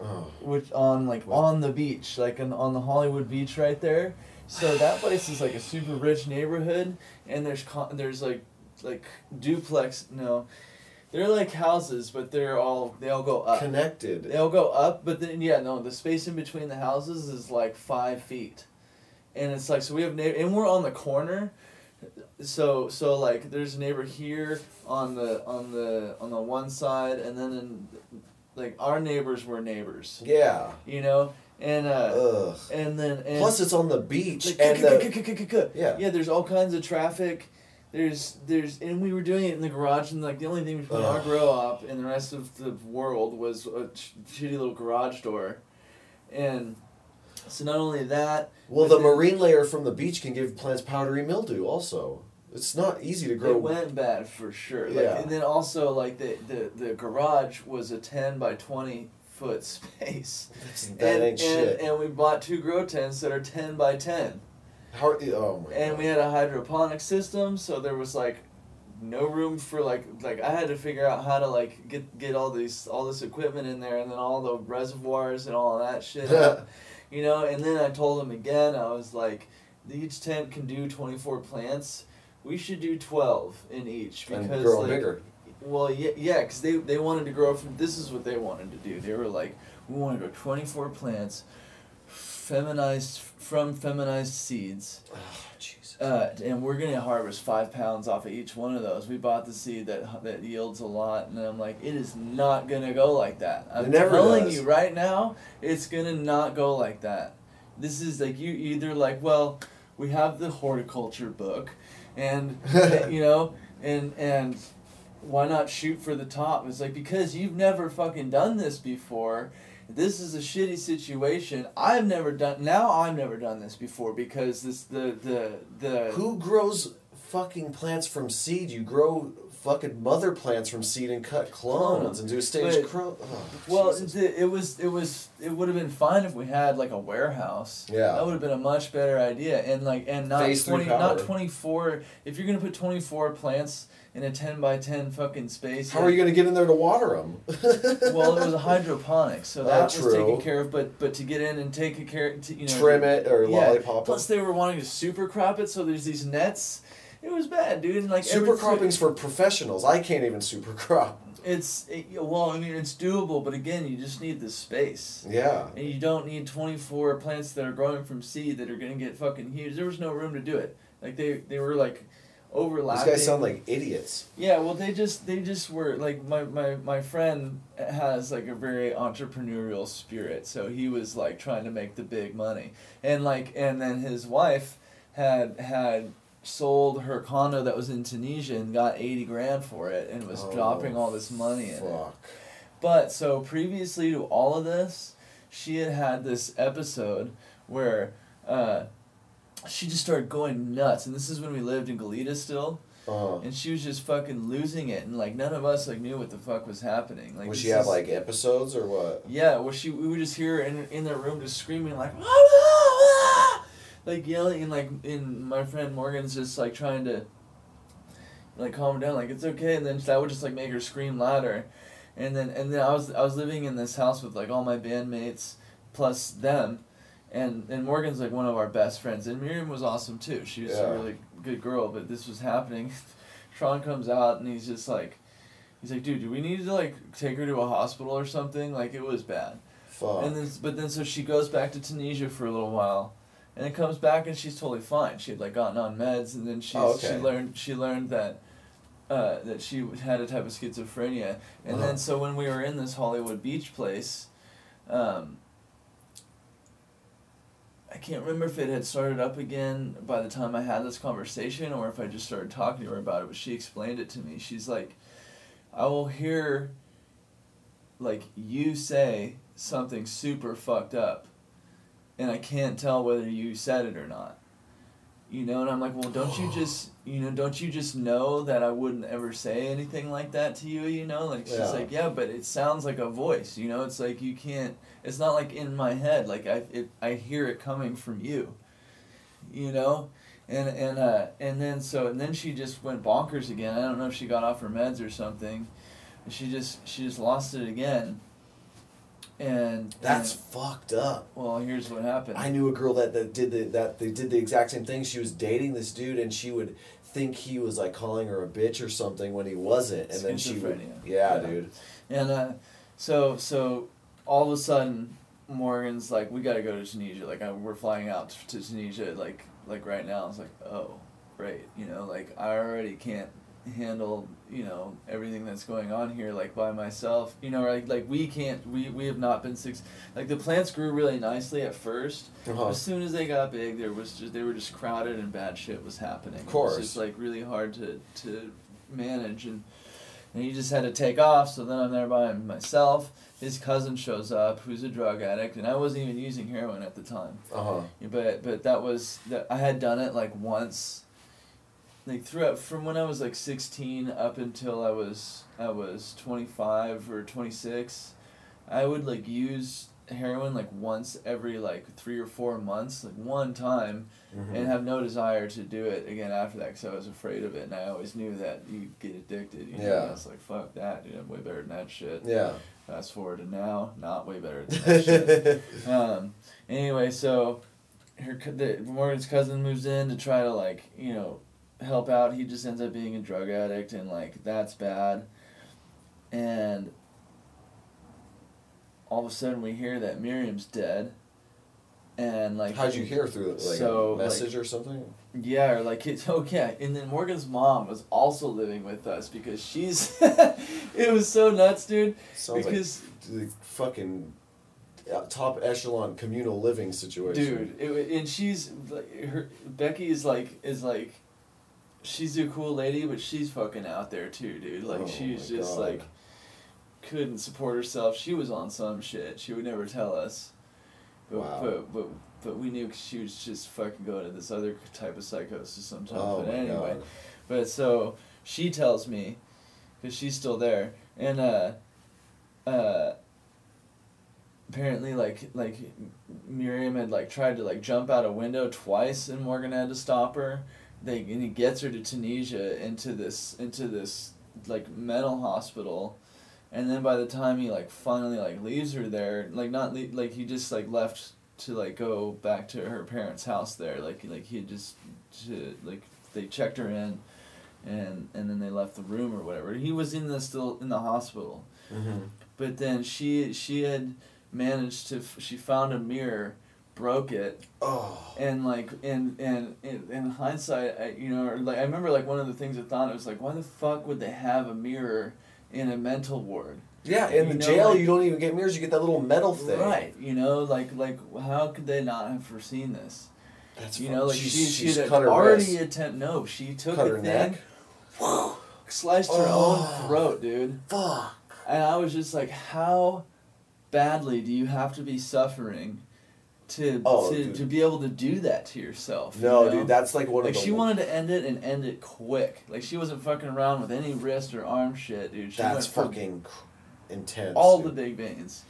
Oh. which on like on the beach, like on, on the Hollywood beach right there. So that place is like a super rich neighborhood, and there's con- there's like like duplex. No, they're like houses, but they're all they all go up. Connected. They all go up, but then yeah, no, the space in between the houses is like five feet, and it's like so we have neighbor, and we're on the corner, so so like there's a neighbor here on the on the on the one side, and then in, like our neighbors were neighbors, Yeah. you know, and uh, Ugh. and then and Plus, it's on the beach, like, and the, yeah. yeah, there's all kinds of traffic. There's there's and we were doing it in the garage and like the only thing between our grow up and the rest of the world was a sh- shitty little garage door, and so not only that. well, the then marine layer from the beach can give plants powdery mildew. Also, it's not easy to grow. It went bad for sure. Like, Yeah. And then also like the, the the garage was a ten by twenty foot space. That's- and, that ain't and, shit. and we bought two grow tents that are ten by ten. How? Oh my. and God. we had a hydroponic system so there was like no room for like like i had to figure out how to like get get all these all this equipment in there and then all the reservoirs and all that shit you know and then i told them again i was like each tent can do 24 plants we should do 12 in each because and grow like, bigger. well, yeah, yeah, because they, they wanted to grow from. This is what they wanted to do. They were like, we want to grow twenty four plants, feminized from feminized seeds, Oh, Jesus. uh, and we're gonna harvest five pounds off of each one of those. We bought the seed that that yields a lot, and I'm like, it is not gonna go like that. I'm telling does. you right now, it's gonna not go like that. This is like you either like, well, we have the horticulture book, and you know, and and why not shoot for the top? It's like because you've never fucking done this before. This is a shitty situation. I've never done. Now I've never done this before because this the the the. Who grows fucking plants from seed? You grow fucking mother plants from seed and cut clones and do a stage But-. Oh, Well, the, it was it was it would have been fine if we had like a warehouse. Yeah. that would have been a much better idea, and like and not Phase three twenty, not twenty four. If you're gonna put twenty four plants in a ten by ten fucking space, How are you gonna get in there to water them? well, it was a hydroponic, so Oh, that was true. taken care of. But but to get in and take a care, to, you know, Trim it or yeah. lollipop it. Plus, they were wanting to super crop it, so there's these nets. It was bad, dude. And like Super cropping's for professionals. I can't even super crop. It's it, well, I mean, it's doable, but again, you just need the space. Yeah. And you don't need 24 plants that are growing from seed that are going to get fucking huge. There was no room to do it. Like they they were like overlapping. These guys sound like idiots. Yeah, well they just they just were like my, my, my friend has like a very entrepreneurial spirit, so he was like trying to make the big money. And like and then his wife had had sold her condo that was in Tunisia and got 80 grand for it and was Oh, dropping all this money in it. But so previously to all of this, she had had this episode where uh, she just started going nuts, and this is when we lived in Goleta still, Uh, and she was just fucking losing it, and like none of us like knew what the fuck was happening. Like would she have is- like episodes or what? yeah, well she we would just hear her in in their room just screaming like like yelling and like and my friend Morgan's just like trying to like calm her down like it's okay and then that would just like make her scream louder. And then and then I was I was living in this house with like all my bandmates plus them and and Morgan's like one of our best friends and Miriam was awesome too. She was Yeah. a really good girl but this was happening. Sean comes out and he's just like he's like dude do we need to like take her to a hospital or something? Like it was bad. Fuck. and then, but then, so she goes back to Tunisia for a little while, and then comes back and she's totally fine. She had like gotten on meds, and then she Oh, okay. she learned she learned that, uh, that she had a type of schizophrenia, and Uh-huh. then so when we were in this Hollywood Beach place, um, I can't remember if it had started up again by the time I had this conversation, or if I just started talking to her about it. But she explained it to me. She's like, I will hear like you say something super fucked up and I can't tell whether you said it or not. You know, and I'm like, well, don't you just, you know, don't you just know that I wouldn't ever say anything like that to you, you know? Like, she's Yeah. like, yeah, but it sounds like a voice, you know? It's like you can't, it's not like in my head. Like, I, it, I hear it coming from you, you know? And, and, uh, and then, so, and then she just went bonkers again. I don't know if she got off her meds or something. She just, she just lost it again. And, That's and- fucked up. well, here's what happened. I knew a girl that, that did the that they did the exact same thing. She was dating this dude, and she would think he was like calling her a bitch or something when he wasn't, and then she would, yeah, Yeah. dude. And uh, so so all of a sudden, Morgan's like, we gotta go to Tunisia. Like I, we're flying out to Tunisia. Like like right now. It's like, oh, great. You know, like I already can't handle you know everything that's going on here like by myself you know like like we can't we we have not been six like the plants grew really nicely at first Uh-huh. as soon as they got big there was just they were just crowded and bad shit was happening Of course. it's like really hard to to manage and and he just had to take off. So then I'm there by myself. His cousin shows up, who's a drug addict, and I wasn't even using heroin at the time. Uh huh. But but that was that I had done it like once, like throughout from when I was like sixteen up until I was I was twenty five or twenty six, I would like use heroin like once every like three or four months, like one time, Mm-hmm. and have no desire to do it again after that because I was afraid of it, and I always knew that you get addicted. You know? Yeah. And I was like, fuck that, dude. I'm way better than that shit. Yeah. Fast forward to now, not way better than that shit. Um, anyway, so her the, Morgan's cousin moves in to try to like you know help out. He just ends up being a drug addict, and like that's bad. And all of a sudden, we hear that Miriam's dead. And like, How'd you hear through it? Like So, a message like- or something? yeah, or like it's oh yeah, and then Morgan's mom was also living with us because she's. it was so nuts, dude. Sounds because like the fucking uh, top echelon communal living situation. dude it, and she's like her becky is like is like she's a cool lady but she's fucking out there too dude like Oh she's just God. like couldn't support herself she was on some shit she would never tell us but Wow. but, but but we knew she was just fucking going to this other type of psychosis sometimes Oh but anyway God. but so she tells me because she's still there and uh uh apparently like like Miriam had like tried to like jump out a window twice and Morgan had to stop her. They and he gets her to Tunisia into this into this like mental hospital, and then by the time he like finally like leaves her there, like not le- like he just like left to like go back to her parents' house there. Like like he just to like they checked her in, and and then they left the room or whatever. He was in the still in the hospital, Mm-hmm. but then she she had managed to f- she found a mirror, broke it, Oh. and like in in in, in hindsight, I, you know, like I remember like one of the things I thought it was like, why the fuck would they have a mirror in a mental ward? Yeah, in You the know, jail, like- you don't even get mirrors. You get that little metal thing. Right, you know, like like how could they not have foreseen this? That's You know, like she's, she she's she had cut her already attempt. No, she took cut a her thing, neck. sliced her Oh. own throat, dude. Fuck. And I was just like, how badly do you have to be suffering to Oh, to, dude. to be able to do that to yourself? No, you know? dude, that's like one like of the. Like, she wanted to end it and end it quick. Like she wasn't fucking around with any wrist or arm shit, dude. She That's fucking intense. all the big veins.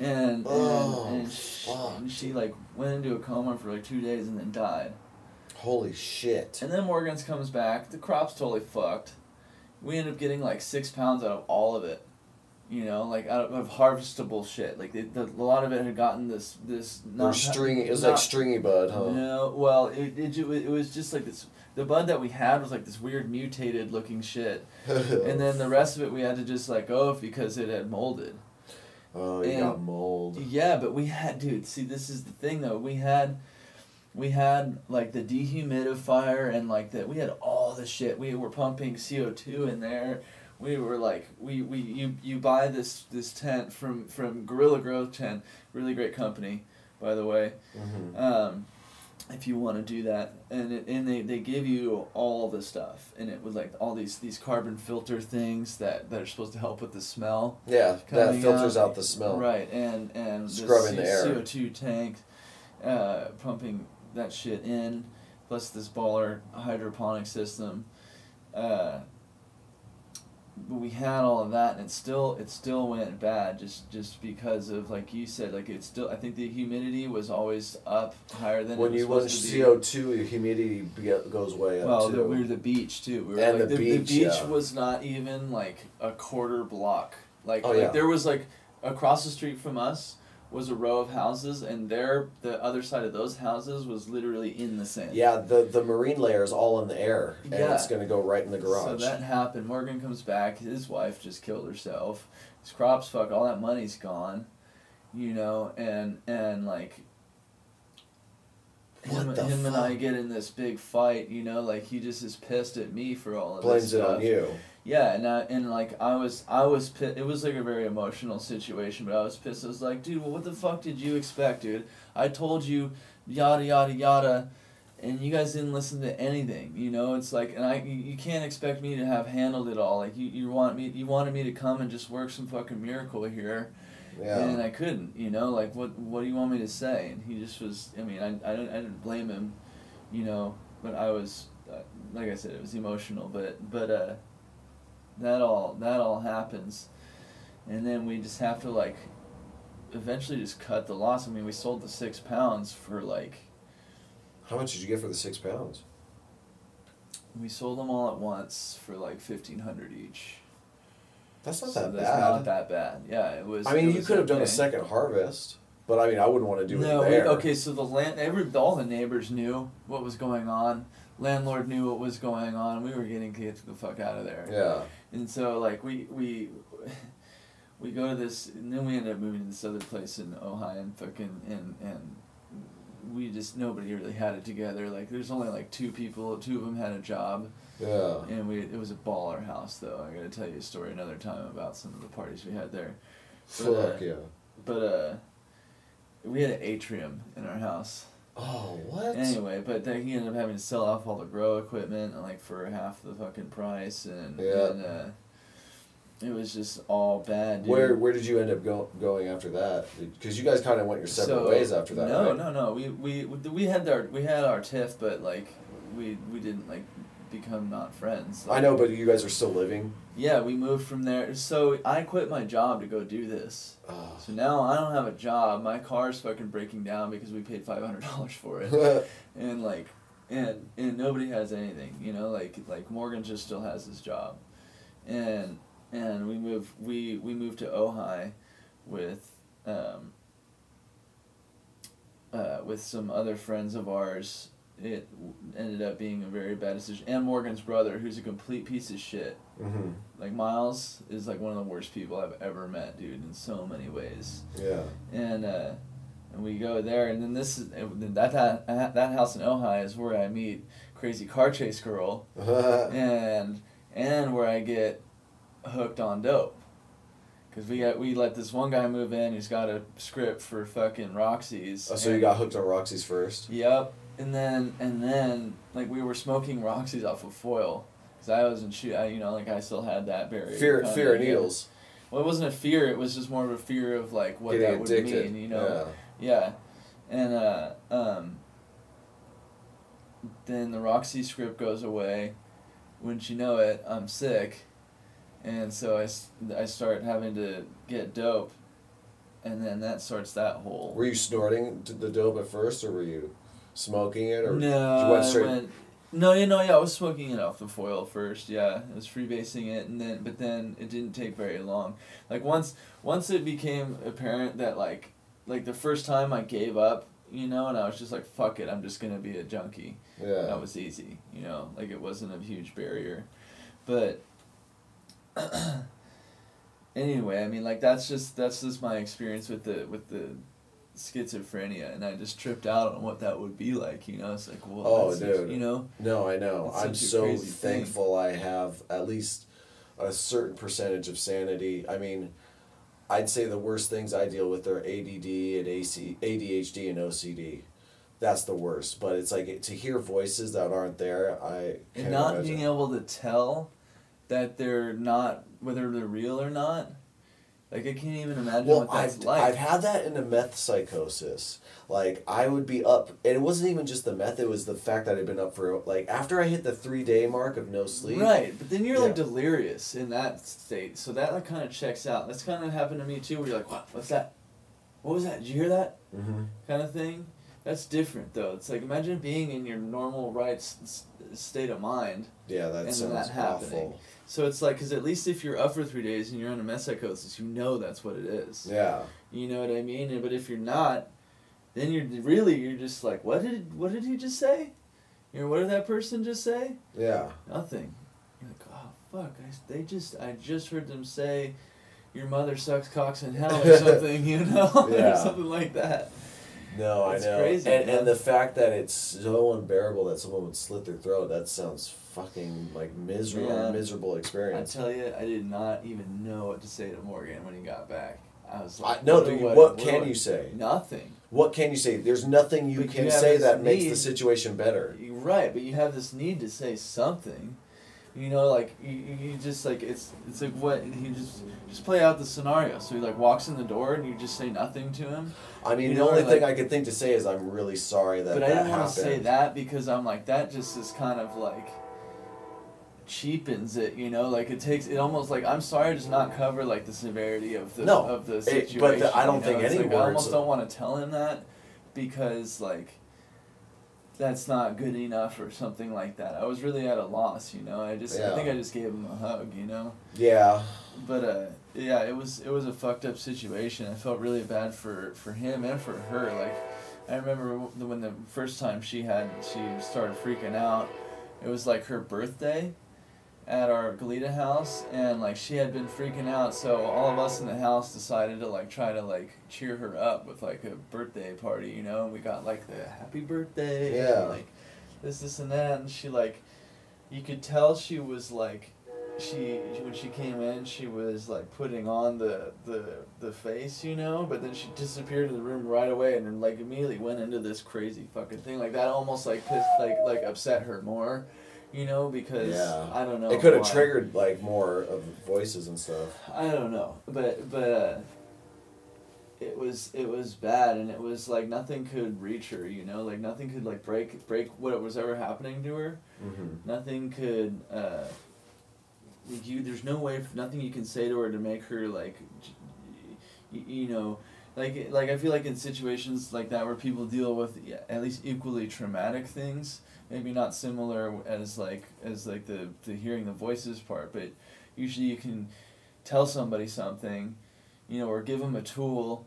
And Oh, and, and, she, and she like went into a coma for like two days and then died. Holy shit. And then Morgan's comes back. The crop's totally fucked. We end up getting like six pounds out of all of it. You know, like out of, of harvestable shit. Like the, the, a lot of it had gotten this this Or not stringy. It was not- like stringy bud, huh? No, well, it, it it was just like this. The bud that we had was like this weird mutated looking shit, and then the rest of it we had to just let go of oh, because it had molded. oh, you got mold. Yeah, but we had, dude. See, this is the thing though. We had, we had like the dehumidifier and like that. We had all the shit. We were pumping CO two in there. We were like, we, we you you buy this this tent from from Gorilla Growth Tent, really great company, by the way. hmm Um, if you want to do that, and it, and they, they give you all the stuff, and it was like all these these carbon filter things that, that are supposed to help with the smell. Yeah, that filters out the smell. Right, and and Scrubbing the air. CO two tank, uh, pumping that shit in, plus this baller hydroponic system. Uh, we had all of that, and it still it still went bad just just because of like you said, like it's still I think the humidity was always up higher than When it was you to. CO two, your humidity goes way up Well, the, we were the beach too. We were And like, the the, beach, the beach yeah. was not even like a quarter block. Like, Oh, like yeah. there was like across the street from us was a row of houses, and there the other side of those houses was literally in the sand. yeah, the the marine layer is all in the air, and Yeah. it's gonna go right in the garage. So that happened. Morgan comes back. His wife just killed herself. His crops fuck. All that money's gone. You know, and and like. What Him, the him and I get in this big fight, you know, like he just is pissed at me for all of Blames this it stuff. on you. Yeah, and I, and like I was I was pissed. It was like a very emotional situation, but I was pissed. I was like, dude, well, what the fuck did you expect, dude? I told you, yada yada yada, and you guys didn't listen to anything. You know, it's like, and I you, can't expect me to have handled it all. Like you, you want me you wanted me to come and just work some fucking miracle here, Yeah. and I couldn't. You know, like what what do you want me to say? And he just was. I mean, I I don't I didn't blame him, you know, but I was. Uh, like I said, it was emotional, but but uh, that all that all happens and then we just have to like eventually just cut the loss i mean we sold the six pounds for like How much did you get for the six pounds? we sold them all at once for like 1500 each That's not so that that's bad. not that bad yeah it was I mean, you could have done a second harvest, but I mean, I wouldn't want to do no it we, there. okay so the land every all the neighbors knew what was going on landlord knew what was going on we were getting to get the fuck out of there Yeah. And so like we we we go to this and then we end up moving to this other place in Ojai and fucking and and we just nobody really had it together. Like there's only like two people, two of them had a job, Yeah. and we it was a baller house though. I gotta tell you a story another time about some of the parties we had there. But, uh, Fuck yeah. But uh, we had an atrium in our house. Oh, what? Anyway, but then he ended up having to sell off all the grow equipment like for half the fucking price, and, Yeah. and uh, it was just all bad. Dude. Where where did you end up go, going after that? Because you guys kind of went your separate So, ways after that, No, right? no, no. We we we had our we had our tiff, but like we we didn't like become not friends. I know, but you guys are still living. Yeah, we moved from there. So I quit my job to go do this. Oh. So now I don't have a job. My car's fucking breaking down because we paid five hundred dollars for it. and like and and nobody has anything you know like like morgan just still has his job and and we move we we moved to ojai with um uh, with some other friends of ours it ended up being a very bad decision. And Morgan's brother, who's a complete piece of shit. Mm-hmm. Like Miles is like one of the worst people I've ever met, dude, in so many ways. Yeah. And uh, and we go there, and then this is then that that that house in Ojai is where I meet crazy car chase girl, and and where I get hooked on dope. Cause we got we let this one guy move in. He's got a script for fucking Roxy's. oh, so you got hooked on Roxy's first? Yep. And then and then like we were smoking Roxy's off of foil. Cause I wasn't shoot. I, you know, like I still had that barrier. Fear, fear of yeah. needles. Well, it wasn't a fear. It was just more of a fear of like what Getting that would addicted. mean. You know. Yeah. And uh, um, then the Roxy script goes away. Wouldn't you know it, I'm sick. And so I I start having to get dope. And then that starts that whole. Were you snorting the dope at first, or were you smoking it, or no, you went straight? went, no, you know, yeah, I was smoking it off the foil first. Yeah, I was freebasing it, and then, but then it didn't take very long. Like once, once it became apparent that like, like the first time I gave up, you know, and I was just like, fuck it, I'm just gonna be a junkie. yeah. That was easy, you know, like it wasn't a huge barrier, but. anyway, I mean, like that's just that's just my experience with the with the schizophrenia, and I just tripped out on what that would be like. You know, it's like, well, Oh, dude. you know, No, I know. I'm so crazy thing. thankful I have at least a certain percentage of sanity. I mean, I'd say the worst things I deal with are ADD and AC, ADHD and OCD. That's the worst. But it's like to hear voices that aren't there. I can't and not imagine. being able to tell that they're not whether they're real or not. Like I can't even imagine Well, what that's I've, like. I've had that in a meth psychosis. Like, I would be up, and it wasn't even just the meth, it was the fact that I'd been up for, like, after I hit the three day mark of no sleep. Right, but then you're like delirious in that state, so that like kind of checks out. That's kind of happened to me too, where you're like, "What? What's that? What was that? Did you hear that?" Mm-hmm. Kind of thing. That's different though. It's like imagine being in your normal right s- state of mind. Yeah, that And sounds that happening. awful. So it's like, because at least if you're up for three days and you're on a meth psychosis, you know that's what it is. Yeah. You know what I mean? And- But if you're not, then you're really you're just like, what did what did he just say? You know, what did that person just say? Yeah. Nothing. You're like, oh fuck! I, they just I just heard them say, your mother sucks cocks in hell or something, you know, Yeah. or something like that. No, It's I know. crazy, and, man. and the fact that it's so unbearable that someone would slit their throat, that sounds fucking like miserable, Yeah. miserable experience. I tell you, I did not even know what to say to Morgan when he got back. I was like, I, no, what dude, what, what can I- you say? Nothing. What can you say? There's nothing you But can you say that makes the situation better. You're right, but you have this need to say something. You know, like you, you just like it's it's like what he just just play out the scenario. So he like walks in the door and you just say nothing to him. I mean, You the know, only like- thing I could think to say is I'm really sorry that but I that didn't want to say that because I'm like that just is kind of like cheapens it. You know, like it takes it almost like I'm sorry does not cover like the severity of the No, of the it- situation. but the- I don't you know? think It's any like, I words- almost don't want to tell him that because like that's not good enough or something like that. I was really at a loss, you know. I just I think I just gave him a hug, you know. Yeah. But uh, yeah, it was it was a fucked up situation. I felt really bad for for him and for her. Like, I remember when the first time she had she started freaking out. It was like her birthday at our Goleta house, and like she had been freaking out. So all of us in the house decided to like try to like cheer her up with like a birthday party, you know. And we got like the happy birthday, and, Yeah. like this, this, and that. And she like, you could tell she was like she when she came in she was like putting on the the the face you know but then she disappeared in the room right away and then like immediately went into this crazy fucking thing like that almost like pissed like like upset her more you know because Yeah. i don't know it could have triggered like more of voices and stuff. i don't know but but uh it was it was bad and it was like nothing could reach her you know like nothing could like break break what was ever happening to her Mm-hmm. nothing could uh like you there's no way nothing you can say to her to make her like j- y- you know like like i feel like in situations like that where people deal with at least equally traumatic things maybe not similar as like as like the the hearing the voices part but usually you can tell somebody something you know or give them a tool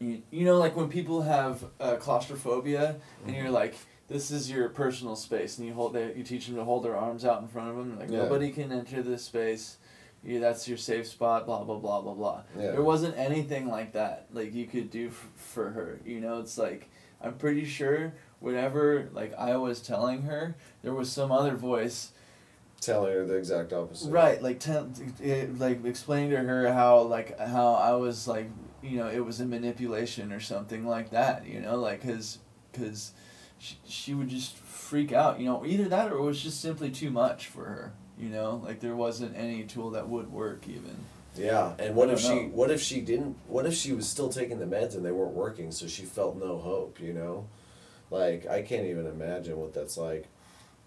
you, you know like when people have uh, claustrophobia and you're like this is your personal space, and you hold they, you teach them to hold their arms out in front of them. Like Yeah. nobody can enter this space. You, that's your safe spot. Blah blah blah blah blah. Yeah. There wasn't anything like that. Like you could do f- for her. You know, it's like I'm pretty sure whatever like I was telling her, there was some other voice Telling her the exact opposite. Right, like ten, it, eh, like explaining to her how like how I was like you know it was a manipulation or something like that. You know, like cause, cause she, she would just freak out. You know, either that or it was just simply too much for her. You know, like there wasn't any tool that would work even. Yeah, and what if don't she? What if she didn't? What if she was still taking the meds and they weren't working, so she felt no hope? You know, like I can't even imagine what that's like.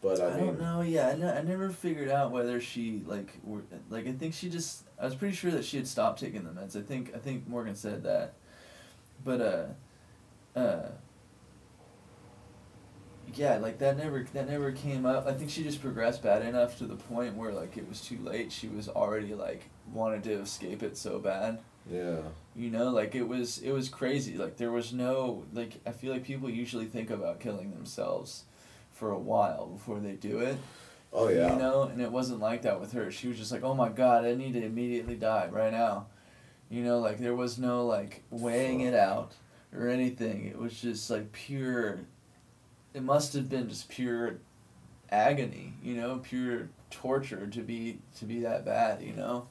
But I, I, mean, don't know. Yeah, I, I never figured out whether she like were, like I think she just I was pretty sure that she had stopped taking the meds. I think I think Morgan said that, but uh, uh. Yeah, like that never that never came up. I think she just progressed bad enough to the point where like it was too late. She was already like wanted to escape it so bad. Yeah. You know, like it was it was crazy. Like there was no like I feel like people usually think about killing themselves for a while before they do it. Oh yeah. You know, and it wasn't like that with her. She was just like, "Oh my god, I need to immediately die right now." You know, like there was no like weighing it out or anything. It was just like pure it must have been just pure agony, you know, pure torture to be to be that bad, you know.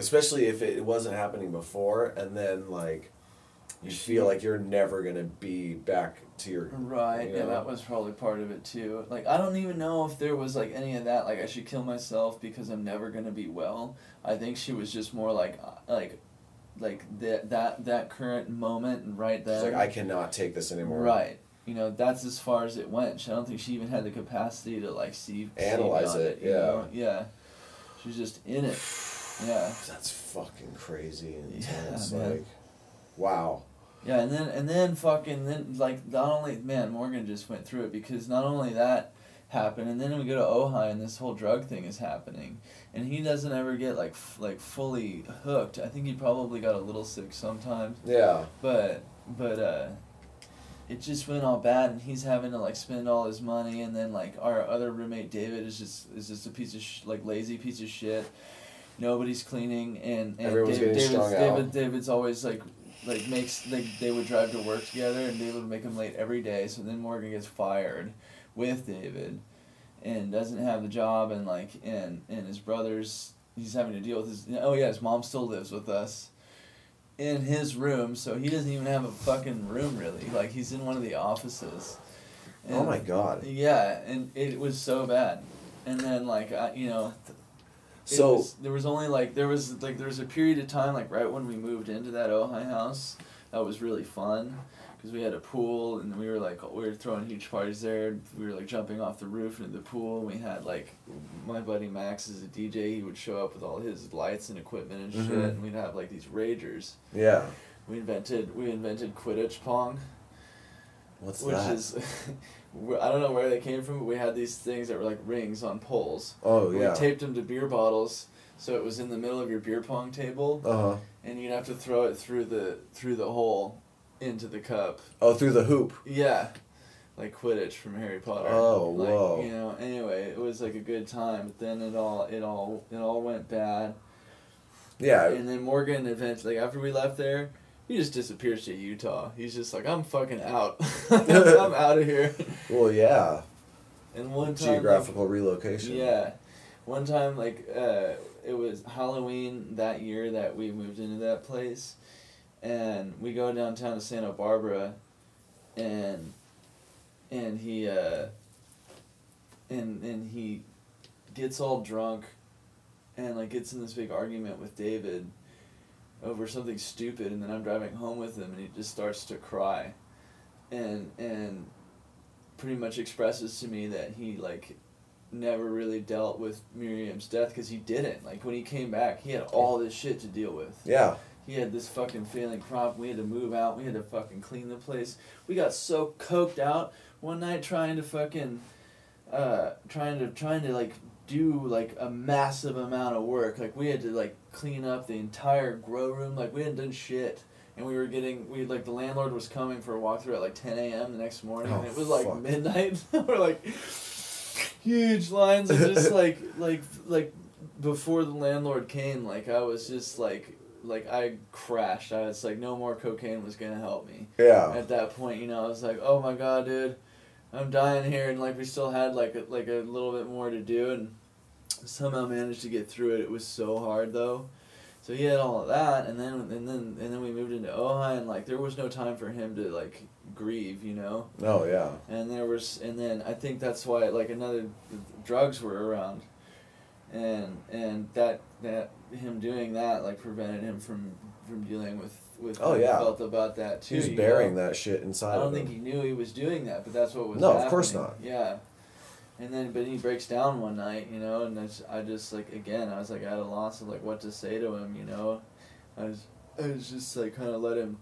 Especially if it wasn't happening before, and then like you feel like you're never gonna be back to your Right, you yeah, that was probably part of it too. Like, I don't even know if there was like any of that. Like, I should kill myself because I'm never gonna be well. I think she was just more like, uh, like, like that that that current moment and right She's then. like I cannot take this anymore. Right, you know, that's as far as it went. I don't think she even had the capacity to like see see Analyze beyond it, you yeah. know? yeah. She was just in it. Yeah. That's fucking crazy and Yeah, intense. man. like, wow. Yeah, and then and then fucking then like not only man Morgan just went through it because not only that happened and then we go to Ojai and this whole drug thing is happening and he doesn't ever get like f- like fully hooked. I think he probably got a little sick sometimes, Yeah. but but uh, it just went all bad and he's having to like spend all his money and then like our other roommate David is just is just a piece of sh- like lazy piece of shit. Nobody's cleaning and, and Everyone's David, getting David's, strung David, out. David's always like like makes like they would drive to work together and David would make him late every day. So then Morgan gets fired with David and doesn't have the job and like and and his brothers he's having to deal with his oh yeah his mom still lives with us in his room so he doesn't even have a fucking room really like he's in one of the offices oh my god. yeah and it was so bad and then like I, you know So was, there was only like there was like there was a period of time like right when we moved into that Ojai house that was really fun because we had a pool and we were like we were throwing huge parties there. We were like jumping off the roof into the pool. And We had like my buddy Max is a DJ. He would show up with all his lights and equipment and shit, Mhm. and we'd have like these ragers. yeah. We invented we invented Quidditch Pong What's that? which that? is I don't know where they came from, but we had these things that were like rings on poles. oh yeah. We taped them to beer bottles, so it was in the middle of your beer pong table, Uh huh. and you'd have to throw it through the through the hole into the cup. Oh, through the hoop. Yeah, like Quidditch from Harry Potter. Oh, like, whoa. You know. Anyway, it was like a good time, but then it all it all it all went bad. Yeah. And then Morgan eventually, after we left there, he just disappears to Utah. He's just like, I'm fucking out. I'm out of here. Well, yeah. And one time, like, Geographical relocation. yeah, one time like uh, it was Halloween that year that we moved into that place, and we go downtown to Santa Barbara, and and he uh, and and he gets all drunk, and like gets in this big argument with David over something stupid, and then I'm driving home with him, and he just starts to cry, and and pretty much expresses to me that he like never really dealt with Miriam's death because he didn't. Like when he came back, he had all this shit to deal with. Yeah. He had this fucking failing crop. We had to move out. We had to fucking clean the place. We got so coked out one night trying to fucking, uh, trying to trying to like do like a massive amount of work. Like we had to like clean up the entire grow room. Like we hadn't done shit, and we were getting we like the landlord was coming for a walkthrough at like 10 a.m. the next morning, Oh, and it was like fuck. midnight. we're like huge lines, and just like like like before the landlord came, like I was just like like I crashed. I was like, no more cocaine was gonna help me Yeah. at that point, you know, I was like, oh my god, dude, I'm dying here, and like we still had like a, like a little bit more to do, and somehow managed to get through it. It was so hard though. So he had all of that, and then and then and then we moved into Ojai, and like there was no time for him to like grieve, you know. Oh yeah. And there was, and then I think that's why like another drugs were around, and and that that him doing that like prevented him from from dealing with with Oh, yeah. felt about that too. He's burying know? that shit inside I don't think him. he knew he was doing that, but that's what was. No, of course not. Yeah. And then, but he breaks down one night, you know, and I just like again, I was like at a loss of like what to say to him, you know. I was, I was just like kind of let him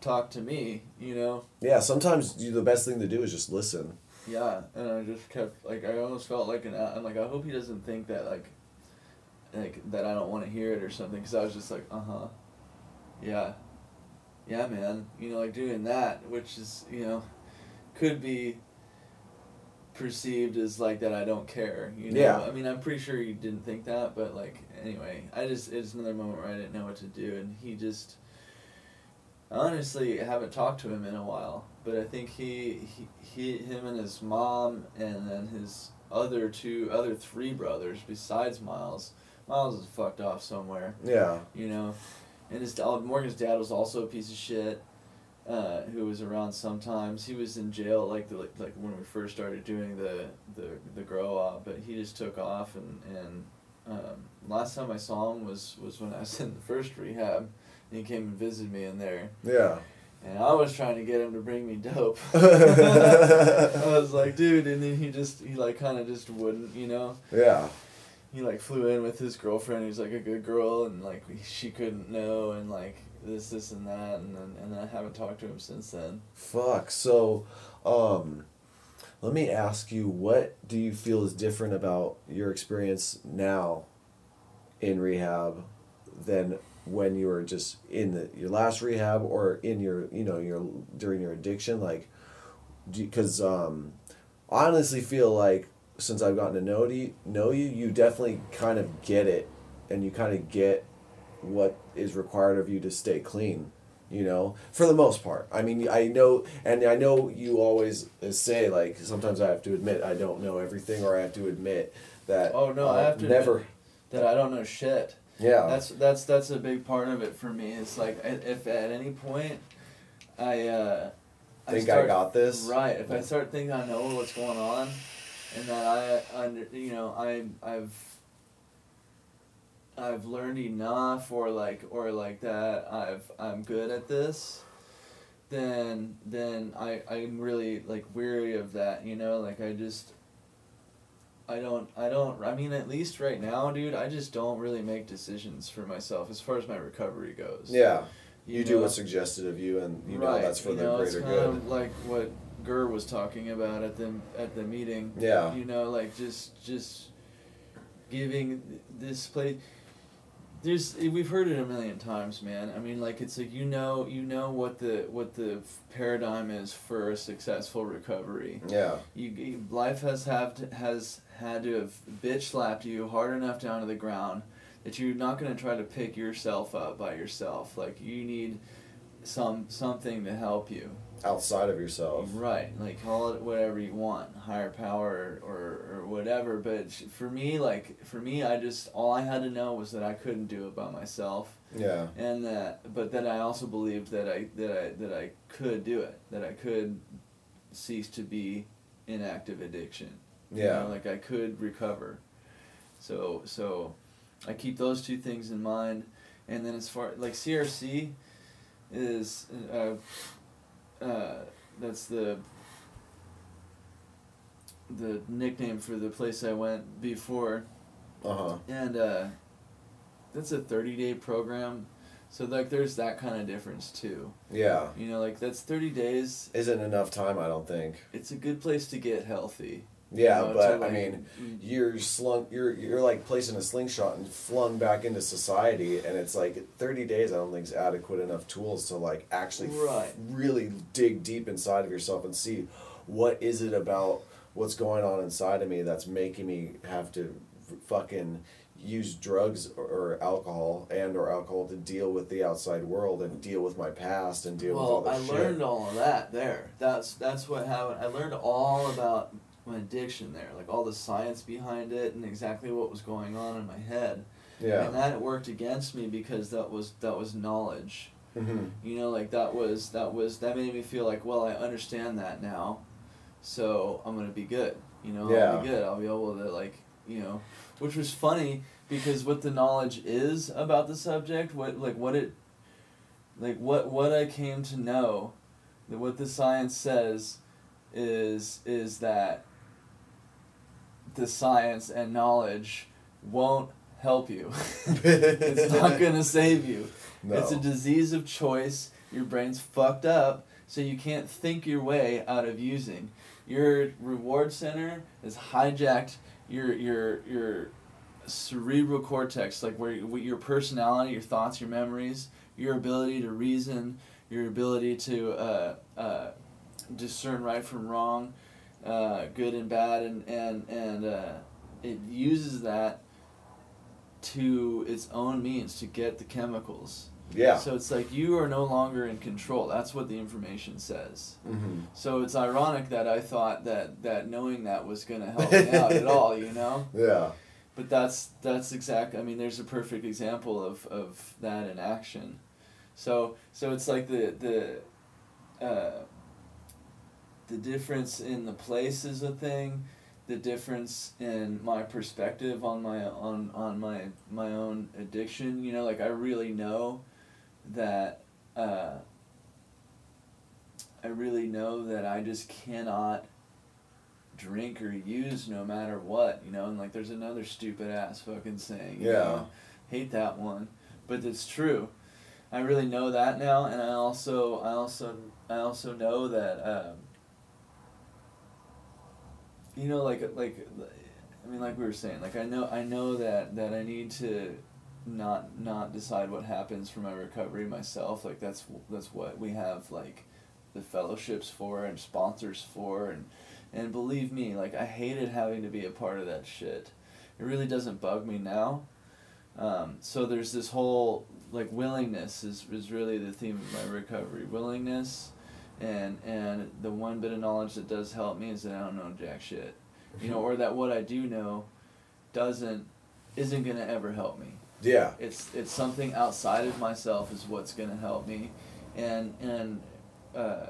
talk to me, you know. Yeah, sometimes you, the best thing to do is just listen. Yeah, and I just kept like I almost felt like an I'm like I hope he doesn't think that like like that I don't want to hear it or something because I was just like uh huh, yeah, yeah man, you know like doing that which is you know could be perceived as like that I don't care you know Yeah. I mean I'm pretty sure he didn't think that but like anyway I just it's another moment where I didn't know what to do and he just honestly I haven't talked to him in a while, but I think he, he he him and his mom and then his other two other three brothers besides Miles. Miles is fucked off somewhere, Yeah. you know. And his dad, Morgan's dad was also a piece of shit. Uh, who was around sometimes. He was in jail like the like, like when we first started doing the the the grow up, but he just took off and and um, last time I saw him was was when I was in the first rehab. And he came and visited me in there, Yeah. and I was trying to get him to bring me dope. I was like, dude, and then he just he like kind of just wouldn't, you know. Yeah. He like flew in with his girlfriend, who's like a good girl, and like she couldn't know, and like this, this, and that, and then and then I haven't talked to him since then. Fuck. So, um, let me ask you, what do you feel is different about your experience now in rehab than when you were just in the your last rehab or in your you know your during your addiction like because um I honestly feel like since I've gotten to know you know you you definitely kind of get it and you kind of get what is required of you to stay clean you know for the most part i mean i know and i know you always say like sometimes i have to admit i don't know everything or i have to admit that Oh no, I uh, have to never that I don't know shit. yeah That's that's that's a big part of it for me. It's like if at any point I uh, think start, i got this Right. If I start thinking I know what's going on, and that I under you know I I've I've learned enough or like or like that I've I'm good at this, then then I I'm really like weary of that. You know, like I just. I don't, I don't, I mean, at least right now, dude, I just don't really make decisions for myself as far as my recovery goes. yeah you, do know? what's suggested of you and you know that's for you the know, greater it's kind good Of like what Gurr was talking about at the at the meeting. Yeah. You know, like just just giving this place. There's we've heard it a million times, man. I mean, like it's like you know you know what the what the paradigm is for a successful recovery. yeah You, you life has have has had to have bitch slapped you hard enough down to the ground that you're not going to try to pick yourself up by yourself. Like you need some something to help you. Outside of yourself Right, like call it whatever you want, higher power or, or, whatever. But for me, like for me, I just all I had to know was that I couldn't do it by myself, yeah and that. But then I also believed that I that I that I could do it, that I could cease to be in active addiction. You Yeah. know, like I could recover. So so, I keep those two things in mind, and then as far like CRC, is uh, uh, that's the the nickname for the place I went before, uh-huh and uh, that's a thirty day program. So like, there's that kind of difference too. yeah You know, like that's thirty days. isn't enough time i don't think It's a good place to get healthy. Yeah, but I like, mean, mm. you're slung. You're you're like placed in a slingshot and flung back into society, and it's like thirty days. I don't think is adequate enough tools to like actually f- Right. really dig deep inside of yourself and see what is it about what's going on inside of me that's making me have to f- fucking use drugs or, alcohol and or alcohol to deal with the outside world and deal with my past and deal with all Well, this I shit. learned all of that there. That's that's what happened. I learned all about my addiction there, like all the science behind it and exactly what was going on in my head. yeah. And that worked against me because that was that was knowledge. hmm You know, like that was that was that made me feel like, well, I understand that now, so I'm gonna be good. You know, I'll Yeah. be good. I'll be able to like, you know, which was funny because what the knowledge is about the subject, what like what it, like what what I came to know, that what the science says, is is that. The science and knowledge won't help you. it's not gonna save you. No. It's a disease of choice. Your brain's fucked up, so you can't think your way out of using. Your reward center is hijacked. Your your your cerebral cortex, like where where your personality, your thoughts, your memories, your ability to reason, your ability to uh, uh, discern right from wrong, uh, good and bad, and and and uh, it uses that to its own means to get the chemicals. yeah. So it's like you are no longer in control. That's what the information says. hmm So it's ironic that I thought that that knowing that was going to help me out at all, you know? Yeah. But that's that's exact. I mean, there's a perfect example of, of that in action. So so it's like the the uh, the difference in the place is a thing. The difference in my perspective on my on on my my own addiction. You know, like I really know that. Uh, I really know that I just cannot drink or use no matter what, you know, and like there's another stupid ass fucking saying. you Yeah. know? Hate that one. But it's true. I really know that now and I also I also I also know that um, you know like like I mean like we were saying, like I know I know that that I need to not not decide what happens for my recovery myself. Like that's that's what we have like the fellowships for and sponsors for and and believe me, like I hated having to be a part of that shit. It really doesn't bug me now. Um, so there's this whole like willingness is, is really the theme of my recovery. Willingness and and the one bit of knowledge that does help me is that I don't know jack shit. You know, or that what I do know doesn't isn't gonna ever help me. Yeah. It's it's something outside of myself is what's gonna help me, and and uh,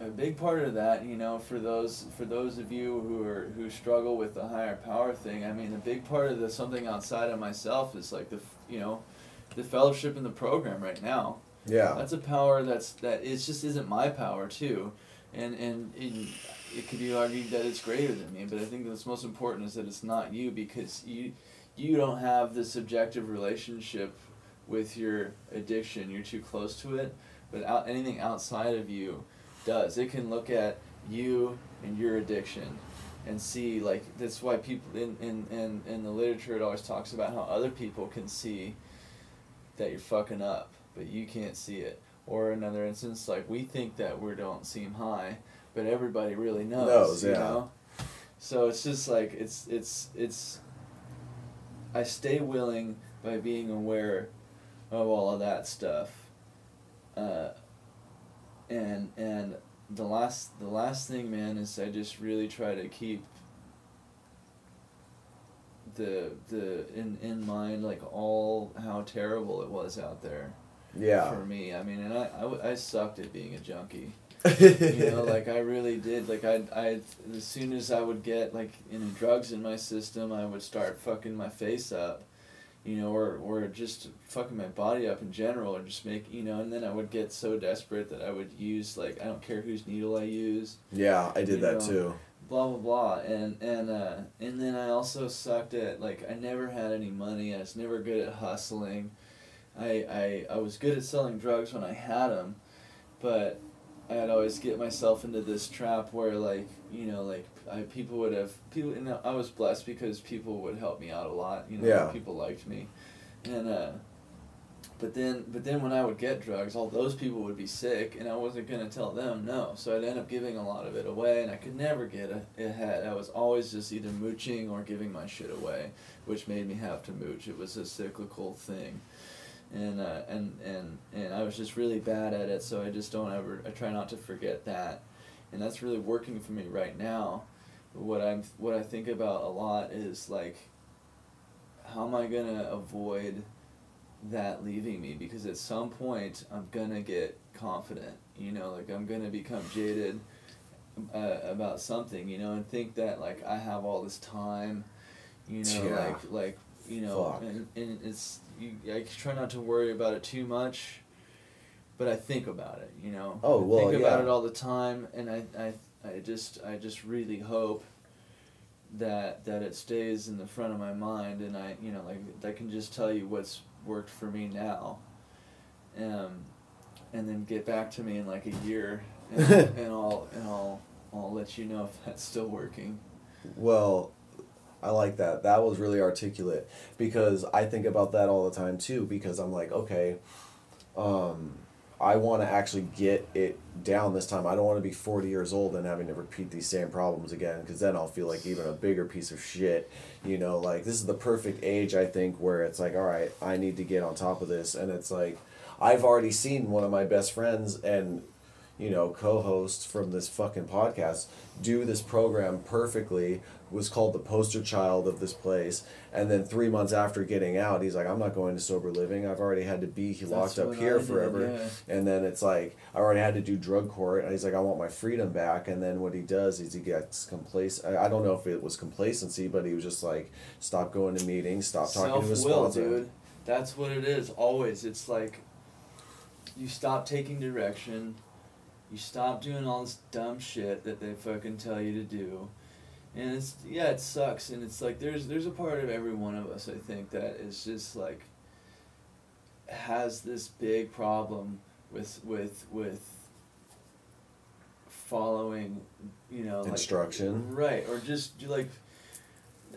a big part of that, you know, for those for those of you who are who struggle with the higher power thing, I mean, a big part of the something outside of myself is like the you know, the fellowship in the program right now. Yeah. That's a power that's that it just isn't my power too, and and it, it could be argued that it's greater than me. But I think that's most important is that it's not you because you you don't have the subjective relationship with your addiction. You're too close to it. But out, anything outside of you does. It can look at you and your addiction and see like that's why people in, in, in, in the literature it always talks about how other people can see that you're fucking up, but you can't see it. Or another instance, like we think that we don't seem high, but everybody really knows. Knows, you yeah. know? So it's just like it's it's it's. I stay willing by being aware of all of that stuff. Uh, and and the last the last thing, man, is I just really try to keep the the in in mind like all how terrible it was out there Yeah. for me. I mean, and I, I, I sucked at being a junkie. you know, like I really did. Like I I as soon as I would get like any drugs in my system, I would start fucking my face up. You know, or or just fucking my body up in general, or just make you know, and then I would get so desperate that I would use like I don't care whose needle I use, yeah, I did that know. too. blah blah blah, and and uh, and then I also sucked at like I never had any money. I was never good at hustling. I I I was good at selling drugs when I had them, but I'd always get myself into this trap where like you know like I, people would have people and I was blessed because people would help me out a lot you know Yeah. people liked me. And uh but then but then when I would get drugs all those people would be sick and I wasn't gonna tell them no. So I'd end up giving a lot of it away and I could never get a, ahead I was always just either mooching or giving my shit away which made me have to mooch. It was a cyclical thing and uh, and and and I was just really bad at it. So I just don't ever. I try not to forget that, and that's really working for me right now. What I'm what I think about a lot is like, how am I gonna avoid that leaving me? Because at some point I'm gonna get confident. You know, like I'm gonna become jaded uh, about something. You know, and think that like I have all this time. You know, Yeah. like like you know, and, and it's you. I try not to worry about it too much, but I think about it. You know. Oh, I well, think about yeah. it all the time, and I, I, I just I just really hope that that it stays in the front of my mind, and I you know like I can just tell you what's worked for me now, um, and then get back to me in like a year, and, and I'll and I'll I'll let you know if that's still working. Well, I like that. That was really articulate because I think about that all the time too. Because I'm like, okay, um, I want to actually get it down this time. I don't want to be 40 years old and having to repeat these same problems again because then I'll feel like even a bigger piece of shit. You know, like this is the perfect age, I think, where it's like, all right, I need to get on top of this. And it's like, I've already seen one of my best friends and you know, co-host from this fucking podcast do this program perfectly was called the poster child of this place. And then three months after getting out he's like i'm not going to sober living. I've already had to be locked up here did, forever. yeah. and then it's like i already had to do drug court. And he's like i want my freedom back. And then what he does is he gets complacent. I don't know if it was complacency but he was just like stop going to meetings. Stop talking to his sponsor. dude. That's what it is. Always, it's like you stop taking direction. You stop doing all this dumb shit that they fucking tell you to do, and it's yeah, it sucks. And it's like there's there's a part of every one of us I think that is just like has this big problem with with with following, you know, like, Instruction. right? Or just like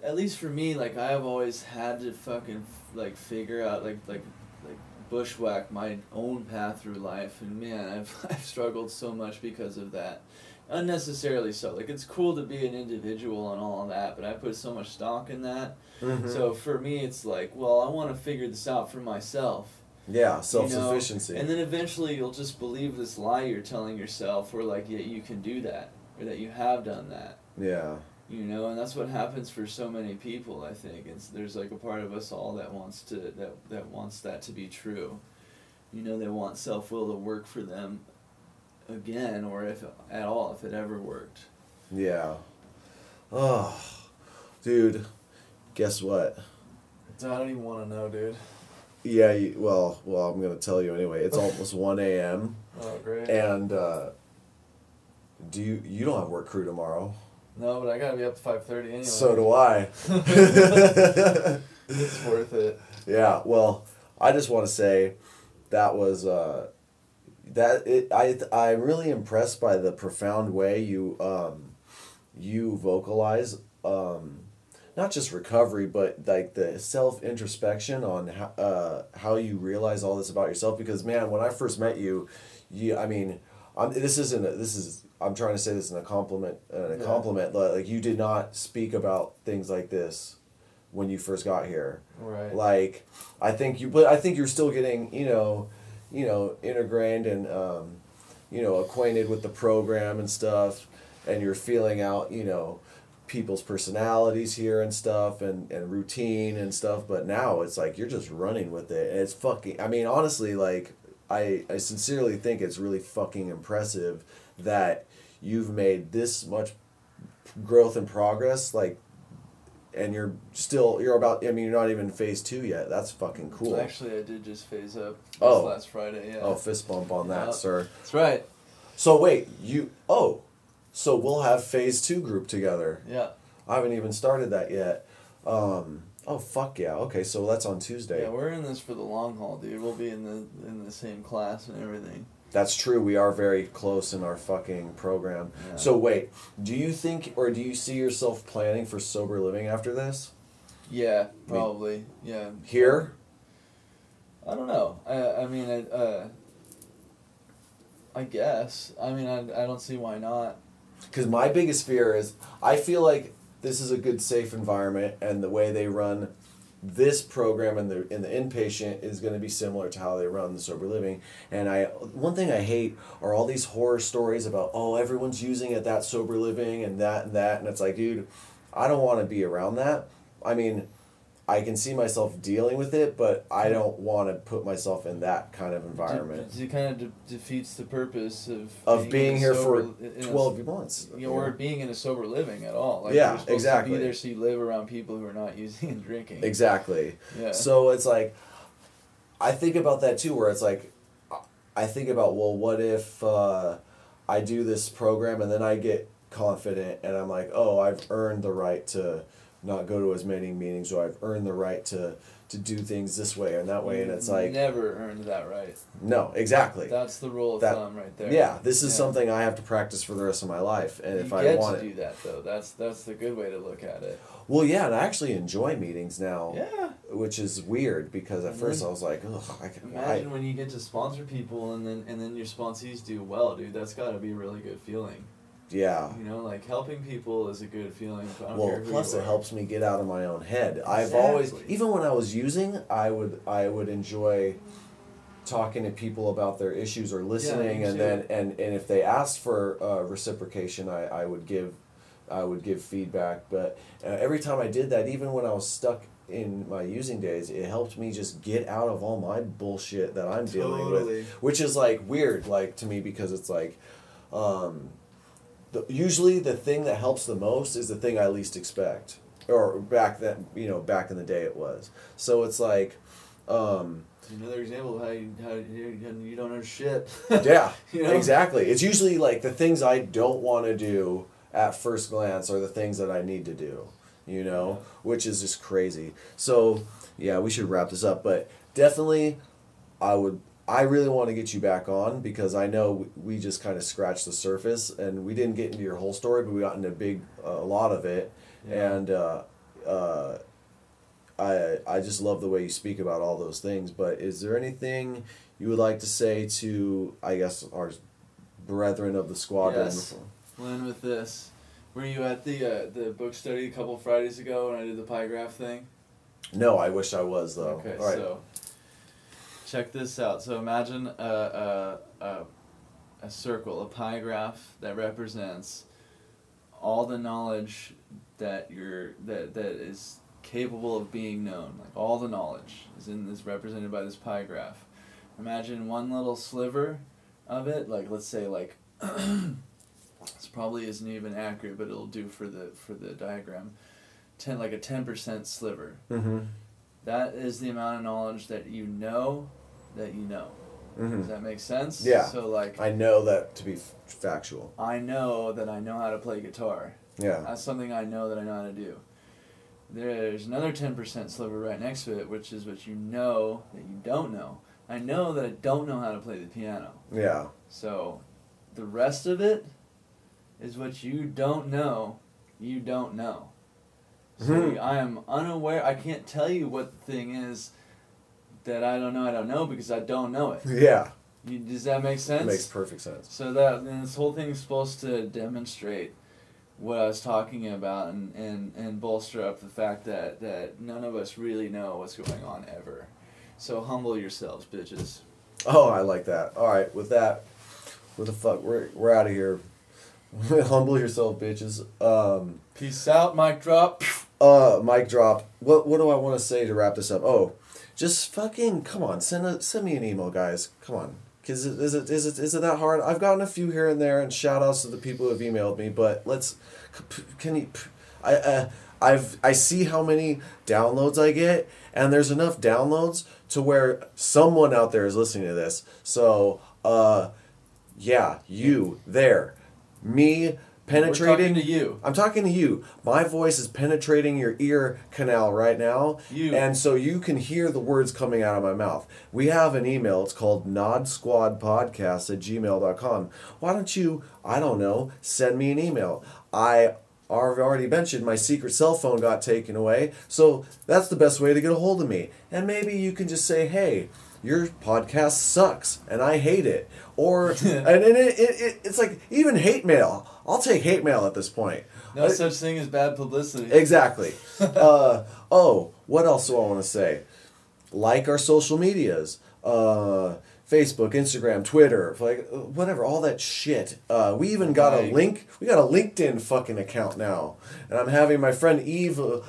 at least for me, like I've always had to fucking like figure out like like like bushwhack my own path through life, and man, I've I've struggled so much because of that, unnecessarily so. Like it's cool to be an individual and all that, but I put so much stock in that. Mhm. So for me, it's like, well, I want to figure this out for myself. yeah you know? self-sufficiency And then eventually you'll just believe this lie you're telling yourself, or like, yeah, you can do that, or that you have done that. yeah You know, and that's what happens for so many people. I think it's there's like a part of us all that wants to that that wants that to be true. You know, they want self will to work for them again, or if at all, if it ever worked. Yeah. Oh, dude. Guess what? I don't even want to know, dude. Yeah. You, well, well, I'm gonna tell you anyway. It's almost one a.m. Oh, great. and uh, do you you don't have work crew tomorrow? no, but I gotta be up to five thirty anyway. So do I. it's worth it. Yeah, well, I just want to say that was uh, that it. I I'm really impressed by the profound way you um, you vocalize um, not just recovery, but like the self introspection on how uh, how you realize all this about yourself. Because man, when I first met you, you I mean, I'm, this isn't a, this is I'm trying to say this in a compliment uh, a Yeah. compliment. Like, you did not speak about things like this when you first got here Right. like i think you but i think you're still getting you know you know ingrained and um, you know acquainted with the program and stuff and you're feeling out you know people's personalities here and stuff and and routine and stuff but now it's like you're just running with it and it's fucking i mean honestly like i i sincerely think it's really fucking impressive that you've made this much growth and progress like and you're still you're about I mean you're not even phase two yet. That's fucking cool. Actually, I did just phase up this Oh. last Friday. Yeah. Oh, fist bump on that, Yeah. sir. That's right. So wait, you oh, so we'll have phase two group together. Yeah. I haven't even started that yet. Um, oh fuck yeah. Okay, so that's on Tuesday. Yeah, we're in this for the long haul, dude. We'll be in the in the same class and everything. That's true. We are very close in our fucking program. Yeah. So wait, do you think or do you see yourself planning for sober living after this? Yeah, probably. Yeah. Here? I don't know. I I mean, I, uh, I guess. I mean, I, I don't see why not. Because my biggest fear is I feel like this is a good safe environment, and the way they run this program in the in the inpatient is going to be similar to how they run the sober living. And I one thing I hate are all these horror stories about oh everyone's using it that sober living and that and that, and it's like dude, I don't want to be around that. I mean. I can see myself dealing with it, but I don't want to put myself in that kind of environment. It, kind of de- defeats the purpose of Of being in a here sober- for in a- 12 months. you know, or being in a sober living at all. Like Yeah, exactly. To be there so you live around people who are not using and drinking. Exactly. Yeah. So it's like, I think about that too, where it's like, I think about, well, what if uh, I do this program and then I get confident and I'm like, oh, I've earned the right to not go to as many meetings, or I've earned the right to to do things this way and that way, and it's like never earned that right. no, exactly. That's the rule of That- thumb right there. Yeah, this is Yeah. something I have to practice for the rest of my life, and you if I want to it, do that though. That's that's the good way to look at it. well, yeah, and I actually enjoy meetings now, Yeah. which is weird because at first I was like, ugh, I can? Imagine when you get to sponsor people and then and then your sponsees do well, dude. That's got to be a really good feeling. Yeah. You know, like helping people is a good feeling. Well, plus it helps me get out of my own head. I've always, even when I was using, I would I would enjoy talking to people about their issues or listening, me and then and, and if they asked for uh, reciprocation, I, I would give I would give feedback. But uh, every time I did that, even when I was stuck in my using days, it helped me just get out of all my bullshit that I'm dealing with, which is like weird, like to me because it's like. Um, the, usually the thing that helps the most is the thing I least expect. Or back then, you know, back in the day it was. So it's like, um, Another example of how you how you, you don't know shit. yeah, You know? exactly. It's usually like the things I don't want to do at first glance are the things that I need to do, you know, which is just crazy. So yeah, we should wrap this up, but definitely, I would. I really want to get you back on because I know we just kind of scratched the surface and we didn't get into your whole story, but we got into a big, a lot of it, Yeah. and uh, uh, I I just love the way you speak about all those things. But is there anything you would like to say to I guess our brethren of the squadron? Yes. We'll with this. Were you at the uh, the book study a couple Fridays ago when I did the pie graph thing? No, I wish I was though. Okay, All right. so check this out. So imagine a, a, a, a circle, a pie graph that represents all the knowledge that you're that that is capable of being known. Like all the knowledge is in is represented by this pie graph. Imagine one little sliver of it, like let's say like this probably isn't even accurate, but it'll do for the for the diagram. Ten like a ten percent sliver. Mm-hmm. That is the amount of knowledge that you know that you know. Does Mm-hmm. that make sense? Yeah. So like I know that to be f- factual. I know that I know how to play guitar. Yeah. That's something I know that I know how to do. There's another ten percent sliver right next to it, which is what you know that you don't know. I know that I don't know how to play the piano. Yeah. So the rest of it is what you don't know you don't know. So Mhm. I am unaware I can't tell you what the thing is that I don't know I don't know because I don't know it. Yeah. You, does that make sense? Makes perfect sense. So that and this whole thing is supposed to demonstrate what I was talking about and, and, and bolster up the fact that, that none of us really know what's going on ever. So humble yourselves, bitches. Oh, I like that. All right, with that, what the fuck? We're we're out of here. Humble yourself, bitches. Um, Peace out, mic drop. Uh, mic drop. What what do I want to say to wrap this up? Oh, just fucking come on. Send a send me an email, guys. Come on. Cause it, is it is it is it that hard? I've gotten a few here and there, and shout outs to the people who have emailed me. But let's, can you? I uh, I've I see how many downloads I get, and there's enough downloads to where someone out there is listening to this. So uh, yeah, you there, me, penetrating to you. I'm talking to you. My voice is penetrating your ear canal right now. You. And so you can hear the words coming out of my mouth. We have an email. It's called nodsquadpodcast at gmail.com. Why don't you, I don't know, send me an email? I I've already mentioned my secret cell phone got taken away. So that's the best way to get a hold of me. And maybe you can just say, hey, your podcast sucks and I hate it. Or, and, and it, it, it, it's like even hate mail. I'll take hate mail at this point. No I- such thing as bad publicity. Exactly. uh, oh, what else do I want to say? Like our social medias. Uh, Facebook, Instagram, Twitter, like uh, whatever, all that shit. Uh, we even got a link. We got a LinkedIn fucking account now, and I'm having my friend Eve of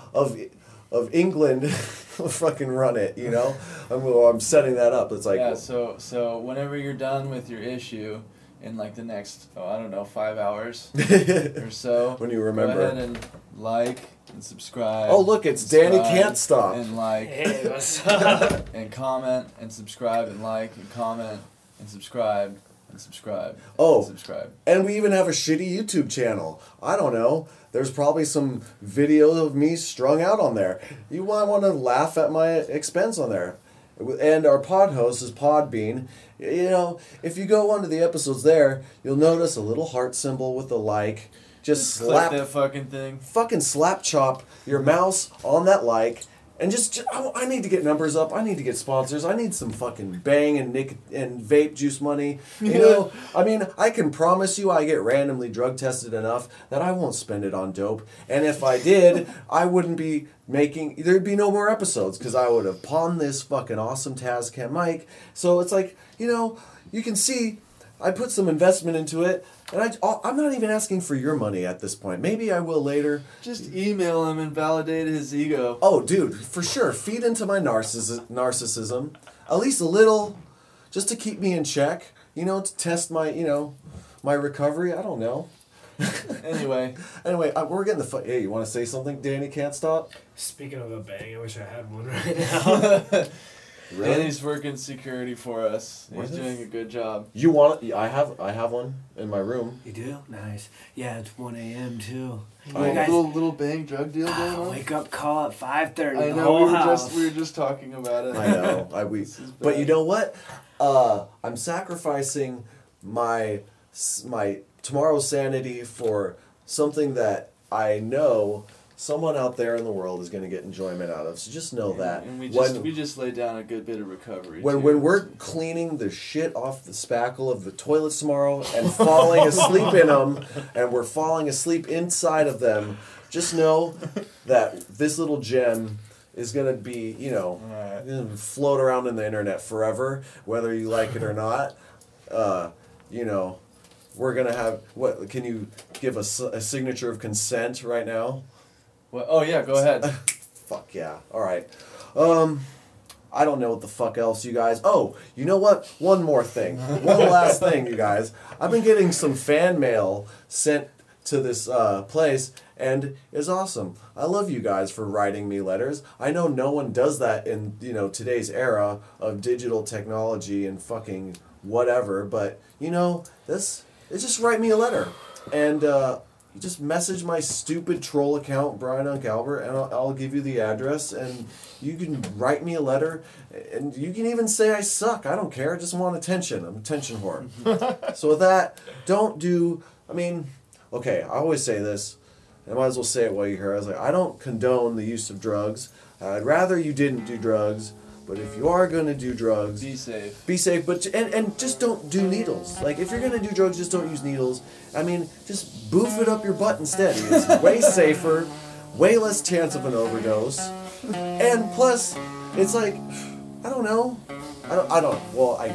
of England fucking run it. You know, I'm I'm setting that up. It's like yeah, so so whenever you're done with your issue in like the next oh I don't know five hours or so, When you remember. go ahead and like and subscribe. Oh, look, it's Danny Can't Stop. and like Hey, what's up? and comment and subscribe and like and comment and subscribe and subscribe. Oh. and subscribe. And we even have a shitty YouTube channel. I don't know. There's probably some video of me strung out on there. You might want to laugh at my expense on there. And our pod host is Podbean. You know, if you go onto the episodes there, you'll notice a little heart symbol with a like. Just Click slap, that fucking thing. fucking slap chop your mouse on that like. And just, ju- I, I need to get numbers up. I need to get sponsors. I need some fucking bang and nick and vape juice money. You know, I mean, I can promise you, I get randomly drug tested enough that I won't spend it on dope. And if I did, I wouldn't be making. There'd be no more episodes because I would have pawned this fucking awesome Tascam mic. So it's like, you know, you can see, I put some investment into it. And I, I'm not even asking for your money at this point. Maybe I will later. Just email him and validate his ego. Oh, dude, for sure. Feed into my narcissi- narcissism. At least a little, just to keep me in check. You know, to test my, you know, my recovery. I don't know. Anyway, Anyway, uh, we're getting the. Fu- hey, you want to say something? Danny can't stop. Speaking of a bang, I wish I had one right now. Danny's working security for us. What He's the doing a good job. You want? it? I have. I have one in my room. you do? Nice. Yeah, it's 1 a.m. too. Oh. You guys, little little bang drug deal going Ah, on. wake up call at 5.30. I the know whole we were house. just we were just talking about it. I know. I we. This is But bad. you know what? Uh, I'm sacrificing my s- my tomorrow's sanity for something that I know someone out there in the world is going to get enjoyment out of. So just know that and we just when we just laid down a good bit of recovery. when too. when we're cleaning the shit off the spackle of the toilets tomorrow and falling asleep in them, and we're falling asleep inside of them, just know that this little gem is gonna be, you know, gonna float around in the internet forever, whether you like it or not. Uh, you know, we're gonna have what? Can you give us a, signature of consent right now? What- oh yeah, go ahead. Fuck yeah. All right. Um, I don't know what the fuck else, you guys. Oh, you know what? One more thing. One last thing, you guys. I've been getting some fan mail sent to this uh, place, and it's awesome. I love you guys for writing me letters. I know no one does that in you know today's era of digital technology and fucking whatever. But you know this. It's just write me a letter, and uh, just message my stupid troll account, Brian Unk Albert, and I'll, I'll give you the address, and you can write me a letter, and you can even say I suck. I don't care. I just want attention. I'm a attention whore. so with that, don't do. I mean, okay. I always say this. I might as well say it while you're here. I was like, I don't condone the use of drugs. I'd rather you didn't do drugs. But if you are gonna do drugs, Be safe. be safe, but and, and just don't do needles. Like if you're gonna do drugs, just don't use needles. I mean, just boof it up your butt instead. It's way safer, way less chance of an overdose, and plus, it's like, I don't know, I don't, I don't. Well, I,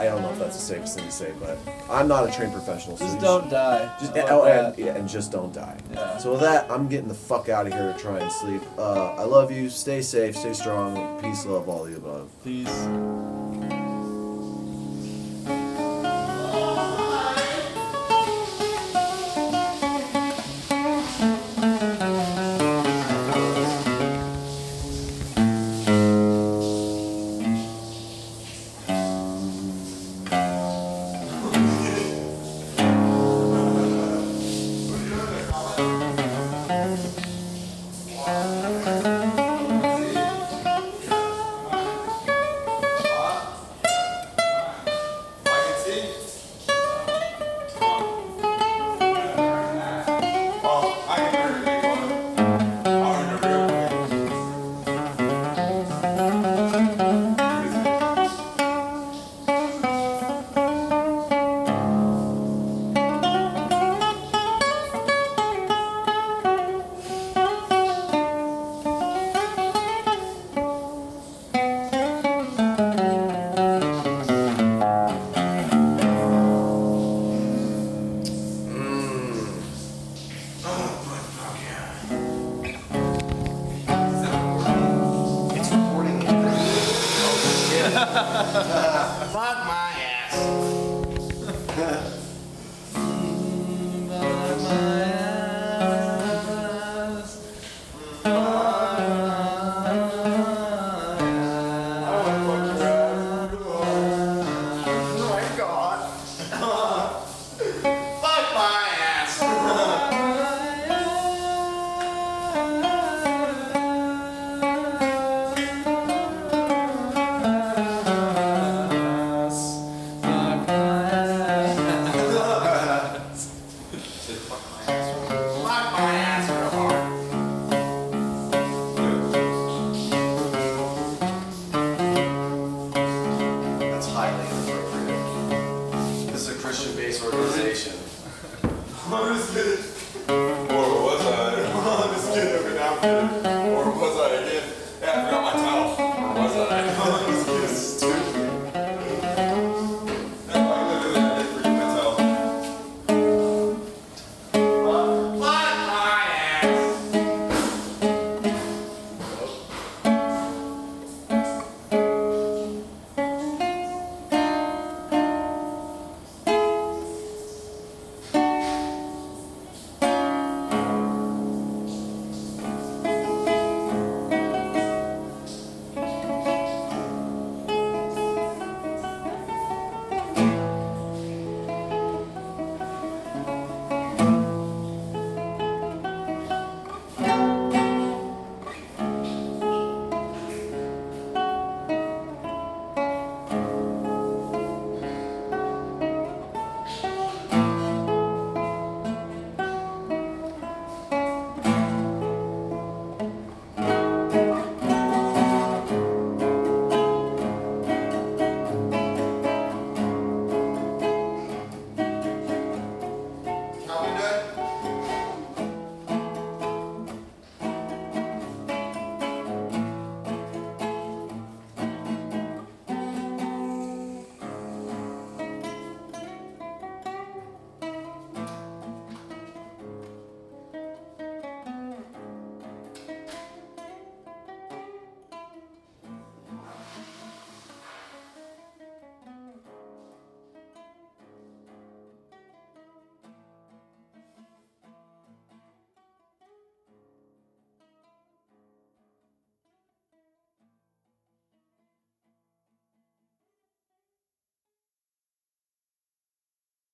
I don't know if that's the safest thing to say, but I'm not a trained professional. so Just you don't die. just, How oh, and, yeah, and just don't die. Yeah. So with that, I'm getting the fuck out of here to try and sleep. Uh, I love you. Stay safe. Stay strong. Peace, love, all the above. Peace.